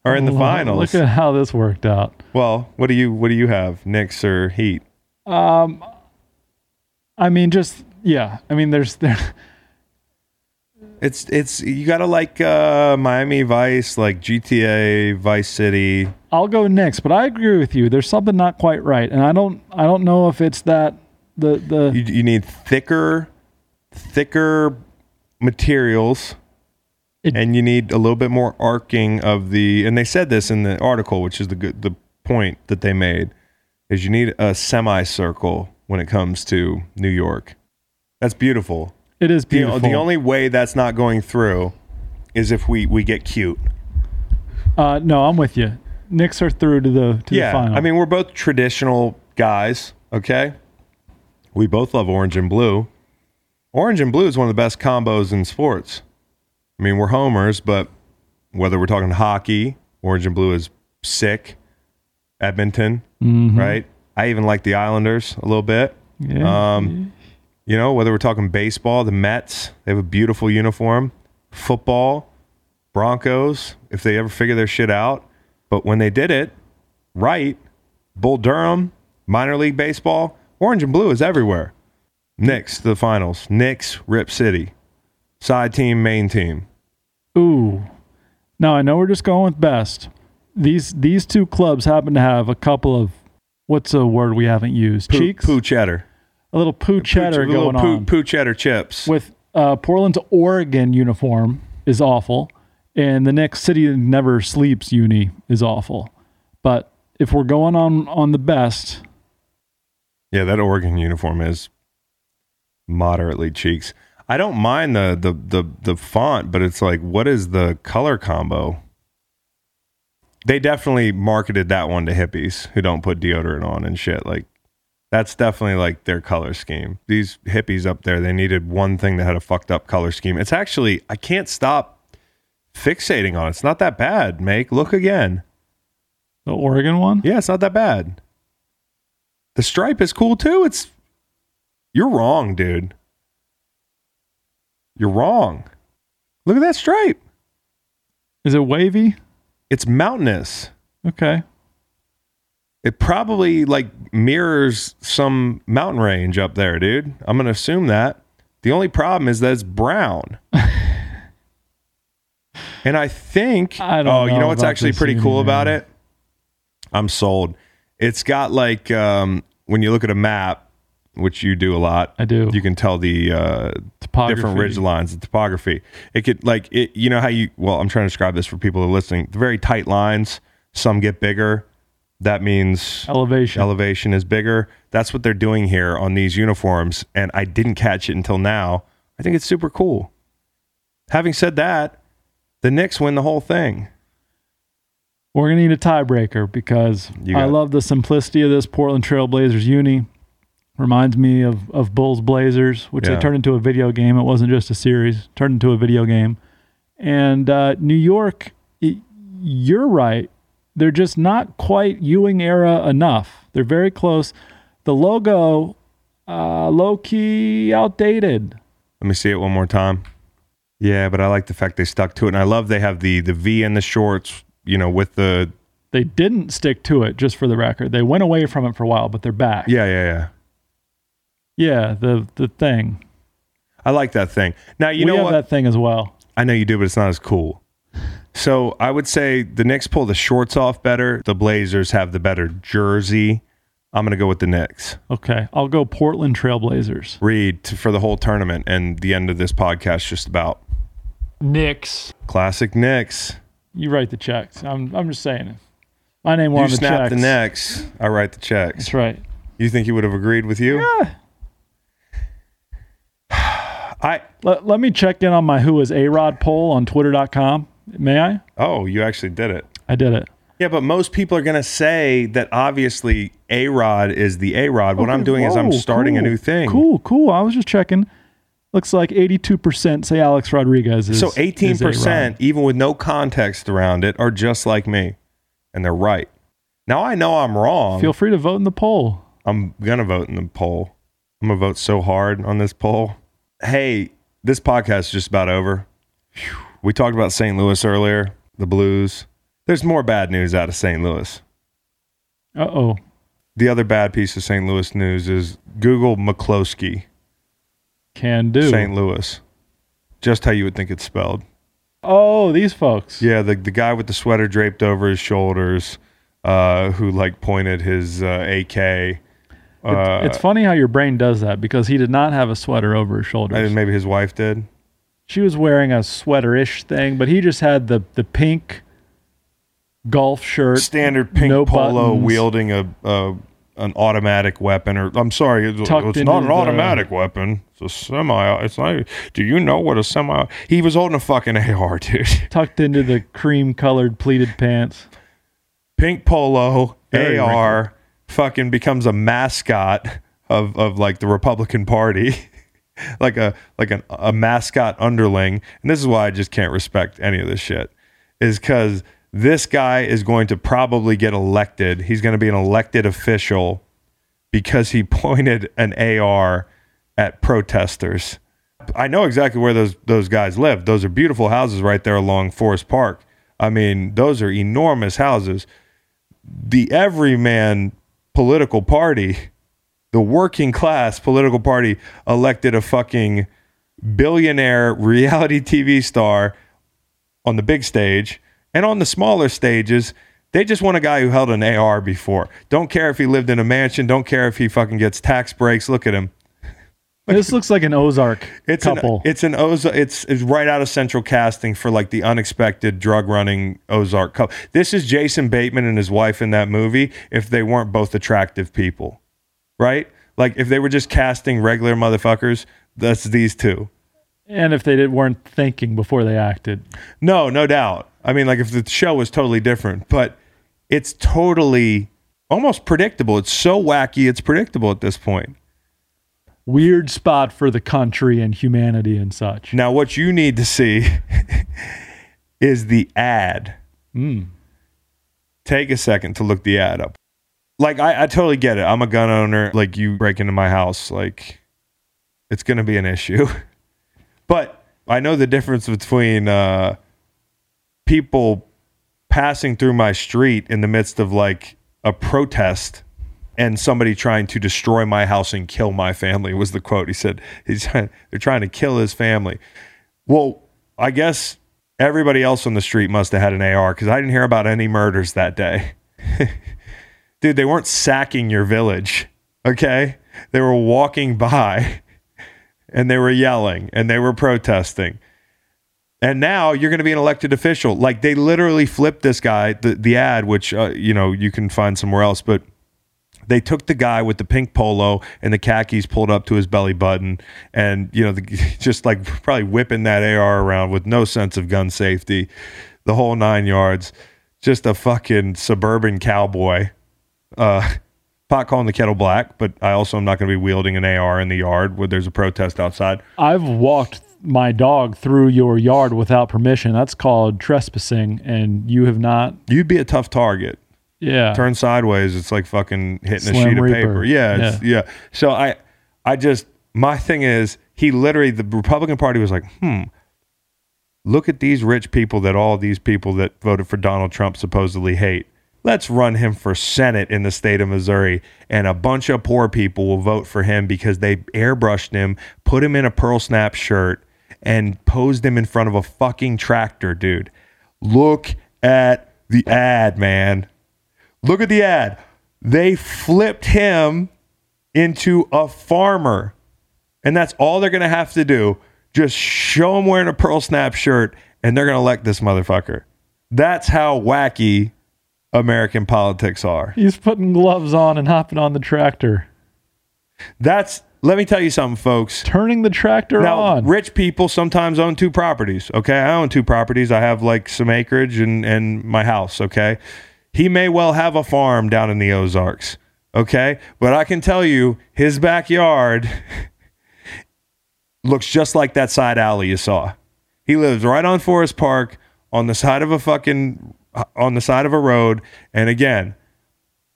are in the Look- finals. Look at how this worked out. well, what do you what do you have? Knicks or Heat? Um, I mean, just yeah. I mean, there's there. It's it's you got to like uh, Miami Vice, like GTA Vice City. I'll go next, but I agree with you. There's something not quite right, and I don't. I don't know if it's that the the. You, you need thicker, thicker materials. It- and you need a little bit more arcing of the and they said this in the article which is the good the point that they made is you need a semicircle when it comes to New York. That's beautiful. it is The, beautiful. the only way that's not going through is if we we get cute. Uh, no, I'm with you. Knicks are through to the to yeah, the final. I mean we're both traditional guys, okay? We both love orange and blue. Orange and blue is one of the best combos in sports. I mean, we're homers, but whether we're talking hockey, orange and blue is sick. Edmonton, Mhm. right? I even like the Islanders a little bit. Yeah. Um, you know, whether we're talking baseball, the Mets, they have a beautiful uniform. Football, Broncos, if they ever figure their shit out. But when they did it right, Bull Durham, minor league baseball, orange and blue is everywhere. Knicks to the finals. Knicks, Rip City. Side team, main team. Ooh. Now I know we're just going with best. These these two clubs happen to have a couple of what's a word we haven't used? Poo, Cheeks. poo cheddar. A little poo cheddar poo, little going poo, on Poo cheddar chips. with uh, Portland's Oregon uniform is awful, and the next city that never sleeps uni is awful. But if we're going on on the best, Yeah, that Oregon uniform is moderately cheeks. I don't mind the the the the font, but it's like, what is the color combo? They definitely marketed that one to hippies who don't put deodorant on and shit. Like, that's definitely like their color scheme. These hippies up there, they needed one thing that had a fucked up color scheme. It's actually, I can't stop fixating on. It's not that bad. Make look again. the Oregon one, Yeah, it's not that bad. The stripe is cool too. It's you're wrong, dude. You're wrong. Look at that stripe. is it wavy? It's mountainous. Okay, It probably like mirrors some mountain range up there, dude. I'm gonna assume that. The only problem is that it's brown. and I think I don't oh, you know know what's about actually this pretty cool about it? I'm sold. It's got like um, when you look at a map, which you do a lot. I do. You can tell the uh, different ridge lines, the topography. It could like it. You know how you? Well, I'm trying to describe this for people who are listening. The very tight lines. Some get bigger. That means elevation. elevation is bigger. That's what they're doing here on these uniforms, and I didn't catch it until now. I think it's super cool. Having said that, the Knicks win the whole thing. We're gonna need a tiebreaker because I it. love the simplicity of this Portland Trailblazers uni. Reminds me of of Bulls Blazers, which Yeah. they turned into a video game. It wasn't just a series; turned into a video game. And uh, New York, y- you're right. They're just not quite Ewing era enough. They're very close. The logo, uh, low key outdated. Let me see it one more time. Yeah, but I like the fact they stuck to it, and I love they have the the V in the shorts. You know, with the They didn't stick to it, just for the record. They went away from it for a while, but they're back. yeah, yeah, yeah. yeah. The the thing. I like that thing. Now you we know have what? that thing as well. I know you do, but it's not as cool. So I would say the Knicks pull the shorts off better. The Blazers have the better jersey. I'm gonna go with the Knicks. Okay, I'll go Portland Trailblazers. Read to, for the whole tournament and the end of this podcast just about Knicks. classic Knicks. You write the checks. I'm I'm just saying it. My name will You on the snap the necks. I write the checks. That's right. You think he would have agreed with you? Yeah. I Let, let me check in on my Who is A Rod poll on Twitter.com. May I? oh, you actually did it. I did it. Yeah, but most people are gonna say that obviously A Rod is the A Rod. What I'm doing is I'm whoa, starting a new thing. Cool, cool. I was just checking. Looks like 82% say Alex Rodriguez is. So 18%, A-Rod. even with no context around it, are just like me. And they're right. Now I know I'm wrong. Feel free to vote in the poll. I'm gonna vote in the poll. I'm gonna vote so hard on this poll. Hey, this podcast is just about over. We talked about St. Louis earlier, the Blues. There's more bad news out of St. Louis. Uh oh. The other bad piece of St. Louis news is Google McCloskey, Can do. St. Louis. Just how you would think it's spelled. Oh, these folks. Yeah, the the guy with the sweater draped over his shoulders, uh, who like pointed his uh, AK. Uh, it's funny how your brain does that because he did not have a sweater over his shoulders. I- maybe his wife did. she was wearing a sweater-ish thing, but he just had the the pink golf shirt, Standard pink no polo buttons. wielding a, a an automatic weapon, or I'm sorry, it's, it's not an the- automatic weapon. It's a semi. It's not. Do you know what a semi? He was holding a fucking AR, dude. tucked into the cream-colored pleated pants. Pink polo, Very AR, fucking becomes a mascot of of like the Republican Party. like a like an, a mascot underling and this is why i just can't respect any of this shit is because this guy is going to probably get elected. He's going to be an elected official because he pointed an ar at protesters. I know exactly where those those guys live those are beautiful houses right there along forest park. I mean those are enormous houses. The everyman political party the working class political party elected a fucking billionaire reality TV star on the big stage and on the smaller stages. They just want a guy who held an AR before. Don't care if he lived in a mansion. Don't care if he fucking gets tax breaks. Look at him. This looks like an Ozark It's couple. an it's an Ozark. It's, it's right out of central casting for like the unexpected drug running Ozark couple. This is Jason Bateman and his wife in that movie. If they weren't both attractive people, right? Like if they were just casting regular motherfuckers, that's these two. and if they did, weren't thinking before they acted. No, no doubt. I mean, like if the show was totally different, but it's totally almost predictable. It's so wacky, it's predictable at this point. Weird spot for the country and humanity and such. Now, what you need to see is the ad. Take a second to look the ad up. Like, I, I totally get it. I'm a gun owner. Like, you break into my house, like, it's going to be an issue. but I know the difference between uh, people passing through my street in the midst of like a protest and somebody trying to destroy my house and kill my family was the quote. He said he's they're trying to kill his family. Well i guess everybody else on the street must have had an ar because i didn't hear about any murders that day. Dude they weren't sacking your village okay? They were walking by and they were yelling and they were protesting and now you're going to be an elected official. Like they literally flipped this guy, the the ad, which uh, you know you can find somewhere else, but they took the guy with the pink polo and the khakis pulled up to his belly button, and you know the, just like probably whipping that AR around with no sense of gun safety, the whole nine yards. Just a fucking suburban cowboy. Uh, pot calling the kettle black, but I also am not going to be wielding an AR in the yard where there's a protest outside. I've walked my dog through your yard without permission. That's called trespassing, and you have not. You'd be a tough target. Yeah. turn sideways, it's like fucking hitting a sheet of paper. Yeah, it's, yeah. So I, I just my thing is he literally the Republican Party was like, hmm, look at these rich people that all these people that voted for Donald Trump supposedly hate. Let's run him for Senate in the state of Missouri, and a bunch of poor people will vote for him because they airbrushed him, put him in a pearl snap shirt, and posed him in front of a fucking tractor, dude. Look at the ad, man. Look at the ad. They flipped him into a farmer. And that's all they're going to have to do. Just show him wearing a pearl snap shirt and they're going to elect this motherfucker. That's how wacky American politics are. He's putting gloves on and hopping on the tractor, That's, let me tell you something, folks. turning the tractor Now, on. rich people sometimes own two properties. Okay, I own two properties. I have like some acreage and and my house. Okay, he may well have a farm down in the Ozarks. Okay, but I can tell you, his backyard looks just like that side alley you saw. He lives right on Forest Park, on the side of a fucking on the side of a road. And again,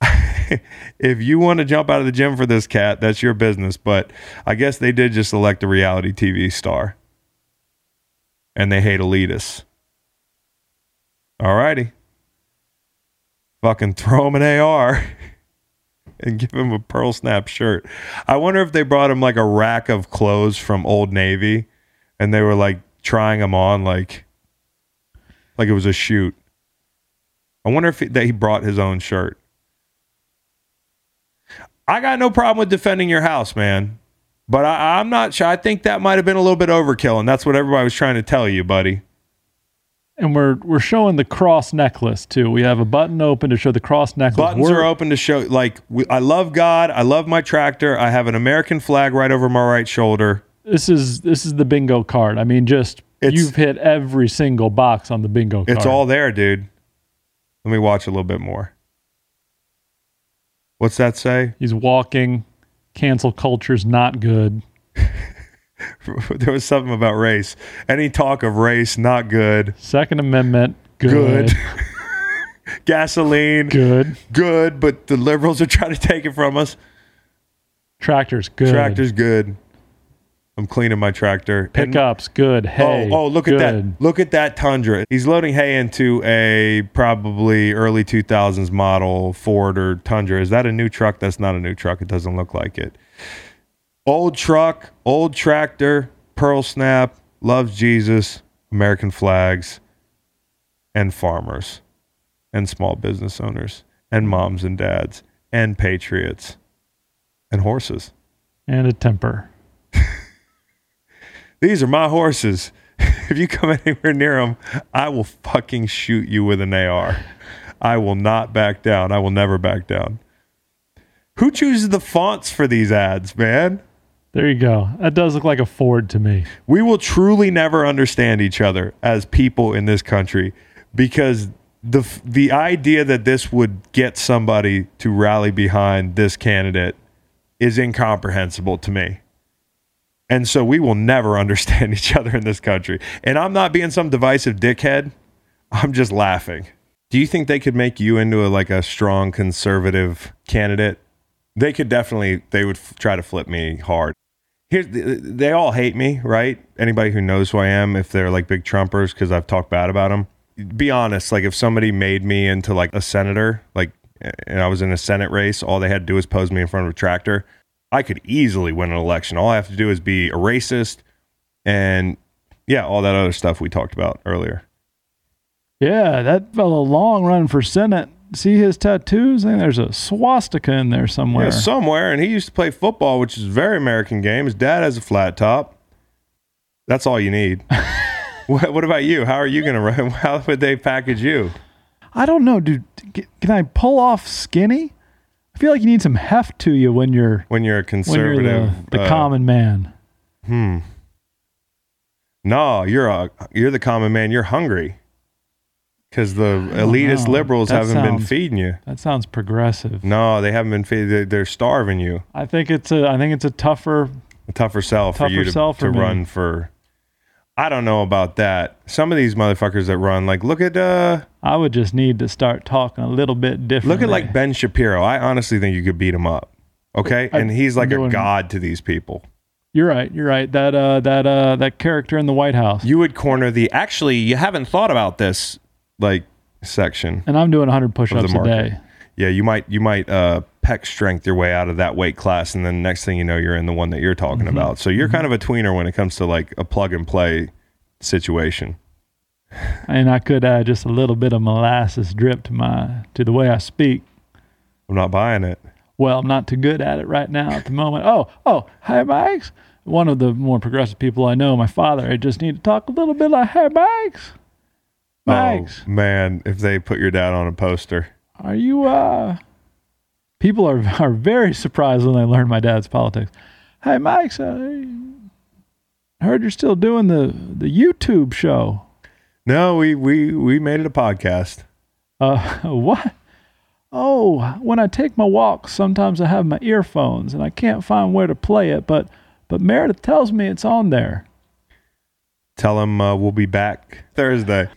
if you want to jump out of the gym for this cat, that's your business. But I guess they did just elect a reality TV star. And they hate elitists. All righty. Fucking throw him an AR and give him a pearl snap shirt. I wonder if they brought him like a rack of clothes from Old Navy and they were like trying them on like like it was a shoot. I wonder if he, that he brought his own shirt. I got no problem with defending your house, man. But I, I'm not sure. I think that might have been a little bit overkill, and that's what everybody was trying to tell you, buddy. and we're we're showing the cross necklace too. We have a button open to show the cross necklace. Buttons We're- are open to show. Like, we, I love God. I love my tractor. I have an American flag right over my right shoulder. This is this is the bingo card. I mean, just It's- you've hit every single box on the bingo card. It's all there, dude. Let me watch a little bit more. What's that say? He's walking. Cancel culture's not good. there was something about race. Any talk of race, not good. Second Amendment, good. Good. Gasoline, Good. good, but the liberals are trying to take it from us. Tractors, good. Tractor's good. I'm cleaning my tractor. And- Pickups, good. Oh, hay. oh, oh, look good. at that. Look at that Tundra. He's loading hay into a probably early 2000s model Ford or Tundra. Is that a new truck? That's not a new truck. It doesn't look like it. Old truck, old tractor, pearl snap, loves Jesus, American flags, and farmers, and small business owners, and moms and dads, and patriots, and horses. And a temper. These are my horses. if you come anywhere near them, I will fucking shoot you with an AR. I will not back down. I will never back down. Who chooses the fonts for these ads, man? There you go. That does look like a Ford to me. We will truly never understand each other as people in this country because the the idea that this would get somebody to rally behind this candidate is incomprehensible to me. And so we will never understand each other in this country. And I'm not being some divisive dickhead. I'm just laughing. Do you think they could make you into a, like a strong conservative candidate? They could definitely. They would f- try to flip me hard. Here's they all hate me, right? Anybody who knows who I am, if they're like big Trumpers, because I've talked bad about them. Be honest, like if somebody made me into like a senator, like and I was in a Senate race, all they had to do was pose me in front of a tractor. I could easily win an election. All I have to do is be a racist and yeah, all that other stuff we talked about earlier. Yeah, that fellow long run for Senate. See his tattoos? I think there's a swastika in there somewhere. Yeah, somewhere. And he used to play football, which is a very American game. His dad has a flat top. That's all you need. what, what about you? How are you going to run? How would they package you? I don't know, dude. Can I pull off skinny? I feel like you need some heft to you when you're When you're a when you're conservative, the, the uh, common man. Hmm. No, you're a you're the common man. You're hungry because the elitist know. liberals That haven't been feeding you. That sounds progressive. No, they haven't been feeding. They're, they're starving you. I think it's a I think it's a tougher A tougher sell for Tougher you to, sell for to me. run for. I don't know about that. Some of these motherfuckers that run, like look at uh I would just need to start talking a little bit different. look at like Ben Shapiro. I honestly think you could beat him up. Okay, I- and he's like a god to these people. You're right. You're right. That uh that uh that character in the White House. You would corner the actually you haven't thought about this like section. and I'm doing 100 of push-ups a day. Yeah, you might you might uh, pec strength your way out of that weight class, and then next thing you know, you're in the one that you're talking Mm-hmm. about. So you're kind of a tweener when it comes to like a plug and play situation. And I could add just a little bit of molasses drip to my to the way I speak. I'm not buying it. Well, I'm not too good at it right now at the moment. Oh, oh, hey, Max. One of the more progressive people I know, my father. I just need to talk a little bit like, hey, Max. Max, Oh man, if they put your dad on a poster, are you? uh People are are very surprised when they learn my dad's politics. Hey, Mike's, I heard you're still doing the the YouTube show. No, we we we made it a podcast. Uh, what? Oh, when I take my walks, sometimes I have my earphones and I can't find where to play it, but but Meredith tells me it's on there. Tell him uh, we'll be back Thursday.